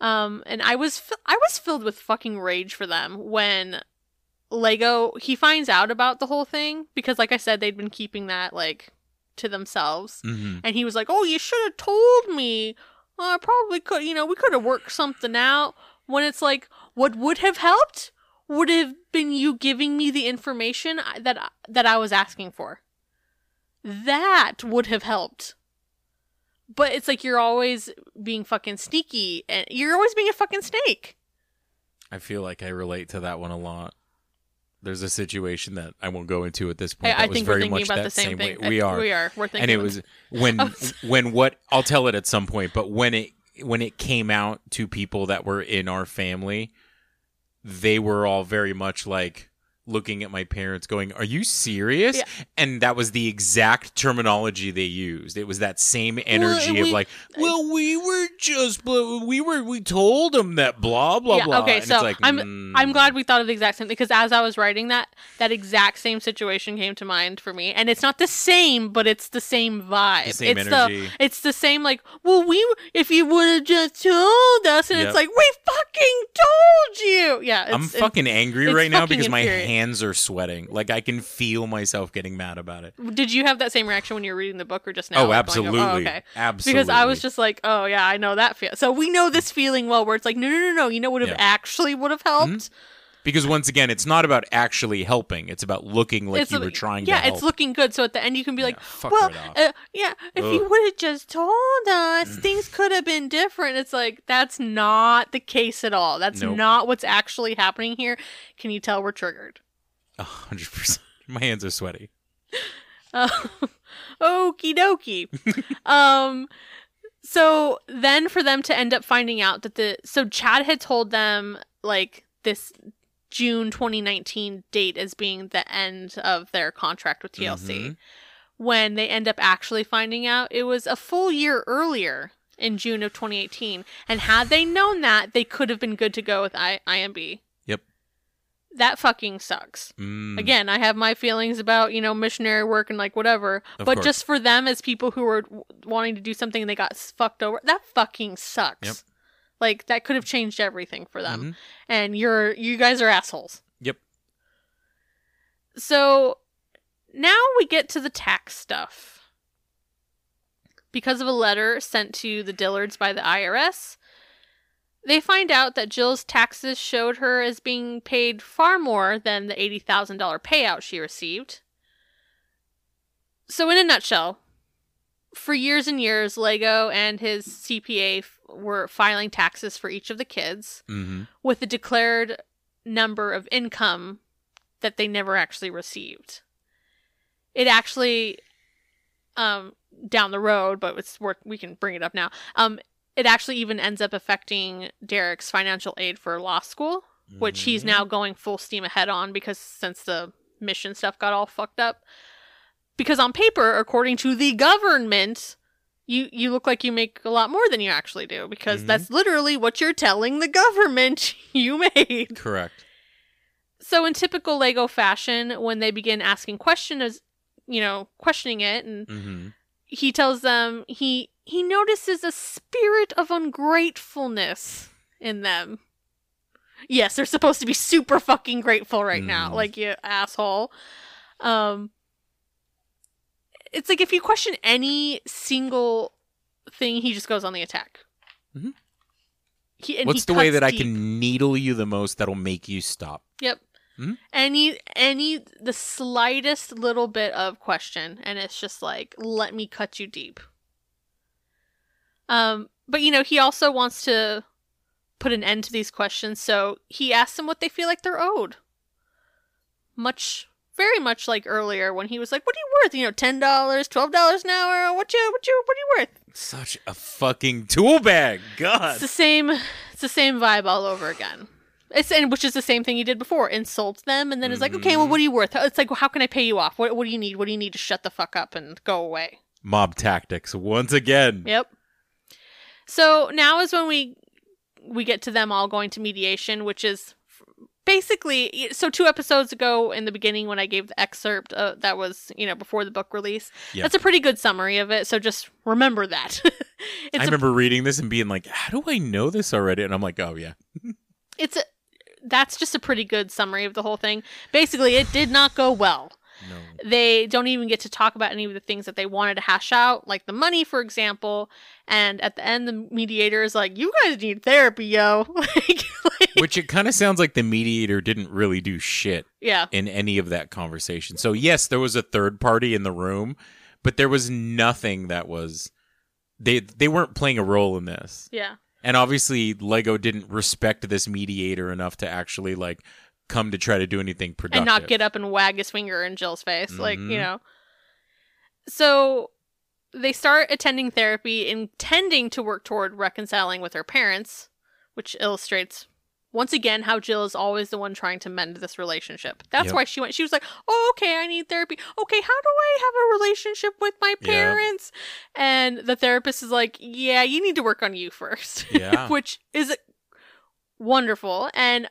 [SPEAKER 4] Um, and I was fi- I was filled with fucking rage for them when Lego he finds out about the whole thing because, like I said, they'd been keeping that like to themselves,
[SPEAKER 5] Mhm.
[SPEAKER 4] and he was like, "Oh, you should have told me. I probably could. You know, we could have worked something out." When it's like, what would have helped would have been you giving me the information that that I was asking for. That would have helped. But it's like you're always being fucking sneaky and you're always being a fucking snake.
[SPEAKER 5] I feel like I relate to that one a lot. There's a situation that I won't go into at this
[SPEAKER 4] I,
[SPEAKER 5] point.
[SPEAKER 4] I
[SPEAKER 5] that was
[SPEAKER 4] think we're
[SPEAKER 5] very
[SPEAKER 4] thinking
[SPEAKER 5] much
[SPEAKER 4] about
[SPEAKER 5] that
[SPEAKER 4] the same, thing.
[SPEAKER 5] way. We
[SPEAKER 4] I-
[SPEAKER 5] are.
[SPEAKER 4] We are. We're thinking
[SPEAKER 5] and it was when when what I'll tell it at some point, but when it when it came out to people that were in our family, they were all very much like looking at my parents going, "Are you serious?"
[SPEAKER 4] Yeah.
[SPEAKER 5] And that was the exact terminology they used. It was that same energy
[SPEAKER 4] we-
[SPEAKER 5] of like, "Well, we were just we were we told them that blah blah
[SPEAKER 4] yeah,
[SPEAKER 5] blah."
[SPEAKER 4] okay,
[SPEAKER 5] And
[SPEAKER 4] so
[SPEAKER 5] it's like,
[SPEAKER 4] I'm
[SPEAKER 5] mm,
[SPEAKER 4] I'm glad we thought of the exact same thing, because as I was writing that, that exact same situation came to mind for me, and it's not the same, but it's the same vibe.
[SPEAKER 5] The same
[SPEAKER 4] it's
[SPEAKER 5] energy.
[SPEAKER 4] the it's the same like, well, we if you would have just told us, and
[SPEAKER 5] Yep.
[SPEAKER 4] it's like we fucking told you. Yeah, it's,
[SPEAKER 5] I'm fucking angry right now because my
[SPEAKER 4] infuriating.
[SPEAKER 5] Hands are sweating. Like I can feel myself getting mad about it.
[SPEAKER 4] Did you have that same reaction when you were reading the book, or just now?
[SPEAKER 5] oh,
[SPEAKER 4] like, going,
[SPEAKER 5] absolutely,
[SPEAKER 4] oh, okay.
[SPEAKER 5] absolutely.
[SPEAKER 4] Because I was just like, oh yeah, I know that feel. So we know this feeling well, where it's like, no, no, no, no. You know what would have
[SPEAKER 5] Yeah.
[SPEAKER 4] actually would have helped?
[SPEAKER 5] Mhm. Because once again, it's not about actually helping. It's about looking like
[SPEAKER 4] it's
[SPEAKER 5] you were trying
[SPEAKER 4] yeah,
[SPEAKER 5] to help.
[SPEAKER 4] it's looking good. So at the end, you can be like,
[SPEAKER 5] Yeah,
[SPEAKER 4] well, uh, yeah, if you would have just told us, things could have been different. It's like that's not the case at all. That's
[SPEAKER 5] Nope.
[SPEAKER 4] not what's actually happening here. Can you tell we're triggered?
[SPEAKER 5] A hundred percent. My hands are sweaty.
[SPEAKER 4] Uh, Okie dokie. um, so then for them to end up finding out that the so Chad had told them like this June 2019 date as being the end of their contract with TLC.
[SPEAKER 5] Mhm.
[SPEAKER 4] When they end up actually finding out, it was a full year earlier in June of 2018. And had they known that, they could have been good to go with I- IMB.
[SPEAKER 5] Yep.
[SPEAKER 4] That fucking sucks.
[SPEAKER 5] Mm.
[SPEAKER 4] Again, I have my feelings about, you know, missionary work and like whatever.
[SPEAKER 5] Of
[SPEAKER 4] but
[SPEAKER 5] course.
[SPEAKER 4] just for them as people who were wanting to do something and they got fucked over, that fucking sucks.
[SPEAKER 5] Yep.
[SPEAKER 4] Like that could have changed everything for them.
[SPEAKER 5] Mhm.
[SPEAKER 4] And you're you guys are assholes.
[SPEAKER 5] Yep.
[SPEAKER 4] So now we get to the tax stuff. Because of a letter sent to the Dillards by the IRS, they find out that Jill's taxes showed her as being paid far more than the $80,000 payout she received. So, in a nutshell, for years and years, Lego and his CPA f- were filing taxes for each of the kids
[SPEAKER 5] Mhm.
[SPEAKER 4] with a declared number of income that they never actually received. It actually, um, down the road, but it's worth we can bring it up now. Um, it actually even ends up affecting Derick's financial aid for law school, which he's
[SPEAKER 5] Mhm.
[SPEAKER 4] now going full steam ahead on because since the mission stuff got all fucked up. Because on paper, according to the government, you you look like you make a lot more than you actually do because
[SPEAKER 5] Mhm.
[SPEAKER 4] that's literally what you're telling the government you made.
[SPEAKER 5] Correct.
[SPEAKER 4] So in typical Lego fashion, when they begin asking questions, you know, questioning it and
[SPEAKER 5] hmm
[SPEAKER 4] he tells them he he notices a spirit of ungratefulness in them. Yes, they're supposed to be super fucking grateful right now.
[SPEAKER 5] Mm.
[SPEAKER 4] Like you asshole. Um it's like if you question any single thing, he just goes on the attack.
[SPEAKER 5] Mhm.
[SPEAKER 4] He,
[SPEAKER 5] What's
[SPEAKER 4] he
[SPEAKER 5] the way that I can needle you the most that'll make you stop?
[SPEAKER 4] Yep.
[SPEAKER 5] Mhm.
[SPEAKER 4] Any any the slightest little bit of question and it's just like let me cut you deep. Um but you know, he also wants to put an end to these questions, so he asks them what they feel like they're owed. Much very much like earlier when he was like, "What are you worth? You know, ten dollars, twelve dollars an hour. What you, what you, what are you worth?"
[SPEAKER 5] Such a fucking tool bag. God.
[SPEAKER 4] It's the same. It's the same vibe all over again. It's and which is the same thing he did before. Insults them and then it's like, okay, well, what are you worth? It's like, well, how can I pay you off? What What do you need? What do you need to shut the fuck up and go away?
[SPEAKER 5] Mob tactics once again.
[SPEAKER 4] Yep. So now is when we we get to them all going to mediation, which is basically so two episodes ago in the beginning when I gave the excerpt uh, that was you know before the book release.
[SPEAKER 5] Yeah.
[SPEAKER 4] That's a pretty good summary of it. So just remember that. it's
[SPEAKER 5] I
[SPEAKER 4] a
[SPEAKER 5] remember reading this and being like, "How do I know this already?" And I'm like, "Oh yeah."
[SPEAKER 4] it's a that's just a pretty good summary of the whole thing. Basically, it did not go well.
[SPEAKER 5] No.
[SPEAKER 4] They don't even get to talk about any of the things that they wanted to hash out, like the money, for example. And at the end, the mediator is like, "You guys need therapy, yo." like-
[SPEAKER 5] Which it kind of sounds like the mediator didn't really do shit
[SPEAKER 4] yeah,
[SPEAKER 5] in any of that conversation. So yes, there was a third party in the room, but there was nothing that was they they weren't playing a role in this.
[SPEAKER 4] yeah,
[SPEAKER 5] And obviously Lego didn't respect this mediator enough to actually like come to try to do anything productive.
[SPEAKER 4] and not get up and wag his finger in Jill's face, like
[SPEAKER 5] Mhm.
[SPEAKER 4] you know. So they start attending therapy, intending to work toward reconciling with her parents, which illustrates once again how Jill is always the one trying to mend this relationship. That's
[SPEAKER 5] Yep.
[SPEAKER 4] why she went. She was like, "Oh, okay, I need therapy. Okay, how do I have a relationship with my
[SPEAKER 5] Yeah.
[SPEAKER 4] parents?" And the therapist is like, "Yeah, you need to work on you first.
[SPEAKER 5] Yeah.
[SPEAKER 4] which is wonderful and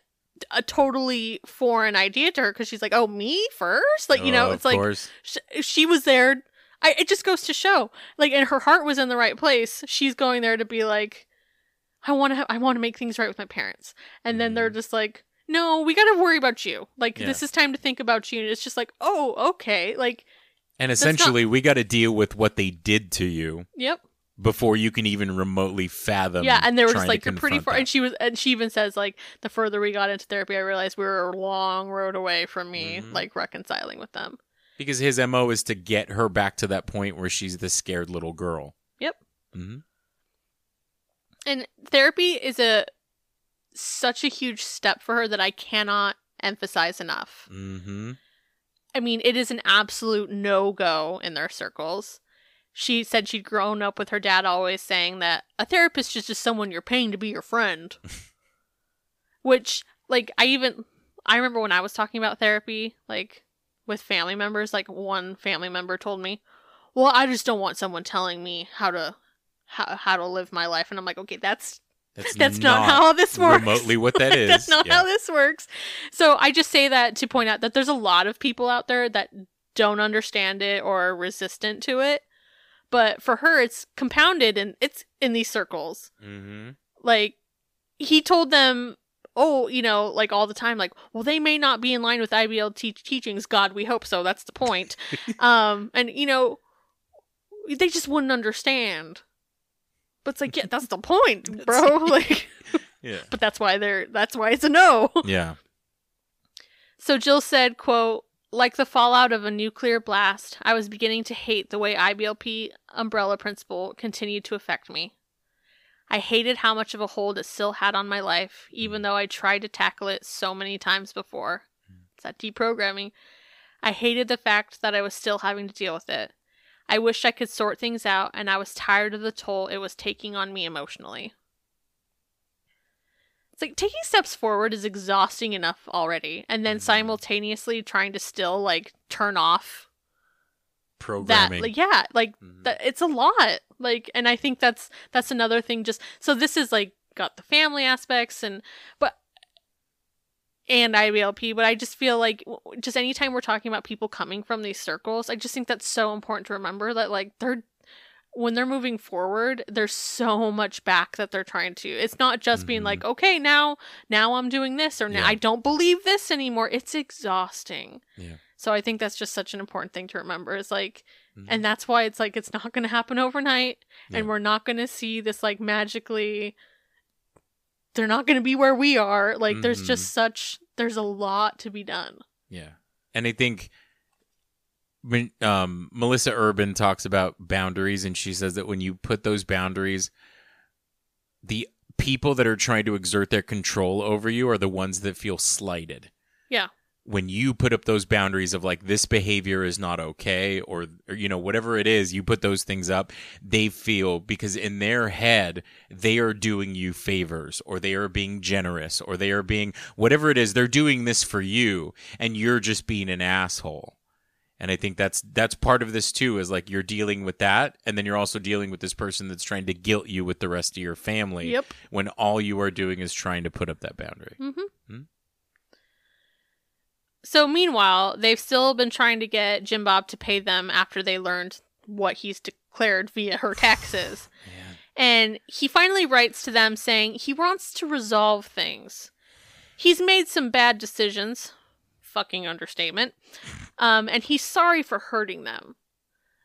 [SPEAKER 4] a totally foreign idea to her because she's like, "Oh, me first? Like, you know,
[SPEAKER 5] Oh,
[SPEAKER 4] it's like
[SPEAKER 5] course.
[SPEAKER 4] sh- she was there. I, it just goes to show, like, and her heart was in the right place. She's going there to be like, I want to, ha- I want to make things right with my parents, and then they're just like, no, we got to worry about you. Like,
[SPEAKER 5] Mm-hmm. Yeah.
[SPEAKER 4] this is time to think about you. And it's just like, oh, okay, like,
[SPEAKER 5] And
[SPEAKER 4] That's not-
[SPEAKER 5] essentially we got to deal with what they did to you
[SPEAKER 4] yep,
[SPEAKER 5] before you can even remotely fathom.
[SPEAKER 4] yeah. And they were just like, you're pretty far.
[SPEAKER 5] that.
[SPEAKER 4] And she was, and she even says like, the further we got into therapy, I realized we were a long road away from me
[SPEAKER 5] Mhm.
[SPEAKER 4] like reconciling with them.
[SPEAKER 5] because his mo is to get her back to that point where she's the scared little girl.
[SPEAKER 4] Yep.
[SPEAKER 5] Mm hmm
[SPEAKER 4] and therapy is a such a huge step for her that I cannot emphasize enough.
[SPEAKER 5] hmm
[SPEAKER 4] I mean, it is an absolute no go in their circles. She said she'd grown up with her dad always saying that a therapist is just someone you're paying to be your friend. Which, like, I even, I remember when I was talking about therapy, like, with family members, like, one family member told me, well, I just don't want someone telling me how to, how, how to live my life. And I'm like, okay, that's
[SPEAKER 5] That's,
[SPEAKER 4] that's not, how this works.
[SPEAKER 5] remotely what that is.
[SPEAKER 4] that's not
[SPEAKER 5] Yeah.
[SPEAKER 4] how this works. So I just say that to point out that there's a lot of people out there that don't understand it or are resistant to it. But for her, it's compounded and it's in these circles.
[SPEAKER 5] hmm
[SPEAKER 4] Like he told them, oh, you know, like all the time, like, well, they may not be in line with IBL te- teachings. God, we hope so. That's the point. um, and you know, they just wouldn't understand. But it's like, yeah, that's the point, bro. like,
[SPEAKER 5] Yeah.
[SPEAKER 4] but that's why they're that's why it's a no.
[SPEAKER 5] Yeah.
[SPEAKER 4] So Jill said, quote, like the fallout of a nuclear blast, I was beginning to hate the way IBLP umbrella principle continued to affect me. I hated how much of a hold it still had on my life, even mm. though I tried to tackle it so many times before. Mm. It's that deprogramming. I hated the fact that I was still having to deal with it. I wished I could sort things out, and I was tired of the toll it was taking on me emotionally. It's like taking steps forward is exhausting enough already, and then simultaneously trying to still like turn off that.
[SPEAKER 5] Programming.
[SPEAKER 4] Like, yeah, like
[SPEAKER 5] Mhm.
[SPEAKER 4] that. It's a lot. Like, and I think that's that's another thing. Just so this is like got the family aspects and but and IBLP, but I just feel like just anytime we're talking about people coming from these circles, I just think that's so important to remember that like they're when they're moving forward, there's so much back that they're trying to. It's not just being
[SPEAKER 5] Mhm.
[SPEAKER 4] like, okay, now now I'm doing this or now
[SPEAKER 5] Yeah.
[SPEAKER 4] I don't believe this anymore. It's exhausting.
[SPEAKER 5] Yeah.
[SPEAKER 4] So I think that's just such an important thing to remember. Is like
[SPEAKER 5] Mhm.
[SPEAKER 4] and that's why it's like it's not going to happen overnight and we're not going to see this like magically they're not going to be where we are. Like there's
[SPEAKER 5] Mhm.
[SPEAKER 4] just such there's a lot to be done.
[SPEAKER 5] Yeah. And I think when um, Melissa Urban talks about boundaries, and she says that when you put those boundaries, the people that are trying to exert their control over you are the ones that feel slighted.
[SPEAKER 4] Yeah.
[SPEAKER 5] When you put up those boundaries of like this behavior is not okay, or, or you know whatever it is, you put those things up. They feel because in their head they are doing you favors, or they are being generous, or they are being whatever it is. They're doing this for you, and you're just being an asshole. And I think that's that's part of this too is like you're dealing with that and then you're also dealing with this person that's trying to guilt you with the rest of your family
[SPEAKER 4] Yep.
[SPEAKER 5] when all you are doing is trying to put up that boundary.
[SPEAKER 4] Mm-hmm.
[SPEAKER 5] Hmm?
[SPEAKER 4] So meanwhile, they've still been trying to get Jim Bob to pay them after they learned what he's declared via her taxes. And he finally writes to them saying he wants to resolve things. He's made some bad decisions, fucking understatement, um, and he's sorry for hurting them.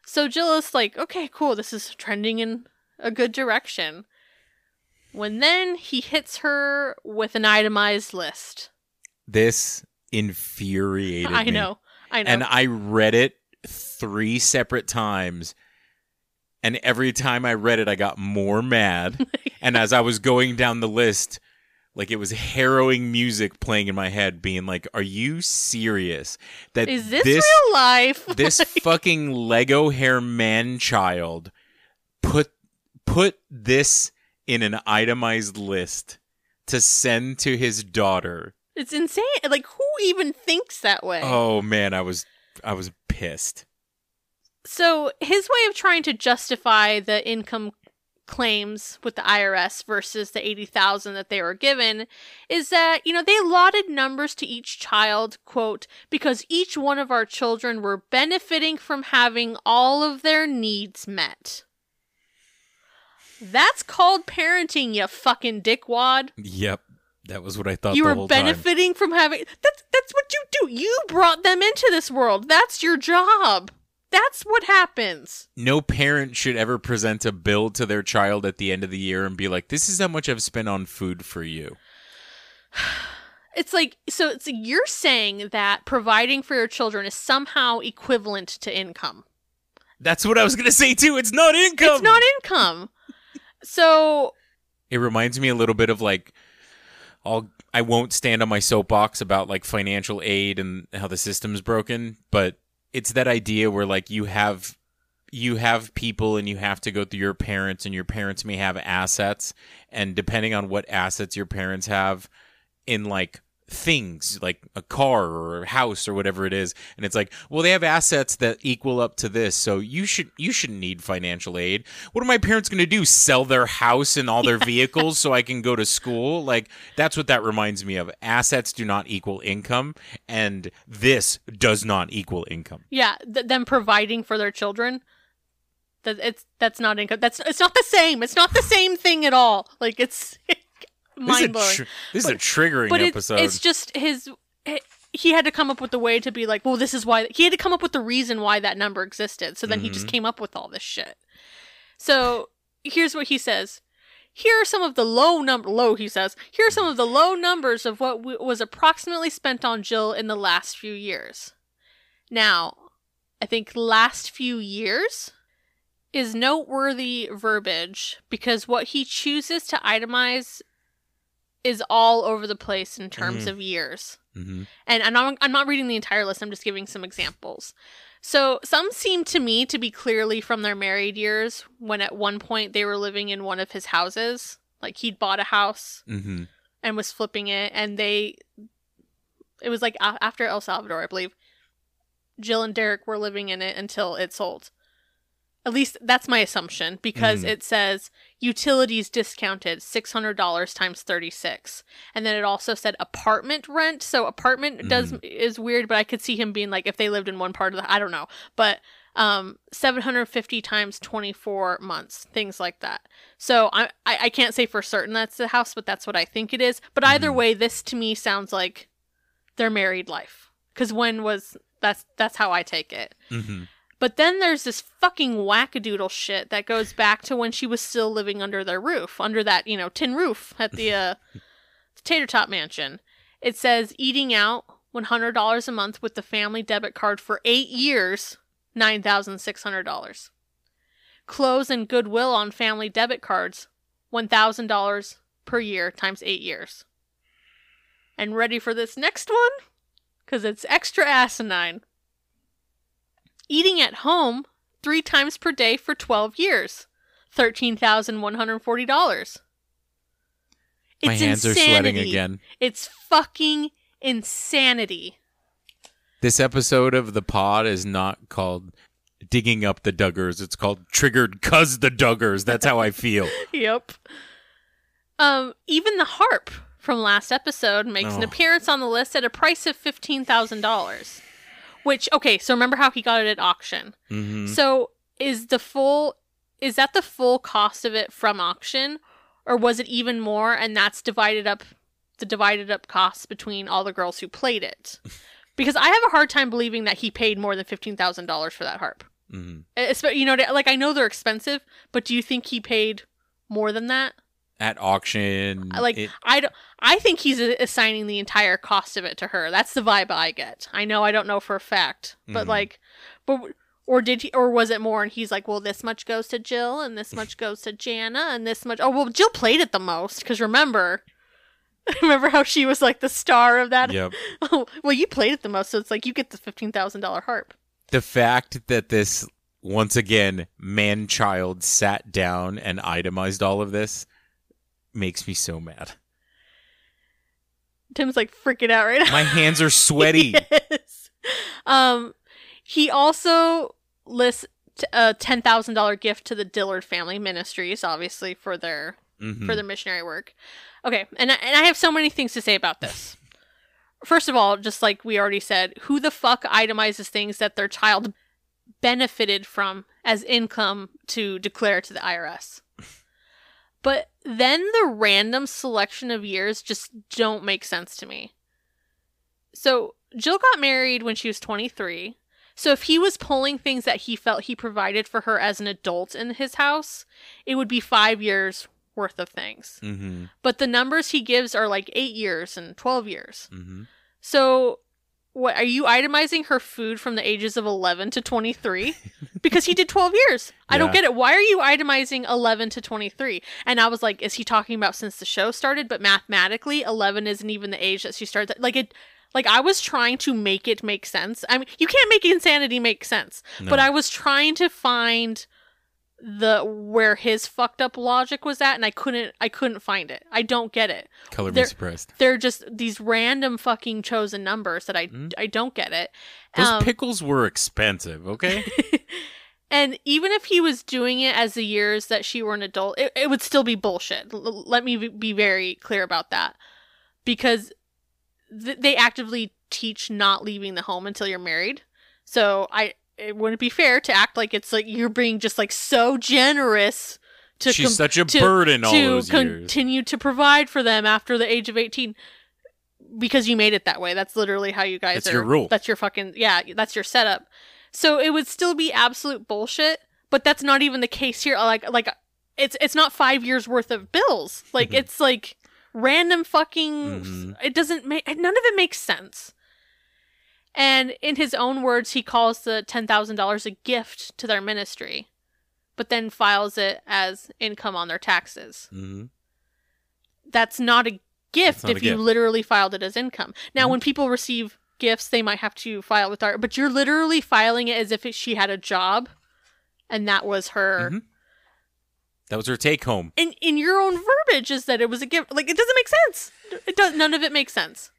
[SPEAKER 4] So Jill is like, okay, cool, this is trending in a good direction. When then he hits her with an itemized list.
[SPEAKER 5] This infuriated
[SPEAKER 4] I
[SPEAKER 5] me.
[SPEAKER 4] know, I know.
[SPEAKER 5] And I read it three separate times. And every time I read it, I got more mad. and as I was going down the list, like it was harrowing music playing in my head, being like, Are you serious? That
[SPEAKER 4] is this, real life?
[SPEAKER 5] this fucking Lego hair man child put put this in an itemized list to send to his daughter.
[SPEAKER 4] It's insane. Like, who even thinks that way?
[SPEAKER 5] Oh man, I was I was pissed.
[SPEAKER 4] So his way of trying to justify the income claims with the IRS versus the 80,000 that they were given is that, you know, they allotted numbers to each child, quote, because each one of our children were benefiting from having all of their needs met. That's called parenting, you fucking dickwad.
[SPEAKER 5] Yep. That was what I thought
[SPEAKER 4] you
[SPEAKER 5] the
[SPEAKER 4] were
[SPEAKER 5] whole time.
[SPEAKER 4] benefiting from having that's that's what you do. You brought them into this world. That's your job. That's what happens.
[SPEAKER 5] No parent should ever present a bill to their child at the end of the year and be like, "This is how much I've spent on food for you."
[SPEAKER 4] It's like so it's you're saying that providing for your children is somehow equivalent to income.
[SPEAKER 5] That's what I was gonna say too. It's not income.
[SPEAKER 4] It's not income. So
[SPEAKER 5] It reminds me a little bit of like I'll I won't stand on my soapbox about like financial aid and how the system's broken, but it's that idea where like you have you have people and you have to go through your parents and your parents may have assets and depending on what assets your parents have in like things like a car or a house or whatever it is and it's like well they have assets that equal up to this so you should you shouldn't need financial aid what are my parents going to do sell their house and all their vehicles so i can go to school like that's what that reminds me of assets do not equal income and this does not equal income
[SPEAKER 4] yeah, th- them providing for their children. That it's that's not income. That's it's not the same. It's not the same thing at all. Like it's mind blowing.
[SPEAKER 5] this is a, tr- this is a triggering
[SPEAKER 4] but
[SPEAKER 5] episode.
[SPEAKER 4] it's just his he had to come up with a way to be like well this is why he had to come up with the reason why that number existed so then he just
[SPEAKER 5] Mhm.
[SPEAKER 4] came up with all this shit. So here's what he says. Here are some of the low number low he says. Here are some of the low numbers of what w- was approximately spent on jill in the last few years. Now i think last few years is noteworthy verbiage because what he chooses to itemize is all over the place in terms
[SPEAKER 5] Mhm.
[SPEAKER 4] of years.
[SPEAKER 5] hmm
[SPEAKER 4] And I'm not, I'm not reading the entire list, I'm just giving some examples. So some seem to me to be clearly from their married years when at one point they were living in one of his houses. Like he'd bought a house
[SPEAKER 5] hmm
[SPEAKER 4] and was flipping it, and they. It was like after El Salvador, I believe. Jill and Derick were living in it until it sold. At least that's my assumption because
[SPEAKER 5] Mhm.
[SPEAKER 4] it says utilities discounted $600 times 36. And then it also said apartment rent. So apartment does is weird, but I could see him being like if they lived in one part of the I don't know. But um 750 times 24 months things like that so I, I i can't say for certain that's the house but that's what i think it is but either
[SPEAKER 5] Mhm.
[SPEAKER 4] way this to me sounds like their married life because when was that's that's how i take it
[SPEAKER 5] hmm
[SPEAKER 4] but then there's this fucking wackadoodle shit that goes back to when she was still living under their roof, under that, you know, tin roof at the uh, Tater Tot Mansion. It says eating out $100 a month with the family debit card for eight years, $9,600. Clothes and goodwill on family debit cards, $1,000 per year times eight years. And ready for this next one? Because it's extra asinine eating at home three times per day for 12 years $13,140.
[SPEAKER 5] My
[SPEAKER 4] It's
[SPEAKER 5] hands are sweating again.
[SPEAKER 4] It's fucking insanity.
[SPEAKER 5] This episode of the pod is not called digging up the Duggars. It's called triggered cuz the Duggars. That's how I feel.
[SPEAKER 4] Yep. Um, even the harp from last episode makes an
[SPEAKER 5] Oh.
[SPEAKER 4] appearance on the list at a price of $15,000. Which, okay, so remember how he got it at auction.
[SPEAKER 5] hmm
[SPEAKER 4] So is the full is that the full cost of it from auction or was it even more and that's divided up the divided up costs between all the girls who played it? Because I have a hard time believing that he paid more than $15,000 for that harp.
[SPEAKER 5] hmm
[SPEAKER 4] Espe- You know, like I know they're expensive, but do you think he paid more than that?
[SPEAKER 5] At auction,
[SPEAKER 4] I- Like
[SPEAKER 5] it-
[SPEAKER 4] I don't I think he's assigning the entire cost of it to her. That's the vibe I get. I know I don't know for a fact, but
[SPEAKER 5] Mhm.
[SPEAKER 4] like but or did he or was it more and he's like, "Well, this much goes to Jill and this much goes to Jana and this much Oh, well, Jill played it the most cuz remember Remember how she was like the star of that?
[SPEAKER 5] yep.
[SPEAKER 4] Oh, well, you played it the most, so it's like you get the $15,000 harp.
[SPEAKER 5] the fact that this once again man child sat down and itemized all of this makes me so mad.
[SPEAKER 4] Tim's like freaking out right now.
[SPEAKER 5] My hands are sweaty.
[SPEAKER 4] Yes. Um, he also lists a ten thousand dollar gift to the Dillard Family Ministries, obviously for their
[SPEAKER 5] Mhm.
[SPEAKER 4] for their missionary work. Okay, and I, and I have so many things to say about this. First of all, just like we already said, who the fuck itemizes things that their child benefited from as income to declare to the IRS? But then the random selection of years just don't make sense to me. So Jill got married when she was 23. So if he was pulling things that he felt he provided for her as an adult in his house, it would be five years worth of things.
[SPEAKER 5] Mhm.
[SPEAKER 4] But the numbers he gives are like eight years and 12 years.
[SPEAKER 5] Mhm.
[SPEAKER 4] So what are you itemizing her food from the ages of 11 to 23 because he did 12 years. I don't get it. Why are you itemizing 11 to 23 and i was like is he talking about since the show started? But mathematically 11 isn't even the age that she started like it like i was trying to make it make sense. I mean you can't make insanity make sense. But i was trying to find the where his fucked up logic was at and i couldn't i couldn't find it i don't get it
[SPEAKER 5] Color me surprised.
[SPEAKER 4] they're just these random fucking chosen numbers that I
[SPEAKER 5] Mm.
[SPEAKER 4] I don't get it.
[SPEAKER 5] Those
[SPEAKER 4] Um,
[SPEAKER 5] pickles were expensive, okay?
[SPEAKER 4] and even if he was doing it as the years that she were an adult, it, it would still be bullshit. L- let me be- be very clear about that, because th- they actively teach not leaving the home until you're married. So I it wouldn't be fair to act like it's like you're being just like so generous to
[SPEAKER 5] She's
[SPEAKER 4] com-
[SPEAKER 5] such a
[SPEAKER 4] to-
[SPEAKER 5] burden all
[SPEAKER 4] to
[SPEAKER 5] those years.
[SPEAKER 4] continue to provide for them after the age of 18 because you made it that way that's literally how you guys
[SPEAKER 5] That's
[SPEAKER 4] are
[SPEAKER 5] your rule.
[SPEAKER 4] that's your fucking yeah that's your setup so it would still be absolute bullshit but that's not even the case here like like it's it's not five years worth of bills like
[SPEAKER 5] Mhm.
[SPEAKER 4] it's like random fucking
[SPEAKER 5] Mhm.
[SPEAKER 4] it doesn't make none of it makes sense and in his own words he calls the $10000 a gift to their ministry but then files it as income on their taxes
[SPEAKER 5] Mhm.
[SPEAKER 4] that's not a gift
[SPEAKER 5] not a
[SPEAKER 4] if you
[SPEAKER 5] gift.
[SPEAKER 4] literally filed it as income. Now,
[SPEAKER 5] Mhm.
[SPEAKER 4] when people receive gifts, they might have to file with art, but you're literally filing it as if it, she had a job, and that was her.
[SPEAKER 5] Mhm. That was her take home.
[SPEAKER 4] In in your own verbiage is that it was a gift. Like it doesn't make sense. It does. None of it makes sense.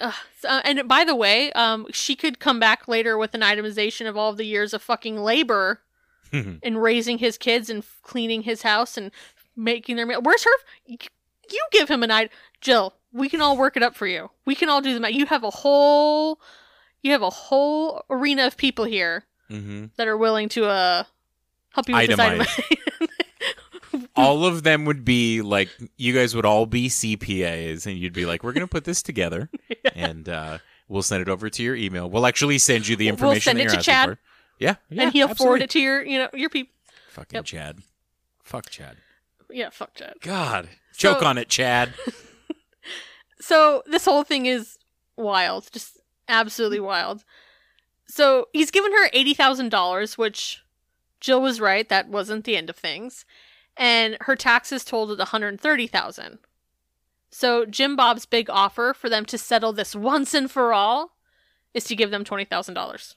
[SPEAKER 4] Ugh. So- uh, and by the way, um, she could come back later with an itemization of all of the years of fucking labor in raising his kids and cleaning his house and making their meal. Where's her? You give him an item, Jill. We can all work it up for you. We can all do the math. You have a whole. you have a whole arena of people here
[SPEAKER 5] hmm
[SPEAKER 4] that are willing to uh help you with
[SPEAKER 5] Itemize.
[SPEAKER 4] this item.
[SPEAKER 5] all of them would be like you guys would all be CPAs and you'd be like we're going to put this together and uh, we'll send it over to your email. We'll actually send you the information.
[SPEAKER 4] We'll
[SPEAKER 5] send
[SPEAKER 4] it to Chad.
[SPEAKER 5] for. Yeah, yeah,
[SPEAKER 4] and he'll forward it to your, you know, your people.
[SPEAKER 5] Fucking
[SPEAKER 4] Yep.
[SPEAKER 5] Chad. Fuck Chad.
[SPEAKER 4] Yeah, fuck Chad.
[SPEAKER 5] God.
[SPEAKER 4] So-
[SPEAKER 5] Choke on it, Chad.
[SPEAKER 4] So this whole thing is wild, just absolutely wild. So he's given her eighty thousand dollars, which Jill was right. That wasn't the end of things, and her taxes totaled one hundred thirty thousand. So Jim Bob's big offer for them to settle this once and for all is to give them twenty thousand dollars.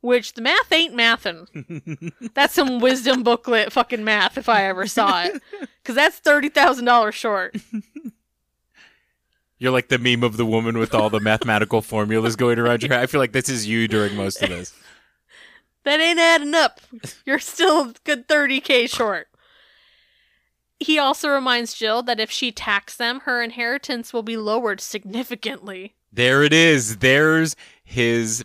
[SPEAKER 4] Which the math ain't mathin'. That's some wisdom booklet fucking math if I ever saw it. Because that's thirty thousand dollars short.
[SPEAKER 5] You're like the meme of the woman with all the mathematical formulas going around your head. I feel like this is you during most of this.
[SPEAKER 4] That ain't adding up. You're still a good 30k short. He also reminds Jill that if she tax them, her inheritance will be lowered significantly.
[SPEAKER 5] There it is. There's his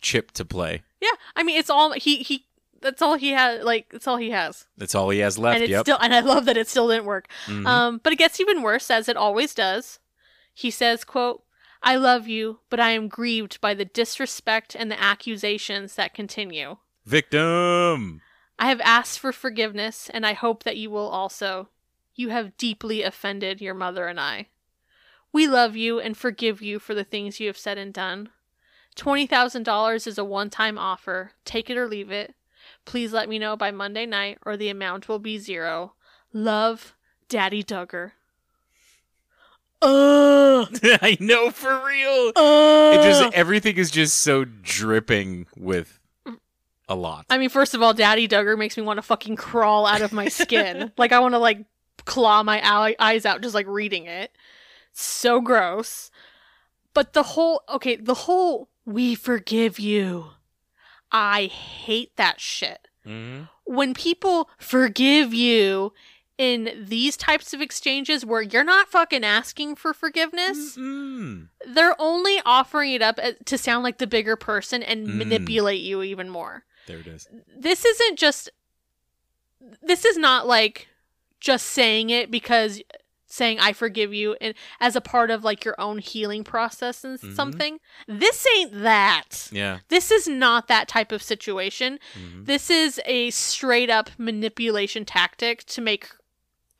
[SPEAKER 5] chip to play.
[SPEAKER 4] Yeah, I mean it's all he he. That's all he has. Like that's all he has,
[SPEAKER 5] That's all he has left.
[SPEAKER 4] and it's
[SPEAKER 5] yep.
[SPEAKER 4] still. And I love that it still didn't work.
[SPEAKER 5] Mhm.
[SPEAKER 4] Um, but it gets even worse as it always does. He says, "quote I love you, but I am grieved by the disrespect and the accusations that continue."
[SPEAKER 5] Victim.
[SPEAKER 4] I have asked for forgiveness, and I hope that you will also. You have deeply offended your mother and I. We love you and forgive you for the things you have said and done. $20,000 is a one time offer. Take it or leave it. Please let me know by Monday night, or the amount will be zero. Love, Daddy Duggar. Ugh.
[SPEAKER 5] I know for real.
[SPEAKER 4] Ugh.
[SPEAKER 5] It just everything is just so dripping with a lot.
[SPEAKER 4] I mean, first of all, Daddy Duggar makes me want to fucking crawl out of my skin. like I want to like claw my eyes out just like reading it. So gross. But the whole okay, the whole we forgive you. I hate that shit.
[SPEAKER 5] Mhm.
[SPEAKER 4] When people forgive you in these types of exchanges where you're not fucking asking for forgiveness,
[SPEAKER 5] Mm.
[SPEAKER 4] they're only offering it up uh, to sound like the bigger person and
[SPEAKER 5] Mm.
[SPEAKER 4] manipulate you even more
[SPEAKER 5] There it is.
[SPEAKER 4] this isn't just this is not like just saying it because saying I forgive you and as a part of like your own healing process and
[SPEAKER 5] Mhm.
[SPEAKER 4] something. This ain't that.
[SPEAKER 5] Yeah.
[SPEAKER 4] This is not that type of situation.
[SPEAKER 5] Mhm.
[SPEAKER 4] This is a straight up manipulation tactic to make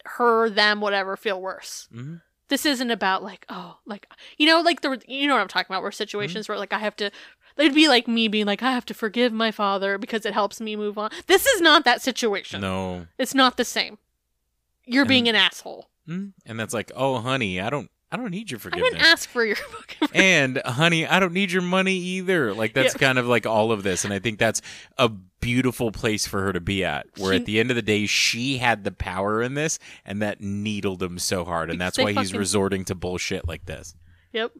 [SPEAKER 4] her, them, whatever feel worse.
[SPEAKER 5] Mhm.
[SPEAKER 4] This isn't about like, oh, like you know, like the you know what I'm talking about, where situations where like I have to it'd be like me being like, I have to forgive my father because it helps me move on. This is not that situation.
[SPEAKER 5] No.
[SPEAKER 4] It's not the same. You're being an asshole.
[SPEAKER 5] Mm. And that's like, oh, honey, I don't, I don't need your forgiveness.
[SPEAKER 4] I didn't ask for your fucking
[SPEAKER 5] and honey, I don't need your money either. Like that's
[SPEAKER 4] Yeah.
[SPEAKER 5] kind of like all of this, and I think that's a beautiful place for her to be at. Where
[SPEAKER 4] She-
[SPEAKER 5] at the end of the day, she had the power in this, and that needled him so hard, and that's why he's resorting to bullshit like this.
[SPEAKER 4] Yep.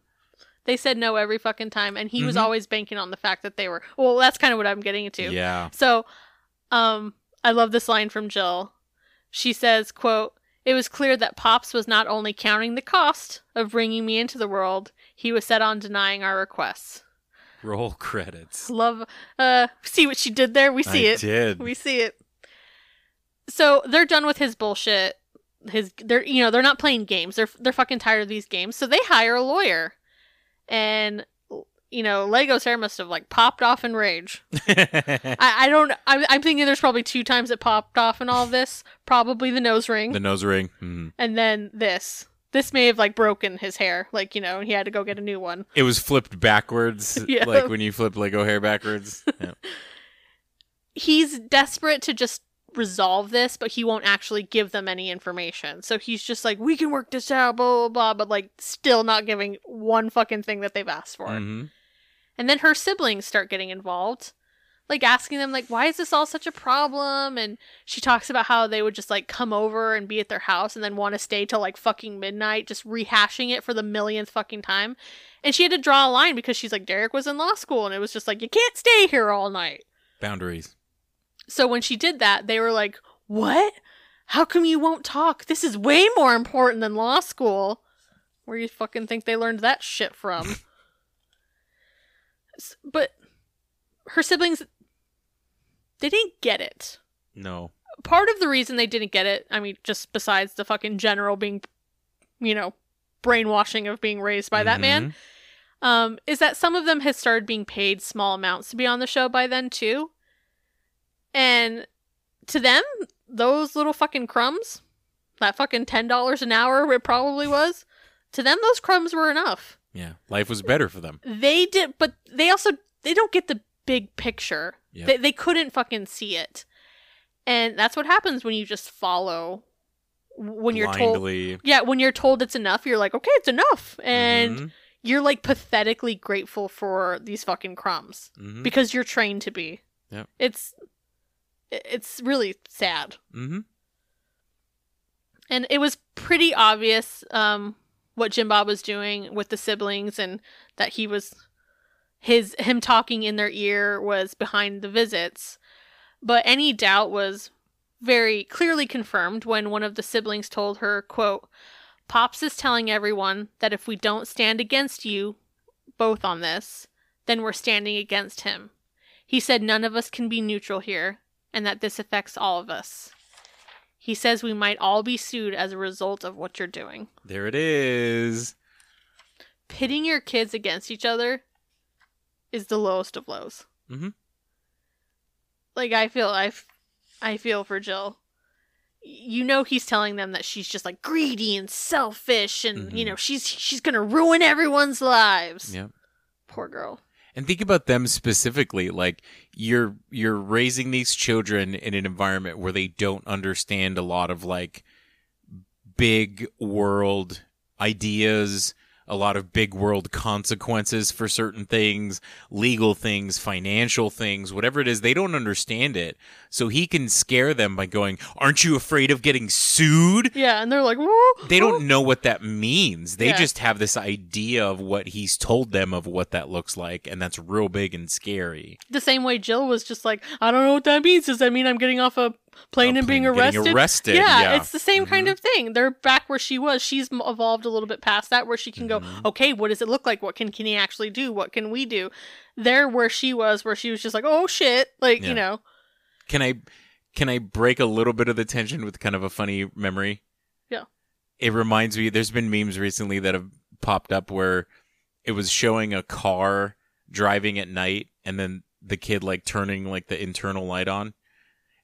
[SPEAKER 4] They said no every fucking time, and he was
[SPEAKER 5] Mhm.
[SPEAKER 4] always banking on the fact that they were. Well, that's kind of what I'm getting into.
[SPEAKER 5] Yeah.
[SPEAKER 4] So, um, I love this line from Jill. She says, "quote It was clear that Pops was not only counting the cost of bringing me into the world, he was set on denying our requests."
[SPEAKER 5] Roll credits.
[SPEAKER 4] Love. Uh, see what she did there. We see
[SPEAKER 5] I
[SPEAKER 4] it.
[SPEAKER 5] did.
[SPEAKER 4] We see it. So they're done with his bullshit. His they're you know they're not playing games. They're they're fucking tired of these games. So they hire a lawyer, and you know Lego's hair must have like popped off in rage. I, I don't. I'm, I'm thinking there's probably two times it popped off in all of this. Probably the nose ring,
[SPEAKER 5] the nose ring. Mhm.
[SPEAKER 4] and then this. This may have like broken his hair, like you know, and he had to go get a new one.
[SPEAKER 5] It was flipped backwards,
[SPEAKER 4] Yeah.
[SPEAKER 5] like when you flip Lego hair backwards. Yeah.
[SPEAKER 4] he's desperate to just resolve this, but he won't actually give them any information. So he's just like, we can work this out, blah, blah, blah, but like still not giving one fucking thing that they've asked for.
[SPEAKER 5] Mhm.
[SPEAKER 4] And then her siblings start getting involved, like asking them, like, why is this all such a problem? And she talks about how they would just like come over and be at their house and then want to stay till like fucking midnight, just rehashing it for the millionth fucking time. And she had to draw a line because she's like, Derick was in law school, and it was just like, you can't stay here all night.
[SPEAKER 5] Boundaries.
[SPEAKER 4] So when she did that, they were like, What? How come you won't talk? This is way more important than law school. Where you fucking think they learned that shit from? But her siblings, they didn't get it.
[SPEAKER 5] No.
[SPEAKER 4] Part of the reason they didn't get it, I mean, just besides the fucking general being, you know, brainwashing of being raised by that man, um, is that some of them had started being paid small amounts to be on the show by then too. And to them, those little fucking crumbs, that fucking ten dollars an hour it probably was, to them those crumbs were enough.
[SPEAKER 5] Yeah. Life was better for them.
[SPEAKER 4] They did but they also they don't get the big picture.
[SPEAKER 5] Yep.
[SPEAKER 4] They they couldn't fucking see it. And that's what happens when you just follow when you're told Yeah, when you're told it's enough, you're like, "Okay, it's enough." And
[SPEAKER 5] Mhm.
[SPEAKER 4] you're like pathetically grateful for these fucking crumbs
[SPEAKER 5] Mhm.
[SPEAKER 4] because you're trained to be.
[SPEAKER 5] Yep.
[SPEAKER 4] It's it's really sad.
[SPEAKER 5] Mhm.
[SPEAKER 4] And it was pretty obvious um what Jim Bob was doing with the siblings and that he was his him talking in their ear was behind the visits. But any doubt was very clearly confirmed when one of the siblings told her, quote, Pops is telling everyone that if we don't stand against you both on this, then we're standing against him. He said none of us can be neutral here, and that this affects all of us. He says we might all be sued as a result of what you're doing.
[SPEAKER 5] There it is.
[SPEAKER 4] Pitting your kids against each other is the lowest of lows.
[SPEAKER 5] Mhm.
[SPEAKER 4] Like I feel I, f- I feel for Jill. You know he's telling them that she's just like greedy and selfish, and you
[SPEAKER 5] Mhm.
[SPEAKER 4] know she's she's gonna ruin everyone's lives.
[SPEAKER 5] Yep.
[SPEAKER 4] Poor girl.
[SPEAKER 5] And think about them specifically. Like you're you're raising these children in an environment where they don't understand a lot of like big world ideas, a lot of big world consequences for certain things, legal things, financial things, whatever it is, they don't understand it. So he can scare them by going, "Aren't you afraid of getting sued?"
[SPEAKER 4] Yeah, and they're like, "Whoa,
[SPEAKER 5] They don't know what that means. They
[SPEAKER 4] Yeah.
[SPEAKER 5] just have this idea of what he's told them of what that looks like, and that's real big and scary.
[SPEAKER 4] the same way Jill was just like, I don't know what that means. Does that mean I'm getting off a plane and being
[SPEAKER 5] plane getting
[SPEAKER 4] arrested?
[SPEAKER 5] arrested,
[SPEAKER 4] Yeah,
[SPEAKER 5] yeah.
[SPEAKER 4] it's the same kind
[SPEAKER 5] Mhm.
[SPEAKER 4] of thing. They're back where she was. She's evolved a little bit past that, where she can
[SPEAKER 5] Mhm.
[SPEAKER 4] go, okay, what does it look like? What can can he actually do? What can we do? They're where she was, where she was just like, oh shit, like
[SPEAKER 5] Yeah.
[SPEAKER 4] you know,
[SPEAKER 5] Can I can I break a little bit of the tension with kind of a funny memory?
[SPEAKER 4] Yeah.
[SPEAKER 5] It reminds me there's been memes recently that have popped up where it was showing a car driving at night and then the kid like turning like the internal light on.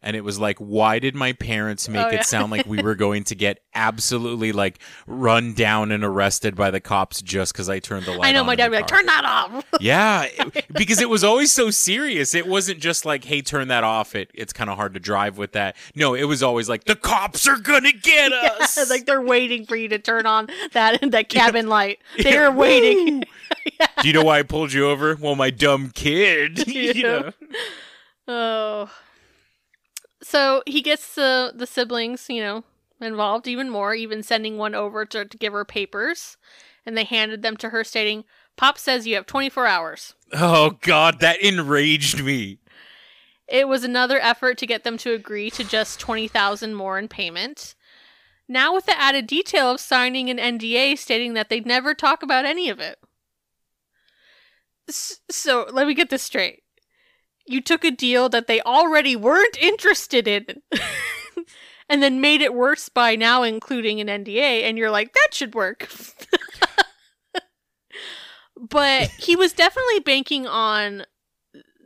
[SPEAKER 5] And it was like, why did my parents make
[SPEAKER 4] Oh,
[SPEAKER 5] it
[SPEAKER 4] yeah.
[SPEAKER 5] sound like we were going to get absolutely like run down and arrested by the cops just because I turned the light on?
[SPEAKER 4] I know my dad would be like, turn that off.
[SPEAKER 5] Yeah, it- because it was always so serious. It wasn't just like, "Hey, turn that off." It it's kind of hard to drive with that. No, it was always like, "The cops are gonna get us."
[SPEAKER 4] like they're waiting for you to turn on that that cabin light. They're waiting.
[SPEAKER 5] Do you know why I pulled you over? Well, my dumb kid. you know?
[SPEAKER 4] Oh. So he gets the the siblings, you know, involved even more, even sending one over to, to give her papers. And they handed them to her, stating, Pop says you have 24 hours.
[SPEAKER 5] Oh God, that enraged me.
[SPEAKER 4] It was another effort to get them to agree to just 20,000 more in payment. Now with the added detail of signing an NDA stating that they'd never talk about any of it. S- So, let me get this straight. You took a deal that they already weren't interested in. and then made it worse by now including an NDA and you're like that should work. but he was definitely banking on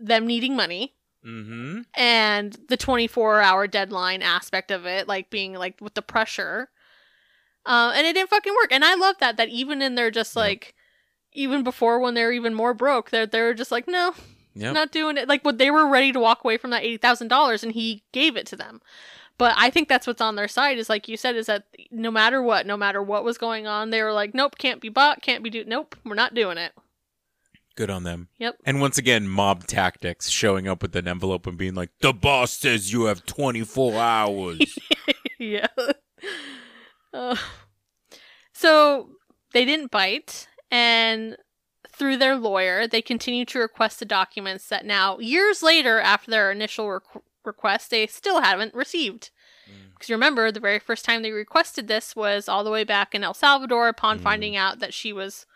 [SPEAKER 4] them needing money
[SPEAKER 5] Mm-hmm.
[SPEAKER 4] and the 24 hour deadline aspect of it like being like with the pressure uh, and it didn't fucking work and i love that that even in their just like even before when they're even more broke they're they're just like no
[SPEAKER 5] Yep.
[SPEAKER 4] not doing it like what they were ready to walk away from that $80000 and he gave it to them but i think that's what's on their side is like you said is that no matter what no matter what was going on they were like nope can't be bought can't be do nope we're not doing it
[SPEAKER 5] Good on them.
[SPEAKER 4] Yep.
[SPEAKER 5] And once again, mob tactics, showing up with an envelope and being like, "The boss says you have 24 hours."
[SPEAKER 4] yeah. Uh, so they didn't bite, and through their lawyer, they continue to request the documents that now, years later, after their initial requ- request, they still haven't received. Because remember, the very first time they requested this was all the way back in El Salvador upon
[SPEAKER 5] Mm.
[SPEAKER 4] finding out that she was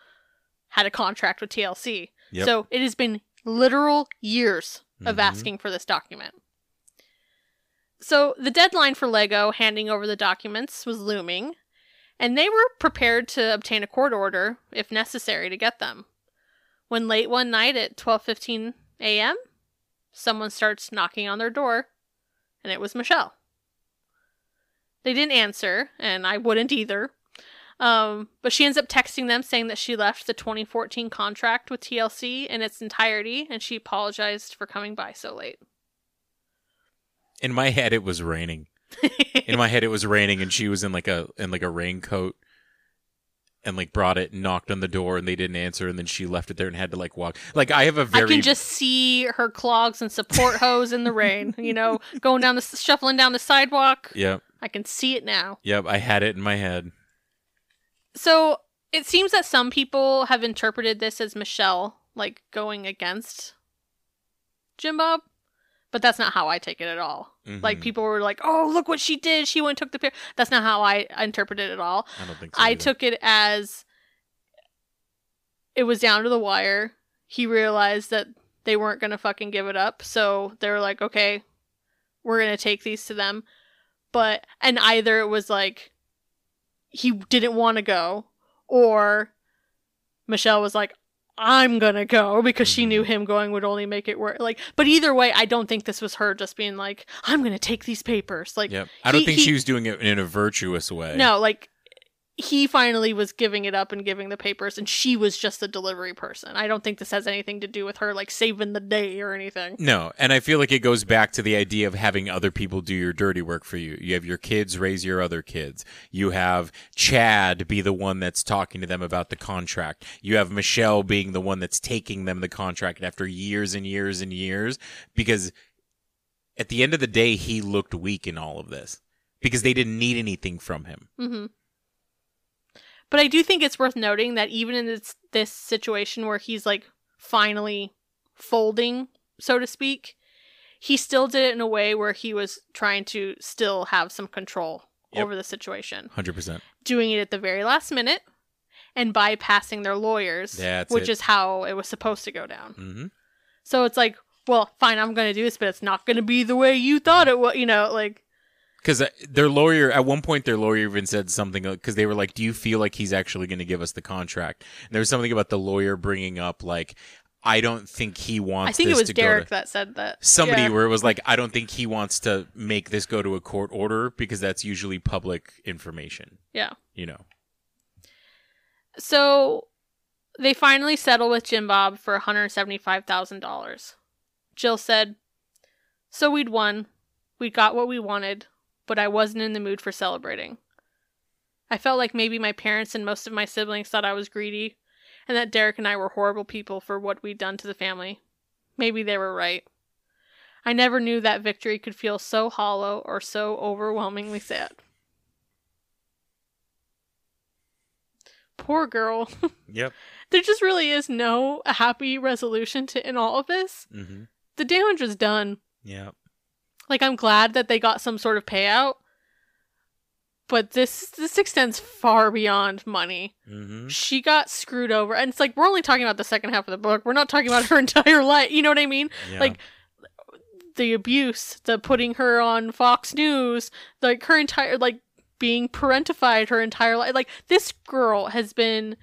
[SPEAKER 4] had a contract with TLC.
[SPEAKER 5] Yep.
[SPEAKER 4] So it has been literal years of
[SPEAKER 5] Mhm.
[SPEAKER 4] asking for this document. So the deadline for Lego handing over the documents was looming, and they were prepared to obtain a court order if necessary to get them. When late one night at 12:15 a.m., someone starts knocking on their door, and it was Michelle. They didn't answer, and I wouldn't either. Um, but she ends up texting them saying that she left the 2014 contract with TLC in its entirety, and she apologized for coming by so late.
[SPEAKER 5] In my head, it was raining. In my head, it was raining, and she was in like a in like a raincoat, and like brought it, and knocked on the door, and they didn't answer, and then she left it there and had to like walk. Like I have a very I
[SPEAKER 4] can just see her clogs and support hose in the rain, you know, going down the shuffling down the sidewalk.
[SPEAKER 5] Yep,
[SPEAKER 4] I can see it now.
[SPEAKER 5] yep. I had it in my head.
[SPEAKER 4] So it seems that some people have interpreted this as Michelle like going against Jim Bob, but that's not how I take it at all. Like
[SPEAKER 5] Mhm.
[SPEAKER 4] people were like, "Oh, look what she did! She went and took the picture." That's not how I interpreted it at all.
[SPEAKER 5] I don't think so.
[SPEAKER 4] I
[SPEAKER 5] either.
[SPEAKER 4] took it as it was down to the wire. He realized that they weren't going to fucking give it up. So they were like, okay, we're going to take these to them. But, and either it was like he didn't want to go, or Michelle was like, I'm to go because she knew mm-hmm. him going would only make it work. Like, but either way, I don't think this was her just being like, I'm to take these papers. Like,
[SPEAKER 5] Yep. I don't
[SPEAKER 4] he-
[SPEAKER 5] think
[SPEAKER 4] he-
[SPEAKER 5] she was doing it in a virtuous way.
[SPEAKER 4] no, like he finally was giving it up and giving the papers, and she was just the delivery person. I don't think this has anything to do with her like saving the day or anything.
[SPEAKER 5] No, and I feel like it goes back to the idea of having other people do your dirty work for you. You have your kids raise your other kids. You have Chad be the one that's talking to them about the contract. You have Michelle being the one that's taking them the contract after years and years and years because at the end of the day he looked weak in all of this because they didn't need anything from him.
[SPEAKER 4] hmm But I do think it's worth noting that even in this this situation where he's like finally folding, so to speak, he still did it in a way where he was trying to still have some control
[SPEAKER 5] Yep.
[SPEAKER 4] over the situation.
[SPEAKER 5] 100%.
[SPEAKER 4] doing it at the very last minute and bypassing their lawyers,
[SPEAKER 5] That's
[SPEAKER 4] which
[SPEAKER 5] it.
[SPEAKER 4] is how it was supposed to go down.
[SPEAKER 5] Mhm.
[SPEAKER 4] So it's like, well, fine, I'm going to do this, but it's not going to be the way you thought it was, you know, like,
[SPEAKER 5] Because uh, their lawyer, at one point, their lawyer even said something uh, because they were like, "Do you feel like he's actually going to give us the contract?" And there was something about the lawyer bringing up like, "I don't think he wants."
[SPEAKER 4] To I think it was Derick
[SPEAKER 5] to-
[SPEAKER 4] that said that.
[SPEAKER 5] somebody
[SPEAKER 4] Yeah.
[SPEAKER 5] where it was like, "I don't think he wants to make this go to a court order because that's usually public information."
[SPEAKER 4] Yeah.
[SPEAKER 5] You know.
[SPEAKER 4] So they finally settle with Jim Bob for $175,000. Jill said, So we'd won. We got what we wanted, but I wasn't in the mood for celebrating. I felt like maybe my parents and most of my siblings thought I was greedy, and that Derick and I were horrible people for what we'd done to the family. Maybe they were right. I never knew that victory could feel so hollow or so overwhelmingly sad. Poor girl.
[SPEAKER 5] Yep.
[SPEAKER 4] there just really is no happy resolution to in all of this.
[SPEAKER 5] Mm-hmm.
[SPEAKER 4] The damage was done.
[SPEAKER 5] Yep.
[SPEAKER 4] Like I'm glad that they got some sort of payout, but this this extends far beyond money.
[SPEAKER 5] Mm-hmm.
[SPEAKER 4] She got screwed over, and it's like we're only talking about the second half of the book. We're not talking about her entire life. You know what I mean?
[SPEAKER 5] Yeah.
[SPEAKER 4] Like the abuse, the putting her on Fox News, like her entire like being parentified her entire life. Like this girl has been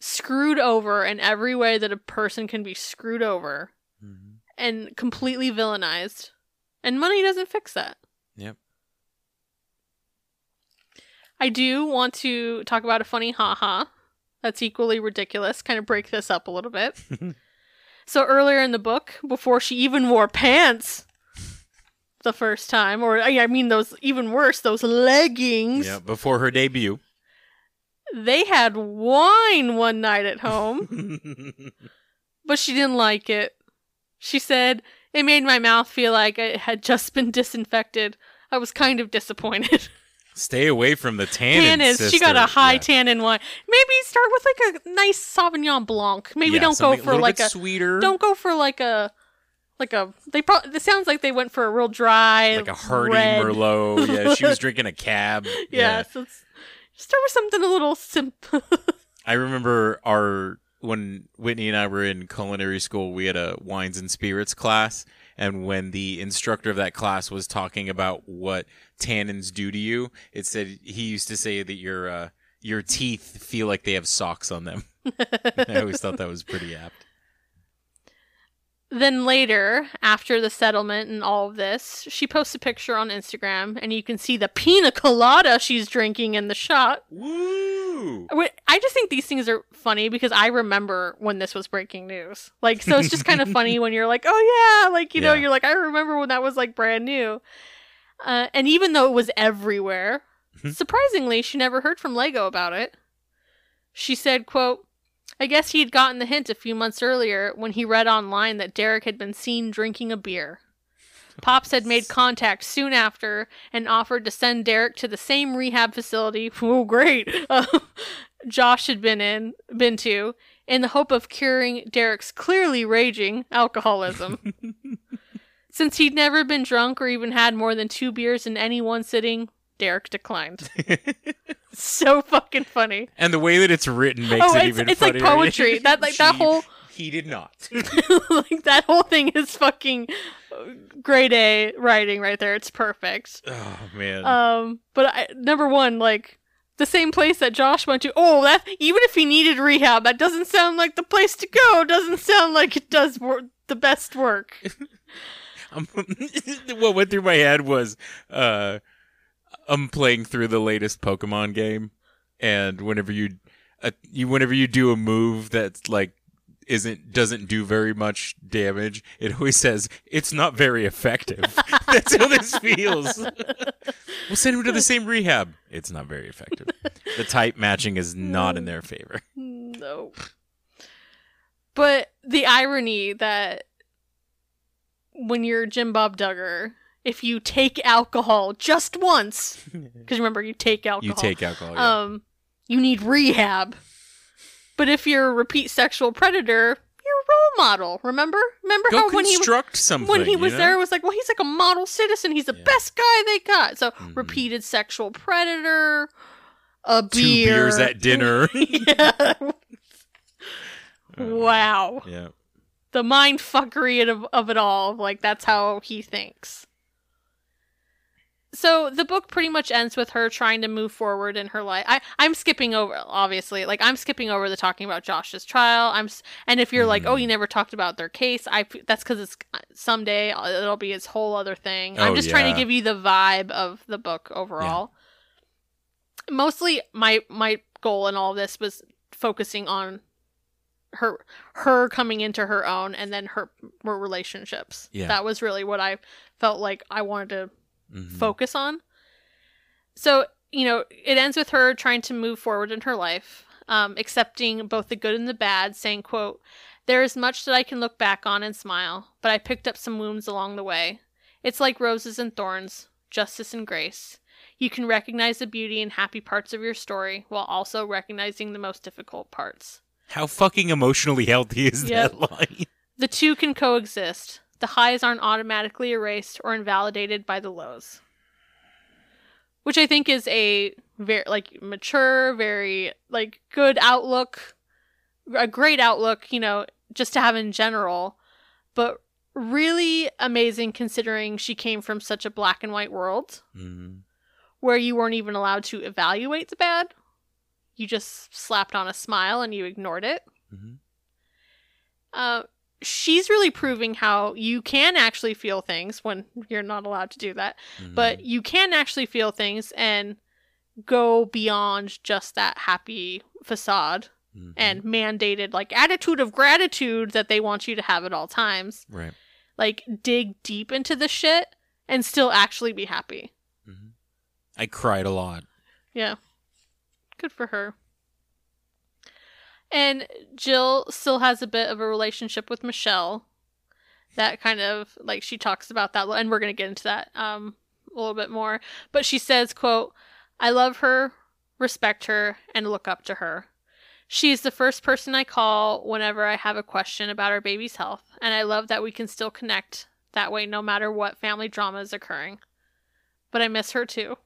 [SPEAKER 4] screwed over in every way that a person can be screwed over
[SPEAKER 5] Mhm.
[SPEAKER 4] and completely villainized. And money doesn't fix that.
[SPEAKER 5] Yep.
[SPEAKER 4] I do want to talk about a funny haha that's equally ridiculous, kind of break this up a little bit. so earlier in the book, before she even wore pants the first time, or I I mean those even worse, those leggings,
[SPEAKER 5] Yeah. Before her debut.
[SPEAKER 4] they had wine one night at home, but she didn't like it. She said, it made my mouth feel like it had just been disinfected. I was kind of disappointed.
[SPEAKER 5] Stay away from the tannin.
[SPEAKER 4] Tannins. She got a high
[SPEAKER 5] Yeah.
[SPEAKER 4] tannin wine. Maybe start with like a nice Sauvignon Blanc. Maybe
[SPEAKER 5] Yeah,
[SPEAKER 4] don't go for
[SPEAKER 5] little
[SPEAKER 4] like a
[SPEAKER 5] sweeter.
[SPEAKER 4] don't go for like a like a they probably it sounds like they went for a real dry
[SPEAKER 5] like a hearty
[SPEAKER 4] red.
[SPEAKER 5] Merlot. Yeah, she was drinking a cab.
[SPEAKER 4] Yeah, so it's, start with something a little simple.
[SPEAKER 5] I remember our when Whitney and I were in culinary school, we had a wines and spirits class, and when the instructor of that class was talking about what tannins do to you, it said he used to say that your uh, your teeth feel like they have socks on them. I always thought that was pretty apt.
[SPEAKER 4] Then later, after the settlement and all of this, she posts a picture on Instagram, and you can see the pina colada she's drinking in the shot.
[SPEAKER 5] Woo!
[SPEAKER 4] I just think these things are funny because I remember when this was breaking news. Like, so it's just kind of funny when you're like, oh yeah, like, you know, you're like, I remember when that was like brand new. Uh, and even though it was everywhere, surprisingly, she never heard from Lego about it. She said, quote, I guess he'd gotten the hint a few months earlier when he read online that Derick had been seen drinking a beer. Pops had made contact soon after and offered to send Derick to the same rehab facility. Oh, great! Uh, Josh had been in, been to, in the hope of curing Derick's clearly raging alcoholism. Since he'd never been drunk or even had more than two beers in any one sitting, Derick declined. so fucking funny.
[SPEAKER 5] And the way that it's written makes
[SPEAKER 4] oh,
[SPEAKER 5] it
[SPEAKER 4] it's,
[SPEAKER 5] even
[SPEAKER 4] it's like poetry. That like that whole
[SPEAKER 5] He did not.
[SPEAKER 4] like that whole thing is fucking uh, grade A writing right there. It's perfect.
[SPEAKER 5] oh man.
[SPEAKER 4] Um, but I, number one, like the same place that Josh went to. Oh, that even if he needed rehab, that doesn't sound like the place to go. Doesn't sound like it does wor- the best work.
[SPEAKER 5] Um, what went through my head was uh, I'm playing through the latest Pokemon game, and whenever you, uh, you whenever you do a move that's like isn't doesn't do very much damage, it always says it's not very effective. that's how this feels. we'll send him to the same rehab. It's not very effective. The type matching is not in their favor.
[SPEAKER 4] no. But the irony that when you're Jim Bob Duggar, if you take alcohol just once, because remember you take alcohol,
[SPEAKER 5] You take alcohol. yeah.
[SPEAKER 4] um, you need rehab. But if you're a repeat sexual predator, you're a role model. Remember? Remember
[SPEAKER 5] Go
[SPEAKER 4] how when he
[SPEAKER 5] construct something.
[SPEAKER 4] when he was
[SPEAKER 5] know?
[SPEAKER 4] there, it was like, well, he's like a model citizen. He's the
[SPEAKER 5] Yeah.
[SPEAKER 4] best guy they got. So
[SPEAKER 5] Mhm.
[SPEAKER 4] repeated sexual predator, a beer, Two
[SPEAKER 5] beers at dinner.
[SPEAKER 4] yeah. wow,
[SPEAKER 5] yeah.
[SPEAKER 4] the mind fuckery of, of it all. Like that's how he thinks. So the book pretty much ends with her trying to move forward in her life. I I'm skipping over obviously. Like I'm skipping over the talking about Josh's trial. I'm and if you're like, "Oh, you never talked about their case." I that's cuz it's someday uh, it'll be its whole other thing. I'm
[SPEAKER 5] Oh,
[SPEAKER 4] just trying to give you the vibe of the book overall. Mostly my my goal in all this was focusing on her her coming into her own and then her, her relationships.
[SPEAKER 5] Yeah.
[SPEAKER 4] That was really what I felt like I wanted to
[SPEAKER 5] Mhm.
[SPEAKER 4] focus on. So, you know, it ends with her trying to move forward in her life, um, accepting both the good and the bad, saying, quote, There is much that I can look back on and smile, but I picked up some wounds along the way. It's like roses and thorns, justice and grace. You can recognize the beauty and happy parts of your story while also recognizing the most difficult parts.
[SPEAKER 5] How fucking emotionally healthy is
[SPEAKER 4] Yep.
[SPEAKER 5] that line?
[SPEAKER 4] The two can coexist. The highs aren't automatically erased or invalidated by the lows. Which I think is a very like mature, very like good outlook, a great outlook, you know, just to have in general, but really amazing considering she came from such a black and white world
[SPEAKER 5] Mhm.
[SPEAKER 4] where you weren't even allowed to evaluate the bad. You just slapped on a smile and you ignored it.
[SPEAKER 5] Mhm.
[SPEAKER 4] Uh, she's really proving how you can actually feel things when you're not allowed to do that, but
[SPEAKER 5] Mm-hmm.
[SPEAKER 4] you can actually feel things and go beyond just that happy facade
[SPEAKER 5] Mhm.
[SPEAKER 4] and mandated like attitude of gratitude that they want you to have at all times.
[SPEAKER 5] right.
[SPEAKER 4] Like dig deep into the shit and still actually be happy.
[SPEAKER 5] Mhm. I cried a lot.
[SPEAKER 4] Yeah. Good for her. And Jill still has a bit of a relationship with Michelle. That kind of like she talks about that and we're going to get into that um a little bit more. But she says, quote, "I love her, respect her, and look up to her. She is the first person I call whenever I have a question about our baby's health, and I love that we can still connect that way no matter what family drama is occurring. But I miss her too."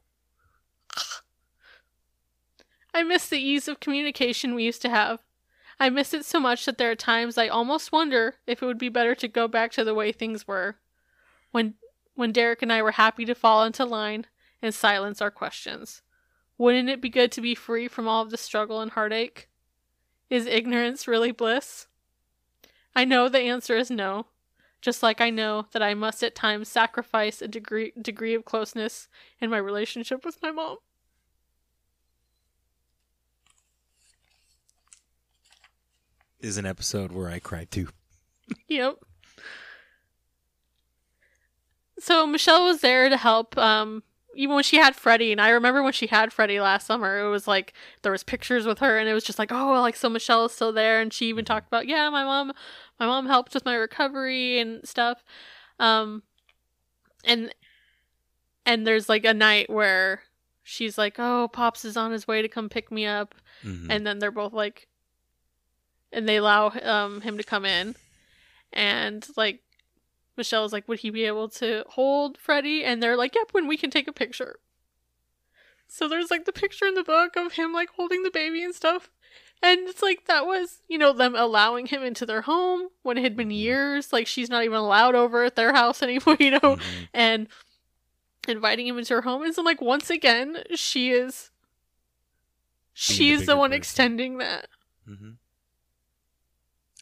[SPEAKER 4] I miss the ease of communication we used to have. I miss it so much that there are times I almost wonder if it would be better to go back to the way things were. When when Derick and I were happy to fall into line and silence our questions. Wouldn't it be good to be free from all of the struggle and heartache? Is ignorance really bliss? I know the answer is no, just like I know that I must at times sacrifice a degree degree of closeness in my relationship with my mom.
[SPEAKER 5] Is an episode where I cried too.
[SPEAKER 4] Yep. So Michelle was there to help um even when she had Freddie and I remember when she had Freddie last summer it was like there was pictures with her and it was just like oh like so Michelle is still there and she even talked about yeah my mom my mom helped with my recovery and stuff um and and there's like a night where she's like oh pops is on his way to come pick me up
[SPEAKER 5] Mhm.
[SPEAKER 4] and then they're both like and they allow um him to come in. And like Michelle's like would he be able to hold Freddie and they're like yep when we can take a picture. So there's like the picture in the book of him like holding the baby and stuff. And it's like that was you know them allowing him into their home when it had been years. Like she's not even allowed over at their house anymore you know?
[SPEAKER 5] Mhm.
[SPEAKER 4] and inviting him into her home. And so like once again she is
[SPEAKER 5] Being the
[SPEAKER 4] she's the one
[SPEAKER 5] person.
[SPEAKER 4] extending that.
[SPEAKER 5] Mhm.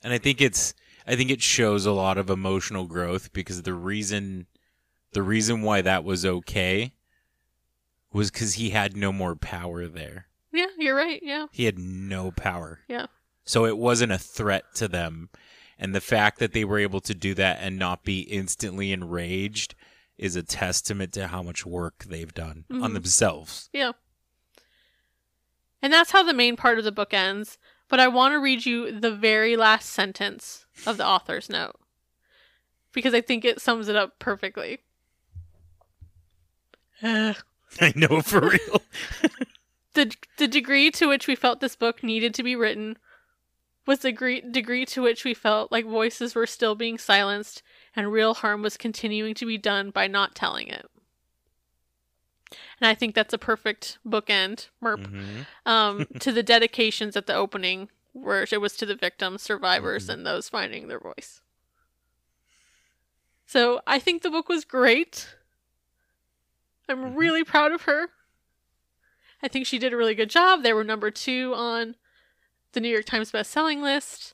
[SPEAKER 5] And I think it's I think it shows a lot of emotional growth because the reason the reason why that was okay was cuz he had no more power there.
[SPEAKER 4] Yeah, you're right. Yeah.
[SPEAKER 5] He had no power.
[SPEAKER 4] Yeah.
[SPEAKER 5] So it wasn't a threat to them. And the fact that they were able to do that and not be instantly enraged is a testament to how much work they've done on
[SPEAKER 4] Mhm.
[SPEAKER 5] themselves.
[SPEAKER 4] Yeah. And that's how the main part of the book ends. But I want to read you the very last sentence of the author's note because I think it sums it up perfectly.
[SPEAKER 5] I know for real.
[SPEAKER 4] the the degree to which we felt this book needed to be written was the degree, degree to which we felt like voices were still being silenced and real harm was continuing to be done by not telling it. And I think that's a perfect bookend, Merp,
[SPEAKER 5] Mhm.
[SPEAKER 4] um, to the dedications at the opening, where it was to the victims, survivors,
[SPEAKER 5] Mhm.
[SPEAKER 4] and those finding their voice. So I think the book was great. I'm
[SPEAKER 5] Mhm.
[SPEAKER 4] really proud of her. I think she did a really good job. They were number two on the New York Times best-selling list.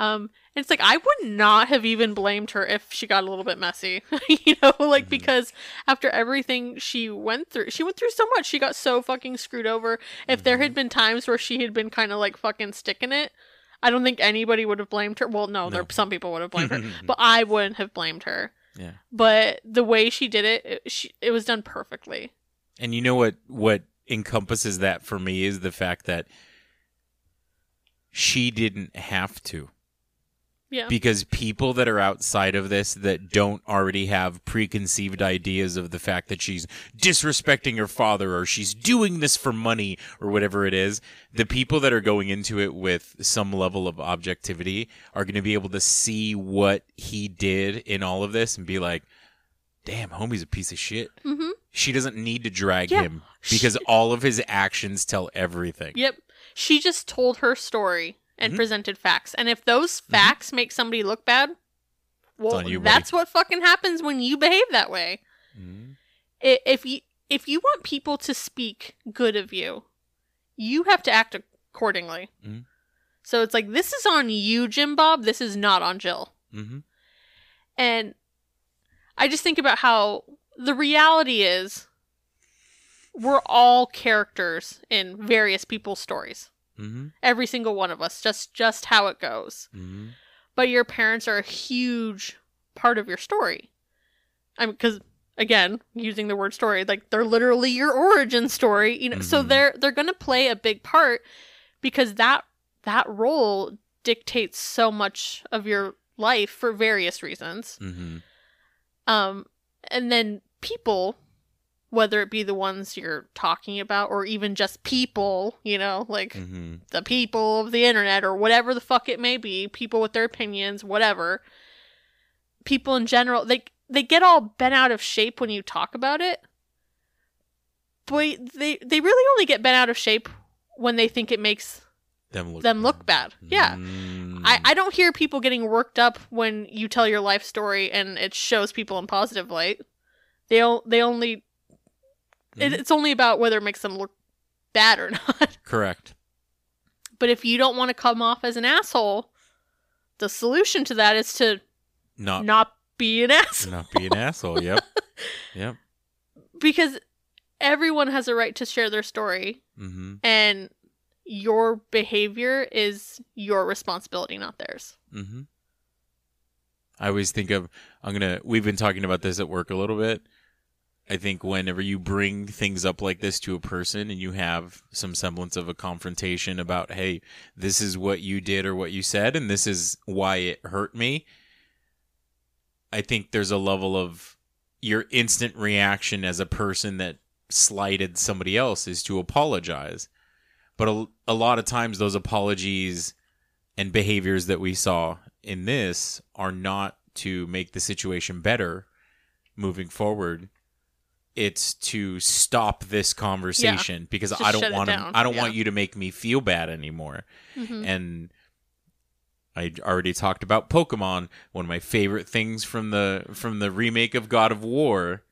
[SPEAKER 4] Um, and it's like I would not have even blamed her if she got a little bit messy, you know, like
[SPEAKER 5] Mhm.
[SPEAKER 4] because after everything she went through, she went through so much. She got so fucking screwed over. If there had been times where she had been kind of like fucking sticking it, I don't think anybody would have blamed her. Well, no, there some people would have blamed her, but I wouldn't have blamed her.
[SPEAKER 5] yeah.
[SPEAKER 4] But the way she did it, it, she, it was done perfectly.
[SPEAKER 5] And you know what what encompasses that for me is the fact that she didn't have to.
[SPEAKER 4] Yeah.
[SPEAKER 5] Because people that are outside of this that don't already have preconceived ideas of the fact that she's disrespecting her father or she's doing this for money or whatever it is, the people that are going into it with some level of objectivity are going to be able to see what he did in all of this and be like, damn, homie's a piece of shit.
[SPEAKER 4] mm-hmm.
[SPEAKER 5] She doesn't need to drag
[SPEAKER 4] Yeah.
[SPEAKER 5] him because all of his actions tell everything.
[SPEAKER 4] Yep. She just told her story and
[SPEAKER 5] Mhm.
[SPEAKER 4] presented facts. And if those facts make somebody look bad, well,
[SPEAKER 5] you,
[SPEAKER 4] that's what fucking happens when you behave that way.
[SPEAKER 5] Mhm.
[SPEAKER 4] If you if you want people to speak good of you, you have to act accordingly.
[SPEAKER 5] Mhm.
[SPEAKER 4] So it's like this is on you, Jim Bob. This is not on Jill.
[SPEAKER 5] Mhm.
[SPEAKER 4] And I just think about how the reality is we're all characters in various people's stories.
[SPEAKER 5] Mhm.
[SPEAKER 4] Every single one of us, just just how it goes.
[SPEAKER 5] Mhm.
[SPEAKER 4] But your parents are a huge part of your story. I mean, because again, using the word story, like they're literally your origin story. You know, so
[SPEAKER 5] Mhm.
[SPEAKER 4] they're they're gonna play a big part because that that role dictates so much of your life for various reasons.
[SPEAKER 5] Mhm.
[SPEAKER 4] Um, and then people, whether it be the ones you're talking about or even just people, you know, like
[SPEAKER 5] Mhm.
[SPEAKER 4] the people of the internet or whatever the fuck it may be, people with their opinions, whatever. People in general, they they get all bent out of shape when you talk about it. Boy, they they really only get bent out of shape when they think it makes
[SPEAKER 5] them look
[SPEAKER 4] them look bad. Yeah.
[SPEAKER 5] Mm.
[SPEAKER 4] I, I don't hear people getting worked up when you tell your life story and it shows people in positive light. They o- they only
[SPEAKER 5] Mhm.
[SPEAKER 4] it's only about whether it makes them look bad or not.
[SPEAKER 5] correct.
[SPEAKER 4] But if you don't want to come off as an asshole, the solution to that is to
[SPEAKER 5] Not
[SPEAKER 4] not be an asshole
[SPEAKER 5] not be an asshole. Yep. Yep.
[SPEAKER 4] because everyone has a right to share their story
[SPEAKER 5] Mm-hmm.
[SPEAKER 4] and your behavior is your responsibility, not theirs.
[SPEAKER 5] Mm-hmm. I always think of I'm gonna. We've been talking about this at work a little bit. I think whenever you bring things up like this to a person and you have some semblance of a confrontation about, hey, this is what you did or what you said, and this is why it hurt me. I think there's a level of your instant reaction as a person that slighted somebody else is to apologize. But a, a lot of times, those apologies and behaviors that we saw in this are not to make the situation better moving forward. It's to stop this conversation because
[SPEAKER 4] Just
[SPEAKER 5] I don't want to. I don't
[SPEAKER 4] Yeah.
[SPEAKER 5] want you to make me feel bad anymore.
[SPEAKER 4] Mhm.
[SPEAKER 5] And I already talked about Pokemon. One of my favorite things from the from the remake of God of War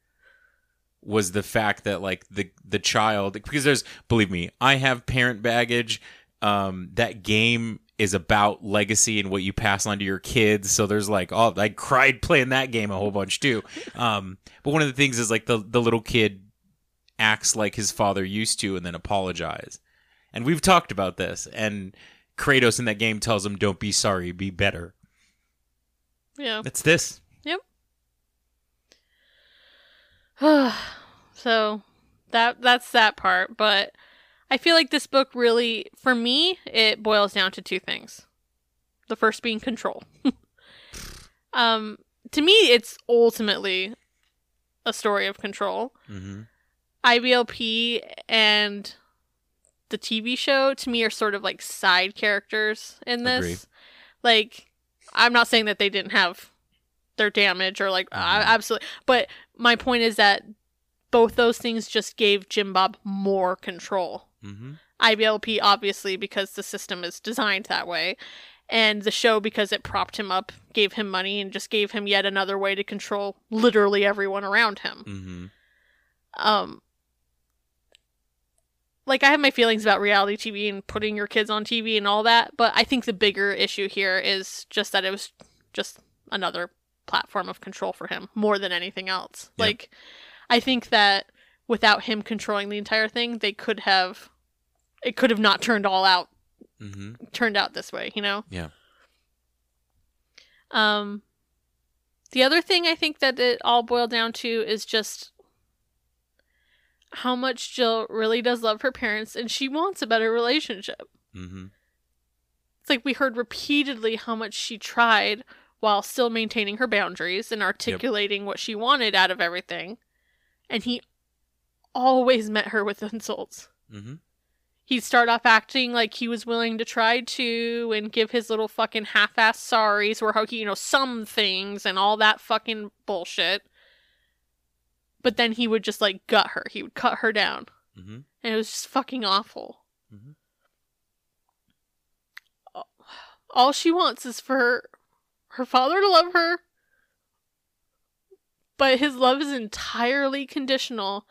[SPEAKER 5] was the fact that like the the child because there's believe me, I have parent baggage. Um, that game is about legacy and what you pass on to your kids. So there's like, oh, I cried playing that game a whole bunch too. Um, but one of the things is like the the little kid acts like his father used to and then apologize. And we've talked about this. And Kratos in that game tells him, "Don't be sorry, be better."
[SPEAKER 4] Yeah.
[SPEAKER 5] It's this. Yep.
[SPEAKER 4] so that that's that part, but I feel like this book really for me it boils down to two things. The first being control. um to me it's ultimately a story of control.
[SPEAKER 5] Mm-hmm.
[SPEAKER 4] IBLP and the TV show to me are sort of like side characters in this.
[SPEAKER 5] Agreed.
[SPEAKER 4] Like, I'm not saying that they didn't have their damage or like I
[SPEAKER 5] Mhm.
[SPEAKER 4] absolutely, but my point is that both those things just gave Jim Bob more control.
[SPEAKER 5] Mm-hmm.
[SPEAKER 4] IBLP obviously because the system is designed that way. And the show, because it propped him up, gave him money, and just gave him yet another way to control literally everyone around him
[SPEAKER 5] Mm-hmm.
[SPEAKER 4] um like I have my feelings about reality TV and putting your kids on TV and all that, but I think the bigger issue here is just that it was just another platform of control for him more than anything else.
[SPEAKER 5] Yep.
[SPEAKER 4] Like I think that without him controlling the entire thing, they could have it could have not turned all out
[SPEAKER 5] Mm-hmm.
[SPEAKER 4] turned out this way, you know?
[SPEAKER 5] Yeah.
[SPEAKER 4] Um the other thing I think that it all boiled down to is just how much Jill really does love her parents and she wants a better relationship.
[SPEAKER 5] Mm-hmm.
[SPEAKER 4] It's like we heard repeatedly how much she tried while still maintaining her boundaries and articulating what she wanted out of everything. And he always met her with insults.
[SPEAKER 5] Mm-hmm.
[SPEAKER 4] He'd start off acting like he was willing to try to and give his little fucking half-ass sorries or how he, you know, some things and all that fucking bullshit. But then he would just like gut her. He would cut her down.
[SPEAKER 5] Mm-hmm.
[SPEAKER 4] And it was just fucking awful.
[SPEAKER 5] Mhm.
[SPEAKER 4] All she wants is for her, her father to love her, but his love is entirely conditional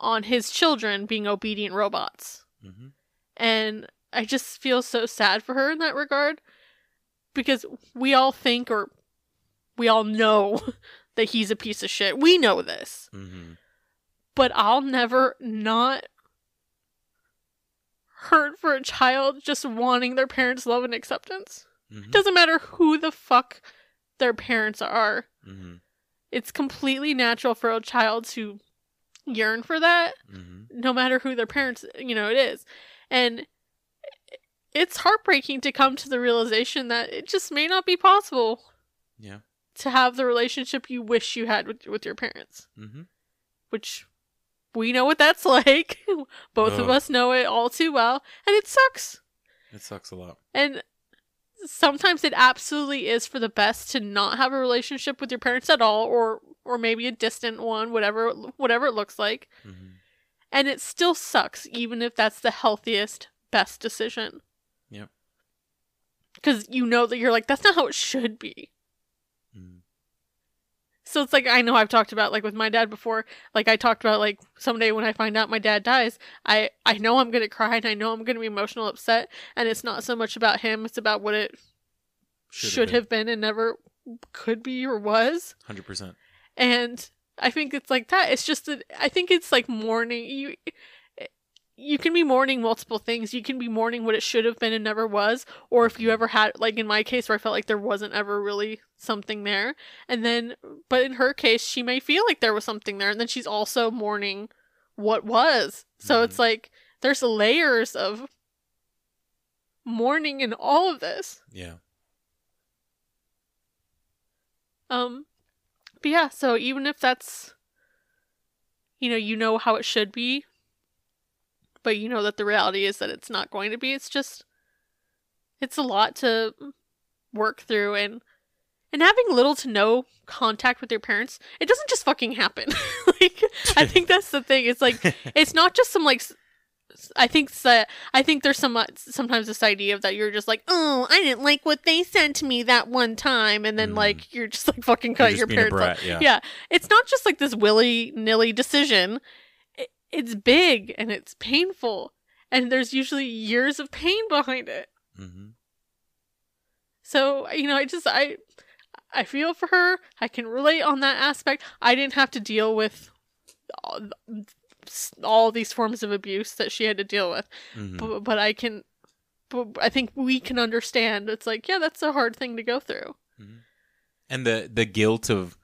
[SPEAKER 4] on his children being obedient robots.
[SPEAKER 5] Mm-hmm.
[SPEAKER 4] And I just feel so sad for her in that regard because we all think or we all know that he's a piece of shit. We know this
[SPEAKER 5] Mm-hmm.
[SPEAKER 4] but I'll never not hurt for a child just wanting their parents' love and acceptance.
[SPEAKER 5] Mm-hmm.
[SPEAKER 4] Doesn't matter who the fuck their parents are.
[SPEAKER 5] Mm-hmm.
[SPEAKER 4] It's completely natural for a child to yearn for that,
[SPEAKER 5] Mm-hmm.
[SPEAKER 4] no matter who their parents, you know, it is. And it's heartbreaking to come to the realization that it just may not be possible
[SPEAKER 5] Yeah.
[SPEAKER 4] to have the relationship you wish you had with, with your parents.
[SPEAKER 5] Mm-hmm.
[SPEAKER 4] which we know what that's like. Both of us know it all too well, and it sucks.
[SPEAKER 5] It sucks a lot.
[SPEAKER 4] And sometimes it absolutely is for the best to not have a relationship with your parents at all or or maybe a distant one, whatever whatever it looks like.
[SPEAKER 5] Mm-hmm.
[SPEAKER 4] And it still sucks even if that's the healthiest best decision.
[SPEAKER 5] Yep.
[SPEAKER 4] Because you know that you're like, that's not how it should be. So it's like I know I've talked about like with my dad before. Like I talked about like someday when I find out my dad dies, I I know I'm gonna cry and I know I'm gonna be emotional upset, and it's not so much about him; it's about what it should, have, been. and never could be or was.
[SPEAKER 5] Hundred percent.
[SPEAKER 4] And I think it's like that. It's just that I think it's like mourning you. You can be mourning multiple things. You can be mourning what it should have been and never was, or if you ever had, like in my case, where I felt like there wasn't ever really something there, and then, but in her case, she may feel like there was something there, and then she's also mourning what was. So it's like there's layers of mourning in all of this.
[SPEAKER 5] Yeah.
[SPEAKER 4] Um, but yeah, so even if that's, you know, you know how it should be, but you know that the reality is that it's not going to be. It's just, it's a lot to work through, and and having little to no contact with your parents, it doesn't just fucking happen. like, I think that's the thing. It's like it's not just some like I think that I think there's some sometimes this idea of that you're just like, oh, I didn't like what they said to me that one time, and then
[SPEAKER 5] Mm.
[SPEAKER 4] like you're just like fucking cut your parents. off.
[SPEAKER 5] brat, yeah.
[SPEAKER 4] yeah, it's not just like this willy nilly decision. It, it's big and it's painful, and there's usually years of pain behind it.
[SPEAKER 5] hmm
[SPEAKER 4] So you know, I just I I feel for her. I can relate on that aspect. I didn't have to deal with all, all these forms of abuse that she had to deal with,
[SPEAKER 5] hmm
[SPEAKER 4] but, but I can. But I think we can understand. It's like, yeah, that's a hard thing to go through.
[SPEAKER 5] and the the guilt of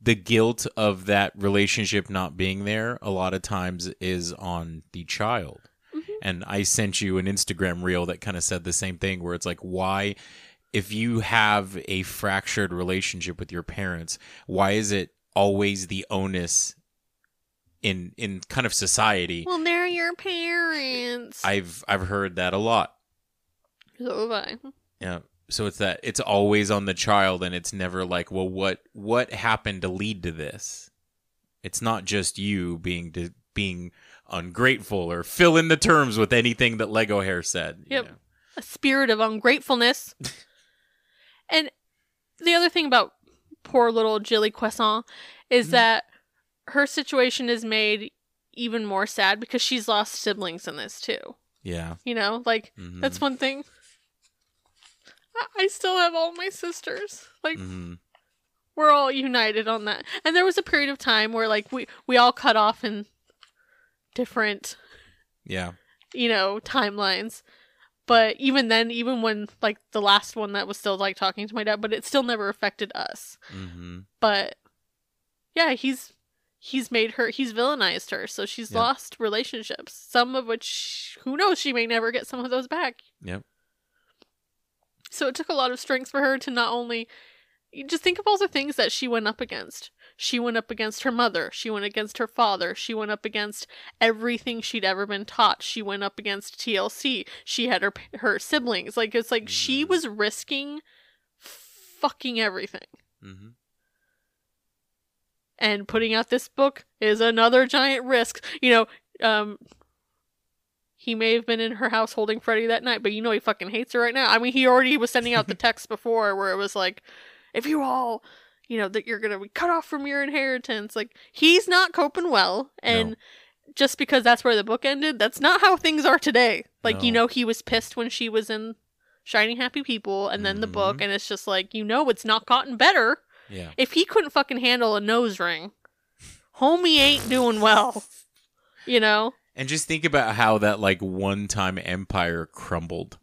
[SPEAKER 5] the guilt of that relationship not being there a lot of times is on the child mm-hmm. and i sent you an instagram reel that kind of said the same thing where it's like why if you have a fractured relationship with your parents why is it always the onus in in kind of society
[SPEAKER 4] Well, they're your parents.
[SPEAKER 5] i've i've heard that a lot
[SPEAKER 4] so have I.
[SPEAKER 5] Yeah. So it's that it's always on the child and it's never like, well what what happened to lead to this? It's not just you being de- being ungrateful or fill in the terms with anything that Lego Hair said. you
[SPEAKER 4] Yep.
[SPEAKER 5] know?
[SPEAKER 4] a spirit of ungratefulness. and the other thing about poor little Jilly Croissant is
[SPEAKER 5] Mm-hmm.
[SPEAKER 4] that her situation is made even more sad because she's lost siblings in this too.
[SPEAKER 5] Yeah.
[SPEAKER 4] You know, like
[SPEAKER 5] Mhm.
[SPEAKER 4] that's one thing. I- still have all my sisters. Like
[SPEAKER 5] hmm
[SPEAKER 4] we're all united on that. And there was a period of time where like we we all cut off in different
[SPEAKER 5] Yeah.
[SPEAKER 4] you know, timelines. But even then, even when like the last one that was still like talking to my dad, but it still never affected us.
[SPEAKER 5] hmm
[SPEAKER 4] But yeah, he's he's made her he's villainized her, so she's
[SPEAKER 5] Yeah.
[SPEAKER 4] lost relationships. Some of which who knows, she may never get some of those back.
[SPEAKER 5] Yep.
[SPEAKER 4] So it took a lot of strength for her to not only just think of all the things that she went up against. She went up against her mother. She went against her father. She went up against everything she'd ever been taught. She went up against TLC. She had her her siblings. Like it's like she
[SPEAKER 5] Mm.
[SPEAKER 4] was risking fucking everything.
[SPEAKER 5] hmm
[SPEAKER 4] And putting out this book is another giant risk. You know, um he may have been in her house holding Freddie that night, but you know he fucking hates her right now. I mean, he already was sending out the text before where it was like, if you all, you know, that you're gonna be cut off from your inheritance. Like he's not coping well, and
[SPEAKER 5] No.
[SPEAKER 4] just because that's where the book ended, that's not how things are today. Like you know, he was pissed when she was in Shining Happy People, and then the book,
[SPEAKER 5] Mhm.
[SPEAKER 4] and it's just like you know, it's not gotten better.
[SPEAKER 5] Yeah.
[SPEAKER 4] If he couldn't fucking handle a nose ring, homie ain't doing well. You know?
[SPEAKER 5] And just think about how that like one time empire crumbled.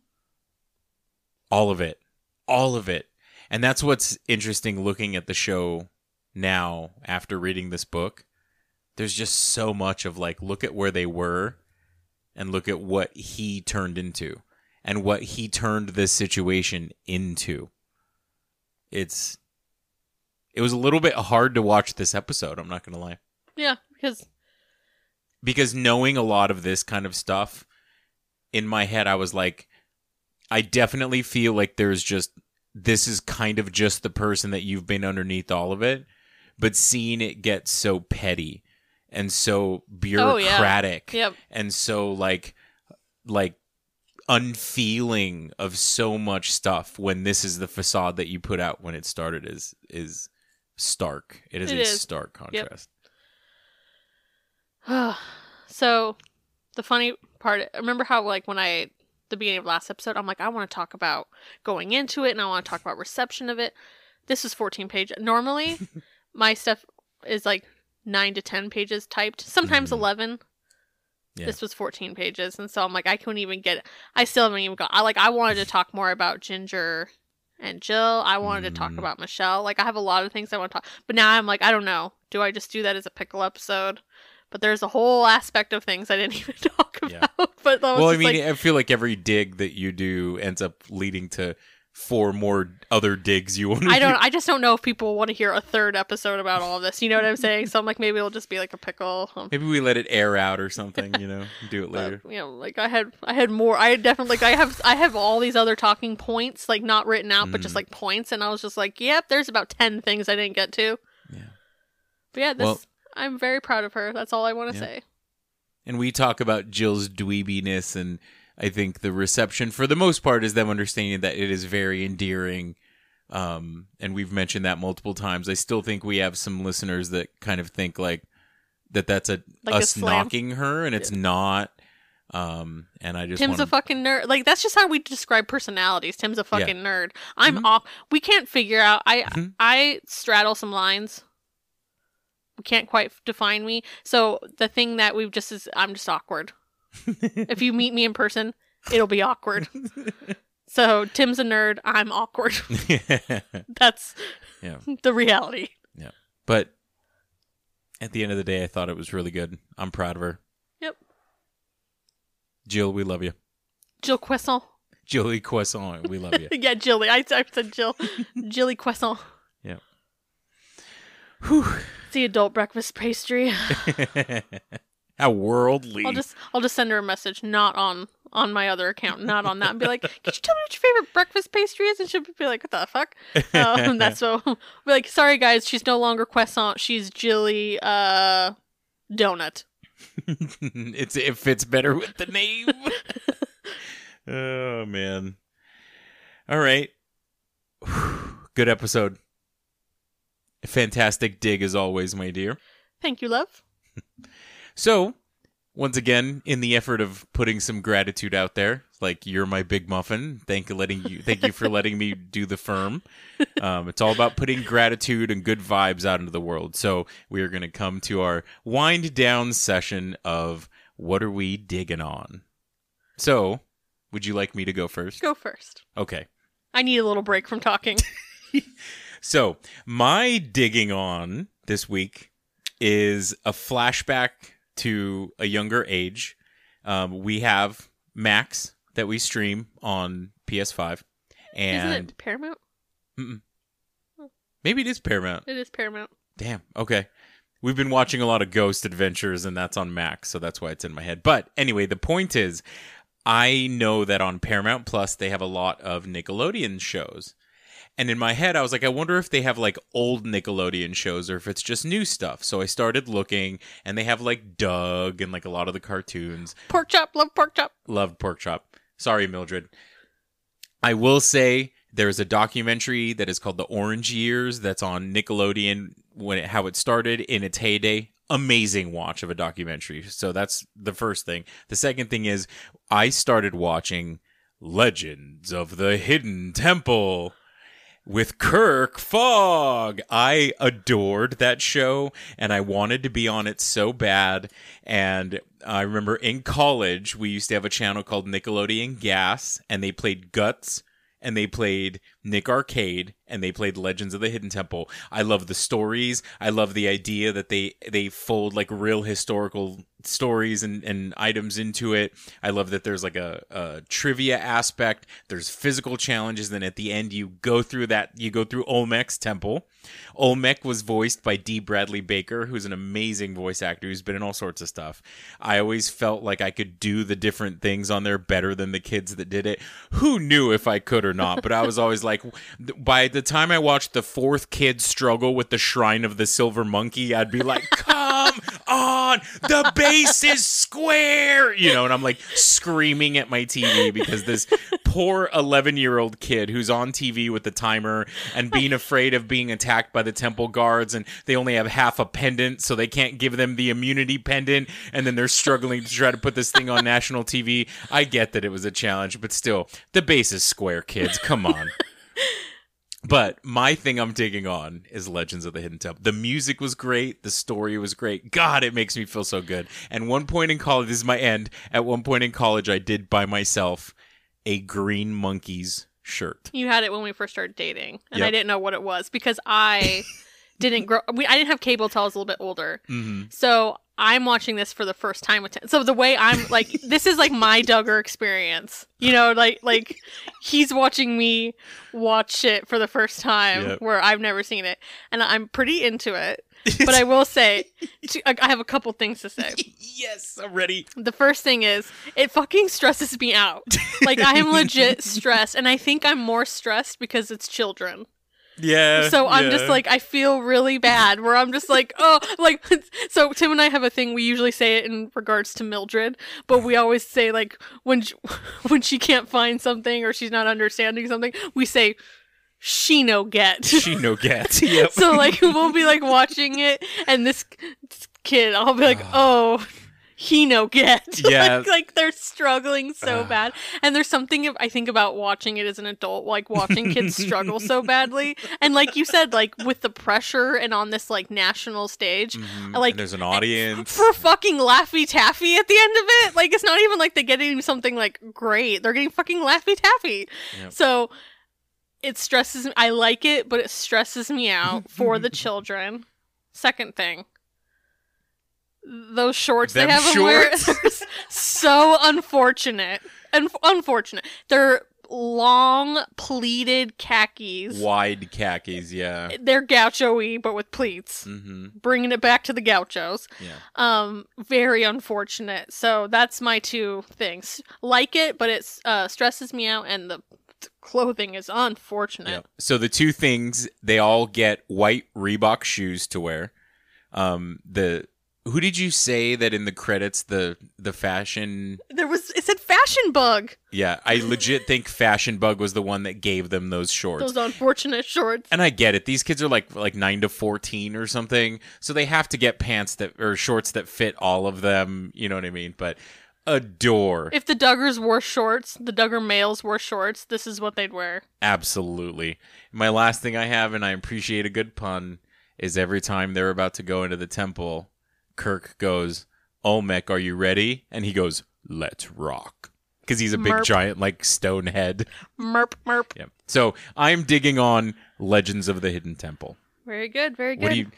[SPEAKER 5] All of it. All of it. And that's what's interesting looking at the show now after reading this book. There's just so much of like look at where they were and look at what he turned into and what he turned this situation into. It's it was a little bit hard to watch this episode, I'm not going to lie
[SPEAKER 4] Yeah, because
[SPEAKER 5] because knowing a lot of this kind of stuff in my head i was like i definitely feel like there's just this is kind of just the person that you've been underneath all of it but seeing it get so petty and so oh, bureaucratic
[SPEAKER 4] Yep.
[SPEAKER 5] and so like like unfeeling of so much stuff when this is the facade that you put out when it started is is stark. It is
[SPEAKER 4] It
[SPEAKER 5] a
[SPEAKER 4] is.
[SPEAKER 5] stark contrast.
[SPEAKER 4] so the funny part remember how like when i the beginning of last episode i'm like i want to talk about going into it and i want to talk about reception of it this is 14 page normally my stuff is like 9 to 10 pages typed sometimes
[SPEAKER 5] Mhm.
[SPEAKER 4] 11
[SPEAKER 5] Yeah.
[SPEAKER 4] this was 14 pages and so i'm like i couldn't even get it i still haven't even got i like i wanted to talk more about jinger and jill i wanted to talk
[SPEAKER 5] Mhm.
[SPEAKER 4] about michelle like i have a lot of things i want to talk but now i'm like i don't know do i just do that as a pickle episode but there's a whole aspect of things I didn't even talk about.
[SPEAKER 5] Yeah.
[SPEAKER 4] But
[SPEAKER 5] Well, I mean,
[SPEAKER 4] like,
[SPEAKER 5] I feel like every dig that you do ends up leading to four more other digs you want to
[SPEAKER 4] I don't. I just don't know if people want to hear a third episode about all of this. You know what I'm saying? So I'm like, maybe it'll just be like a pickle. Um,
[SPEAKER 5] Maybe we let it air out or something, you know, do it
[SPEAKER 4] but,
[SPEAKER 5] later.
[SPEAKER 4] you know, like I had, I had more. I had definitely, like, I have, I have all these other talking points, like not written out, but just
[SPEAKER 5] Mhm.
[SPEAKER 4] like points, and I was just like, yep, there's about ten things I didn't get to.
[SPEAKER 5] Yeah.
[SPEAKER 4] But yeah, this,
[SPEAKER 5] Well-
[SPEAKER 4] I'm very proud of her. That's all I want to
[SPEAKER 5] Yeah.
[SPEAKER 4] say.
[SPEAKER 5] And we talk about Jill's dweebiness, and I think the reception, for the most part, is them understanding that it is very endearing. Um, and we've mentioned that multiple times. I still think we have some listeners that kind of think like that that's a
[SPEAKER 4] Like
[SPEAKER 5] us
[SPEAKER 4] slam.
[SPEAKER 5] knocking her, and it's not. Um, and I just
[SPEAKER 4] Tim's
[SPEAKER 5] want
[SPEAKER 4] a fucking nerd. Like that's just how we describe personalities. Tim's a fucking nerd. I'm
[SPEAKER 5] Mhm.
[SPEAKER 4] off. We can't figure out. I
[SPEAKER 5] Mhm.
[SPEAKER 4] I straddle some lines. We can't quite define me. So the thing that we've just is I'm just awkward. if you meet me in person, it'll be awkward. so Tim's a nerd. I'm awkward. That's
[SPEAKER 5] yeah.
[SPEAKER 4] the reality. Yeah.
[SPEAKER 5] But at the end of the day, I thought it was really good. I'm proud of her.
[SPEAKER 4] Yep.
[SPEAKER 5] Jill, we love you.
[SPEAKER 4] Jill Quesson.
[SPEAKER 5] Jilly Croissant, we love you.
[SPEAKER 4] yeah, Jilly. I, I said Jill. Jilly Quesson.
[SPEAKER 5] yeah.
[SPEAKER 4] It's the adult breakfast pastry.
[SPEAKER 5] How worldly.
[SPEAKER 4] I'll just I'll just send her a message, not on on my other account, not on that, and be like, "Could you tell me what your favorite breakfast pastry is?" And she'll be like, "What the fuck?" Um, that's so. Be like, "Sorry guys, she's no longer croissant. She's Jilly uh donut."
[SPEAKER 5] it's it fits better with the name. oh man. All right. Good episode. Fantastic dig as always, my dear.
[SPEAKER 4] Thank you, love.
[SPEAKER 5] So, once again, in the effort of putting some gratitude out there, like you're my big muffin. Thank you letting you thank you for letting me do the firm. Um, it's all about putting gratitude and good vibes out into the world. So we are going to come to our wind down session of what are we digging on. So, would you like me to go first?
[SPEAKER 4] Go first.
[SPEAKER 5] Okay.
[SPEAKER 4] I need a little break from talking.
[SPEAKER 5] So, my digging on this week is a flashback to a younger age. Um, we have Max that we stream on PS5,
[SPEAKER 4] Isn't
[SPEAKER 5] and
[SPEAKER 4] it Paramount?
[SPEAKER 5] maybe it is Paramount.
[SPEAKER 4] It is Paramount.
[SPEAKER 5] Damn. Okay. We've been watching a lot of Ghost Adventures, and that's on Max, so that's why it's in my head. But anyway, the point is, I know that on Paramount Plus they have a lot of Nickelodeon shows. And in my head, I was like, I wonder if they have like old Nickelodeon shows or if it's just new stuff. So I started looking, and they have like Doug and like a lot of the cartoons.
[SPEAKER 4] Pork chop, love pork chop.
[SPEAKER 5] Loved pork chop. Sorry, Mildred. I will say there's a documentary that is called The Orange Years that's on Nickelodeon when it, how it started in its heyday. Amazing watch of a documentary. So that's the first thing. The second thing is I started watching Legends of the Hidden Temple with Kirk Fogg. I adored that show and I wanted to be on it so bad. And I remember in college, we used to have a channel called Nickelodeon Gas, and they played Guts and they played Nick Arcade and they played Legends of the Hidden Temple. I love the stories. I love the idea that they they fold like real historical stories and, and items into it. I love that there's like a, a trivia aspect. There's physical challenges. Then at the end, you go through that. You go through Olmec's temple. Olmec was voiced by Dee Bradley Baker, who's an amazing voice actor who's been in all sorts of stuff. I always felt like I could do the different things on there better than the kids that did it. Who knew if I could or not? But I was always like, by the time I watched the fourth kid struggle with the Shrine of the Silver Monkey, I'd be like, come on. the the base is square, you know, and I'm like screaming at my TV because this poor 11 year old kid who's on TV with the timer and being afraid of being attacked by the temple guards, and they only have half a pendant, so they can't give them the immunity pendant, and then they're struggling to try to put this thing on national TV. I get that it was a challenge, but still, the base is square, kids. Come on. But my thing I'm digging on is Legends of the Hidden Temple. The music was great. The story was great. God, it makes me feel so good. And one point in college, this is my end. At one point in college, I did buy myself a Green Monkeys shirt.
[SPEAKER 4] You had it when we first started dating, and I didn't know what it was because I didn't grow. We, I didn't have cable till I was a little bit older,
[SPEAKER 5] Mm-hmm.
[SPEAKER 4] so I'm watching this for the first time with. Ten- so the way I'm like, this is like my Duggar experience. You know, like like he's watching me watch it for the first time,
[SPEAKER 5] Yep.
[SPEAKER 4] where I've never seen it, and I'm pretty into it. But I will say, I have a couple things to say.
[SPEAKER 5] yes, I'm ready.
[SPEAKER 4] The first thing is it fucking stresses me out. Like I am legit stressed and I think I'm more stressed because it's children.
[SPEAKER 5] Yeah.
[SPEAKER 4] So I'm
[SPEAKER 5] yeah.
[SPEAKER 4] just like I feel really bad where I'm just like, oh, like so Tim and I have a thing we usually say it in regards to Mildred, but we always say like when she, when she can't find something or she's not understanding something, we say she no get.
[SPEAKER 5] she no get. Yep.
[SPEAKER 4] so like we'll be like watching it and this kid I'll be like, ah. "Oh, he no get."
[SPEAKER 5] Yeah.
[SPEAKER 4] like, like they're struggling so bad. And there's something I think about watching it as an adult, like watching kids struggle so badly. And like you said, like with the pressure and on this like national stage,
[SPEAKER 5] Mhm.
[SPEAKER 4] like
[SPEAKER 5] And there's an audience.
[SPEAKER 4] for fucking Laffy Taffy at the end of it. Like it's not even like they're getting something like great. They're getting fucking Laffy Taffy.
[SPEAKER 5] Yep.
[SPEAKER 4] So it stresses me. I like it, but it stresses me out for the children. Second thing. Those shorts
[SPEAKER 5] Them
[SPEAKER 4] they have them wear
[SPEAKER 5] shorts?
[SPEAKER 4] s- so unfortunate. Un- unfortunate. They're long pleated khakis.
[SPEAKER 5] Wide khakis, yeah.
[SPEAKER 4] They're gaucho-y, but with pleats
[SPEAKER 5] Mm-hmm.
[SPEAKER 4] bringing it back to the gauchos.
[SPEAKER 5] Yeah.
[SPEAKER 4] Um, very unfortunate. So that's my two things. Like it, but it uh, stresses me out, and the the clothing is unfortunate.
[SPEAKER 5] Yeah. So the two things they all get white Reebok shoes to wear. Um, the who did you say that in the credits the the fashion?
[SPEAKER 4] There was it said fashion bug.
[SPEAKER 5] Yeah, I legit think Fashion Bug was the one that gave them those shorts.
[SPEAKER 4] Those unfortunate shorts.
[SPEAKER 5] and I get it. These kids are like like nine to fourteen or something, so they have to get pants that or shorts that fit all of them. You know what I mean? But adore
[SPEAKER 4] If the Duggars wore shorts, the Duggar males wore shorts. This is what they'd wear.
[SPEAKER 5] Absolutely. My last thing I have, and I appreciate a good pun, is every time they're about to go into the temple, Kirk goes, oh, Olmec, are you ready? And he goes, Let's rock. Because he's a big
[SPEAKER 4] Merp.
[SPEAKER 5] giant, like, stone head.
[SPEAKER 4] Merp, merp.
[SPEAKER 5] Yeah. So I'm digging on Legends of the Hidden Temple.
[SPEAKER 4] Very good. Very good.
[SPEAKER 5] What do you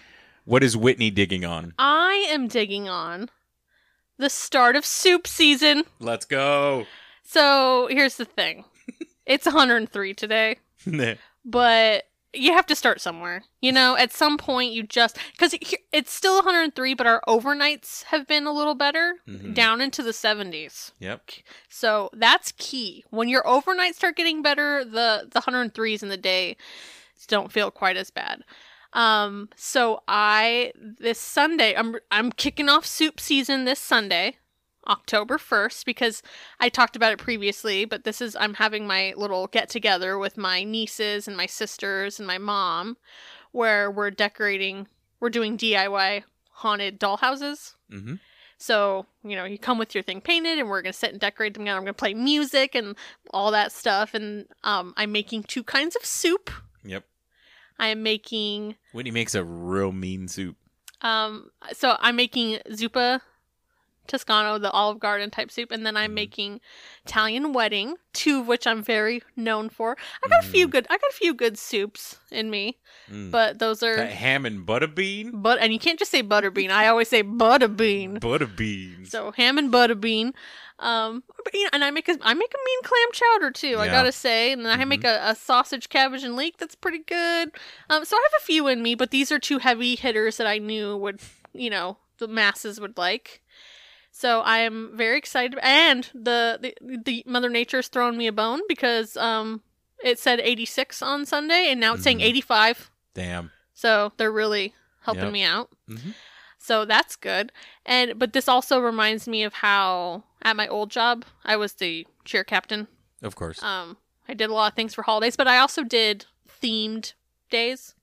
[SPEAKER 5] what is Whitney digging on?
[SPEAKER 4] I am digging on the start of soup season.
[SPEAKER 5] Let's go.
[SPEAKER 4] So here's the thing. It's 103 today. but you have to start somewhere. You know, at some point you just because it's still 103, but our overnights have been a little better,
[SPEAKER 5] Mhm.
[SPEAKER 4] down into the 70s.
[SPEAKER 5] Yep.
[SPEAKER 4] So that's key. When your overnights start getting better, the the 103s in the day don't feel quite as bad. Um, so I this Sunday I'm I'm kicking off soup season this Sunday, October 1st because I talked about it previously, but this is I'm having my little get together with my nieces and my sisters and my mom where we're decorating we're doing DIY haunted doll houses.
[SPEAKER 5] Mm-hmm.
[SPEAKER 4] So, you know, you come with your thing painted and we're going to sit and decorate them together. I'm going to play music and all that stuff. And um, I'm making two kinds of soup.
[SPEAKER 5] Yep.
[SPEAKER 4] I am making,
[SPEAKER 5] Whitney makes a real mean soup.
[SPEAKER 4] um, so I'm making zuppa Toscano, the Olive Garden type soup. And then I'm
[SPEAKER 5] Mhm.
[SPEAKER 4] making Italian wedding, two of which I'm very known for. I got a few
[SPEAKER 5] Mm.
[SPEAKER 4] good, I got a few good soups in me,
[SPEAKER 5] Mm.
[SPEAKER 4] but those are,
[SPEAKER 5] That ham and butter bean?
[SPEAKER 4] but, and you can't just say butter bean. I always say butter bean.
[SPEAKER 5] Butter beans.
[SPEAKER 4] So ham and butter bean. Um, but, you know, and I make a I make a mean clam chowder too. I gotta say, and then I make a, a sausage cabbage and leek that's pretty good. Um, so I have a few in me, but these are two heavy hitters that I knew would you know the masses would like. So I am very excited, and the the, the Mother Nature's thrown me a bone because um it said 86 on Sunday, and now it's saying
[SPEAKER 5] Mhm.
[SPEAKER 4] 85.
[SPEAKER 5] Damn.
[SPEAKER 4] So they're really helping
[SPEAKER 5] Yep.
[SPEAKER 4] me out.
[SPEAKER 5] Mhm.
[SPEAKER 4] So that's good. And but this also reminds me of how at my old job I was the cheer captain.
[SPEAKER 5] Of course.
[SPEAKER 4] Um, I did a lot of things for holidays, but I also did themed days.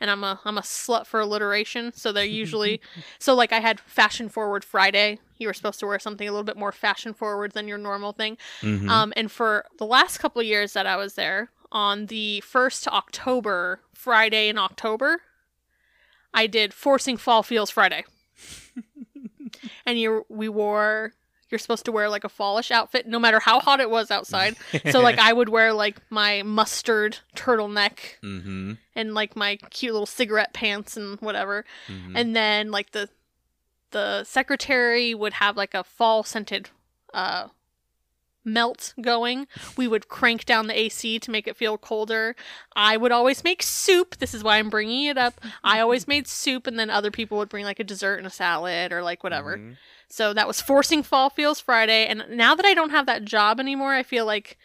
[SPEAKER 4] And I'm a I'm a slut for alliteration, so they're usually so like I had fashion forward Friday. You were supposed to wear something a little bit more fashion forward than your normal thing.
[SPEAKER 5] Mhm.
[SPEAKER 4] Um, and for the last couple of years that I was there, on the first October Friday in October, I did forcing fall feels Friday. and you we wore you're supposed to wear like a fallish outfit no matter how hot it was outside. so like I would wear like my mustard turtleneck
[SPEAKER 5] mm-hmm.
[SPEAKER 4] and like my cute little cigarette pants and whatever.
[SPEAKER 5] Mhm.
[SPEAKER 4] And then like the the secretary would have like a fall scented uh melt going. We would crank down the AC to make it feel colder. I would always make soup. This is why I'm bringing it up. I always made soup and then other people would bring like a dessert and a salad or like whatever.
[SPEAKER 5] Mhm.
[SPEAKER 4] So that was forcing Fall Feels Friday. And now that I don't have that job anymore, I feel like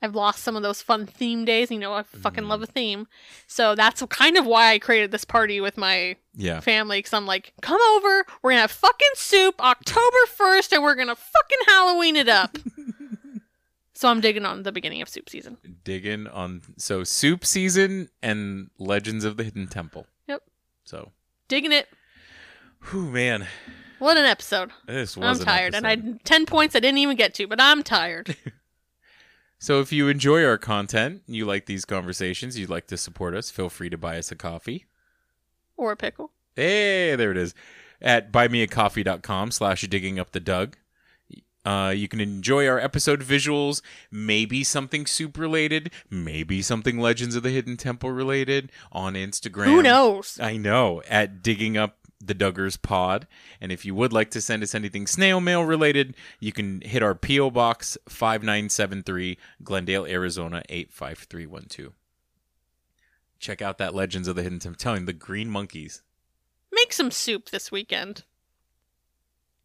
[SPEAKER 4] I've lost some of those fun theme days. You know, I fucking love a theme. So that's kind of why I created this party with my
[SPEAKER 5] Yeah.
[SPEAKER 4] family. Because I'm like, come over. We're going to have fucking soup October 1st and we're going to fucking Halloween it up. so I'm digging on the beginning of soup season.
[SPEAKER 5] Digging on so soup season and Legends of the Hidden Temple.
[SPEAKER 4] Yep.
[SPEAKER 5] So,
[SPEAKER 4] Digging it.
[SPEAKER 5] whew, man,
[SPEAKER 4] What an episode.
[SPEAKER 5] this was
[SPEAKER 4] I'm tired. And I 10 points I didn't even get to, but I'm tired.
[SPEAKER 5] So if you enjoy our content, you like these conversations, you'd like to support us, feel free to buy us a coffee.
[SPEAKER 4] or a pickle.
[SPEAKER 5] Hey, there it is. At buymeacoffee.com slash digging up the Doug. Uh, you can enjoy our episode visuals, maybe something soup related, maybe something Legends of the Hidden Temple related on Instagram.
[SPEAKER 4] Who knows?
[SPEAKER 5] I know, at digging up the Duggars pod. And if you would like to send us anything snail mail related, you can hit our P.O. Box 5973, Glendale, Arizona 85312. Check out that Legends of the Hidden Temple. I'm telling you, the green monkeys.
[SPEAKER 4] Make some soup this weekend.